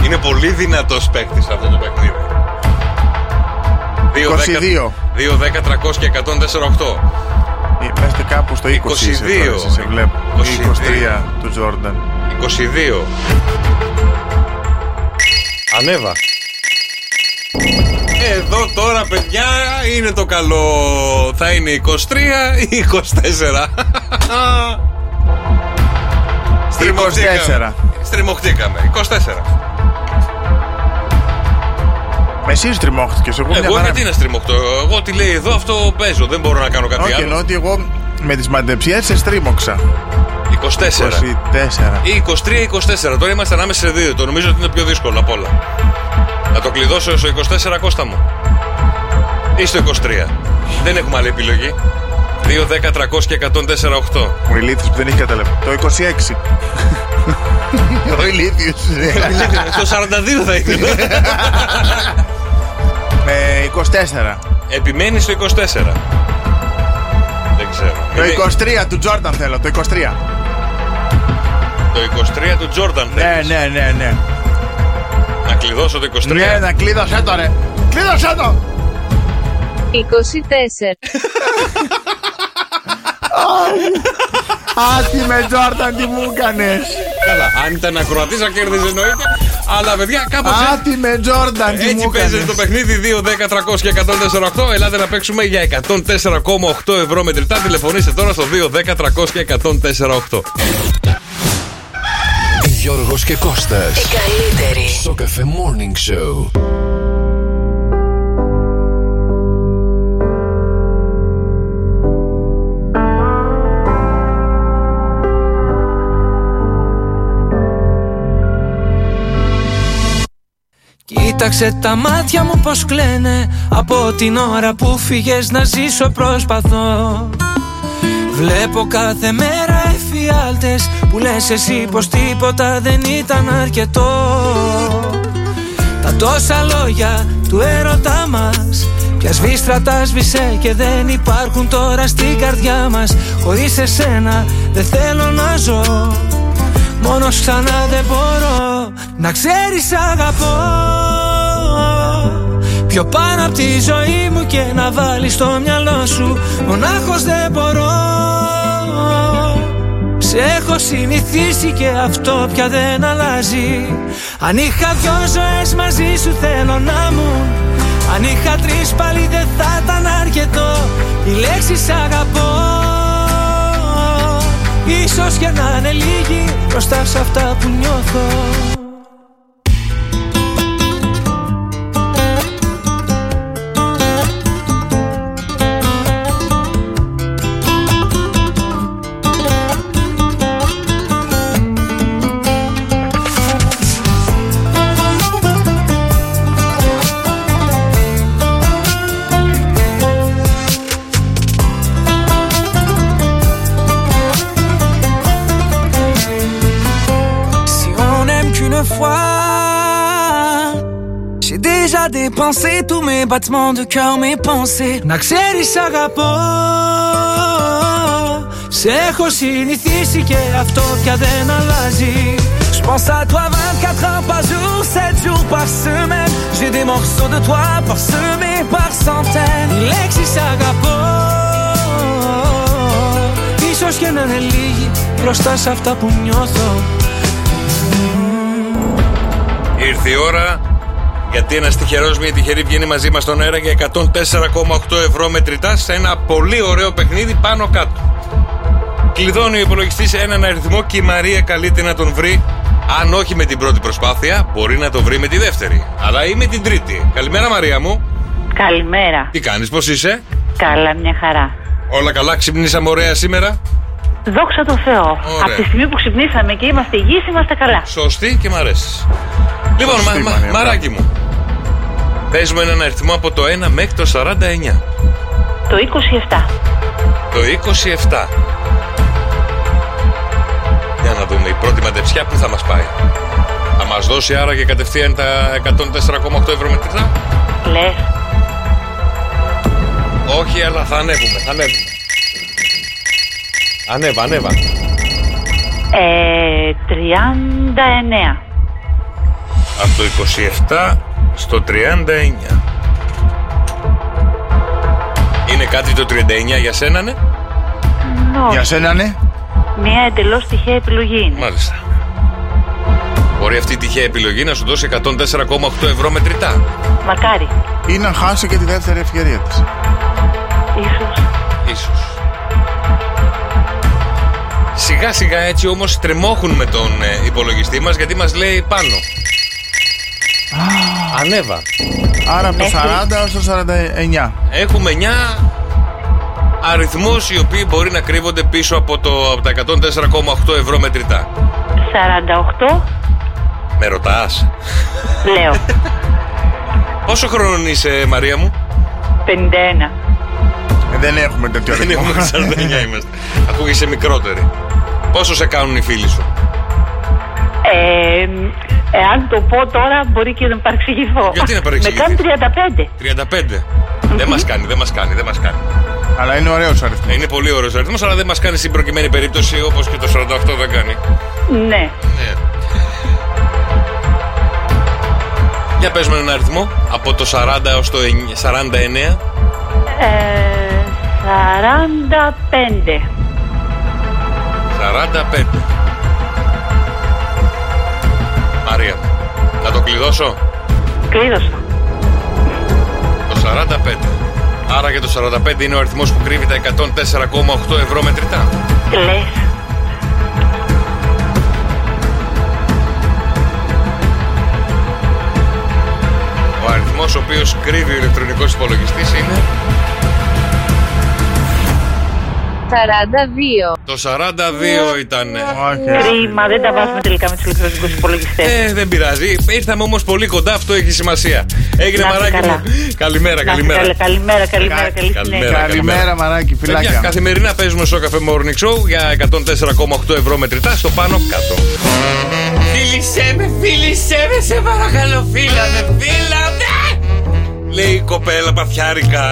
Είναι πολύ δυνατός παίκτης αυτό το παιχνίδι. 22. 2, 10, 300 και 104, 8. Ε, Πέστε κάπου στο 20 είσαι 22. τώρα, εσύ, σε βλέπω. 22. 23 του Τζόρνταν. 22. Ανέβα. Εδώ τώρα, παιδιά, είναι το καλό. Θα είναι 23 ή 24. Στριμωχτήκαμε. 24. Στριμωχτήκαμε. 24. Με εσύ στριμώχτηκες, εγώ μια Εγώ χαρά. γιατί να στριμωχτώ; Εγώ τι λέει εδώ, αυτό παίζω. Δεν μπορώ να κάνω κάτι Όχι, άλλο. εννοώ ότι εγώ με τις μαντεψιές σε στρίμωξα. 24. 24. Ή 23-24. Τώρα είμαστε ανάμεσα σε δύο. Το νομίζω ότι είναι πιο δύσκολο απ' όλα. Να το κλειδώσω στο 24 Κώστα μου. Ή στο 23. Δεν έχουμε άλλη επιλογή. 2, 10, 300 και 104, 8. Ο ηλίθιος που δεν έχει καταλάβει. Το 26. Ο ηλίθιος. Το 42 θα ήθελα. Ε, 24. Επιμένει στο 24. Δεν ξέρω. Το Είναι 23 του Τζόρνταν θέλω, το 23. Το 23 του Τζόρνταν Ναι, θέλεις. ναι, ναι, ναι. Να κλειδώσω το 23. Ναι, να κλείδωσέ το ρε. Κλείδωσέ το. 24. Άτι με Τζόρνταν τι μου έκανες. Καλά, αν ήταν ακροατής θα κέρδιζε εννοείται. Αλλά παιδιά, κάπως έτσι. Άτι με Τζόρνταν τι Έτσι μου παίζεται έκανες. το παιχνίδι 2, 10, 300 και 148. Ελάτε να παίξουμε για 104,8 ευρώ μετρητά. Τηλεφωνήστε τώρα στο 2, 10, 300 και 148. Γιώργος και Κώστας. Η καλύτερη. Στο καφέ Morning Show. Κοίταξε τα μάτια μου πως κλαίνε Από την ώρα που φύγες να ζήσω προσπαθώ Βλέπω κάθε μέρα εφιάλτες Που λες εσύ πως τίποτα δεν ήταν αρκετό. Τα τόσα λόγια του έρωτά μας Πια σβήστρα τα σβήσε και δεν υπάρχουν τώρα στην καρδιά μας. Χωρίς εσένα δεν θέλω να ζω Μόνος ξανά δεν μπορώ Να ξέρεις αγαπώ. Πιο πάνω από τη ζωή μου και να βάλεις στο μυαλό σου Μονάχος δεν μπορώ Σε έχω συνηθίσει και αυτό πια δεν αλλάζει. Αν είχα δυο ζωές μαζί σου θέλω να μου. Αν είχα τρεις πάλι δεν θα ήταν αρκετό. Η λέξη σ' αγαπώ. Ίσως και να είναι λίγη μπροστά σε αυτά που νιώθω déjà dépensé tous mes battements de cœur, mes pensées. Να ξέρεις αγαπώ Σε έχω συνηθίσει και αυτό πια δεν αλλάζει Je pense à toi 24 heures par jour, 7 jours par semaine J'ai des morceaux de toi parsemés par centaines Οι λέξεις αγαπώ Ίσως και να είναι λίγοι μπροστά σε αυτά που νιώθω Ήρθε η ώρα γιατί ένας τυχερός, μια τυχερή βγαίνει μαζί μας στον αέρα για 104,8 ευρώ μετρητά σε ένα πολύ ωραίο παιχνίδι πάνω κάτω. Κλειδώνει ο υπολογιστής έναν αριθμό και η Μαρία καλείται να τον βρει. Αν όχι με την πρώτη προσπάθεια, μπορεί να το βρει με τη δεύτερη. Αλλά ή με την τρίτη. Καλημέρα, Μαρία μου. Καλημέρα. Τι κάνεις, πώς είσαι, Καλά, μια χαρά. Όλα καλά, ξυπνήσαμε ωραία σήμερα; Δόξα τω Θεώ. Από τη στιγμή που ξυπνήσαμε και είμαστε υγιείς, είμαστε καλά. Σωστή και μ' αρέσεις. Λοιπόν, μα, μα- μαράκι μου. Παίζουμε έναν αριθμό από το 1 μέχρι το 49. Το 27. Το 27. Για να δούμε η πρώτη μαντεψιά που θα μας πάει. Θα μας δώσει άρα και κατευθείαν τα 104,8 ευρώ μετρητά; Λες. Όχι, αλλά θα ανέβουμε, θα ανέβουμε. Ανέβα, ανέβα. Ε, 39. Από το 27 στο 39. Είναι κάτι το 39 για σένα, ναι; Για σένα, ναι. Μια εντελώς τυχαία επιλογή είναι. Μάλιστα. Μπορεί αυτή η τυχαία επιλογή να σου δώσει 104,8 ευρώ μετρητά. Μακάρι. Ή να χάσει και τη δεύτερη ευκαιρία της. Ίσως. Ίσως. Σιγά σιγά έτσι όμως τρεμόχουν με τον ε, υπολογιστή μας γιατί μας λέει πάνω. Ανέβα. Άρα από το 40 στο 49. Έχουμε 9 αριθμούς οι οποίοι μπορεί να κρύβονται πίσω από, το, από τα 104,8 ευρώ μετρητά. 48. Με ρωτάς; Λέω. (laughs) Πόσο χρόνο είσαι Μαρία μου; 51. Ε, δεν έχουμε τέτοιο Δεν αριθμό. έχουμε 49 (laughs) είμαστε. Ακούγεσαι μικρότερη. Πόσο σε κάνουν οι φίλοι σου; Ε, εάν το πω τώρα μπορεί και να παρεξηγηθώ. Γιατί να Με παρεξηγηθείς; κάνουν 35. 35. Δεν μας κάνει, δεν μας κάνει, δεν μας κάνει. Αλλά είναι ωραίος αριθμός. Είναι πολύ ωραίος αριθμός, αλλά δεν μας κάνει στην προκειμένη περίπτωση όπως και το 48 δεν κάνει. Ναι. Ναι. Για πες με έναν αριθμό από το 40 έως το 49. Ε, 45. 45. Μαρία, να το κλειδώσω; Κλείδωσα. Το 45. Άρα και το 45 είναι ο αριθμός που κρύβει τα 104,8 ευρώ μετρητά. Λες. Ο αριθμός ο οποίος κρύβει ο ηλεκτρονικός υπολογιστής είναι 42. το 42 ήταν. Κρίμα, δεν τα βάζουμε τελικά με τους ηλεκτρονικούς υπολογιστές. Ε, δεν πειράζει. Ήρθαμε όμως πολύ κοντά, αυτό έχει σημασία. Έγινε Να είστε μαράκι καλά. μου. Καλημέρα, καλημέρα. Καλημέρα, καλημέρα, καλή συνέχεια. Καλημέρα, μαράκι, Παιδιά, φυλάκια. καθημερινά παίζουμε στο καφέ Morning Show για 104,8 ευρώ μετρητά στο πάνω κάτω. Φίλησέ με, φίλησέ με, σε παρακαλώ, φίλαμε, φίλαμε! Λέει η κοπέλα παθιάρικα.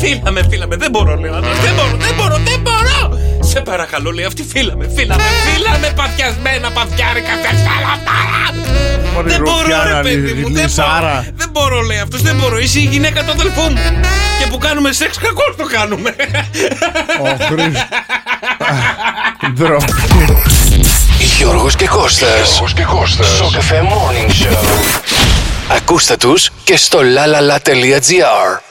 Φίλαμε, φίλαμε, δεν μπορώ, λέει ο άντρας, Δεν μπορώ, δεν μπορώ, δεν μπορώ! Σε παρακαλώ, λέει αυτή, φίλαμε, φίλαμε, φίλαμε, παθιασμένα, παθιάρικα, σε Μωρή δεν μπορώ, ρουφιάνα, ρε παιδί μου. Δεν λυσάρα. μπορώ, δεν μπορώ, λέει αυτός. Δεν μπορώ. Είσαι η γυναίκα του αδελφού μου. Και που κάνουμε σεξ, κακό το κάνουμε. Ο Χρήστος. δέντρο. Γιώργος και Κώστας. Γιώργος και Κώστας. Σοκ FM Morning Show. Ακούστε τους και στο lalala.gr.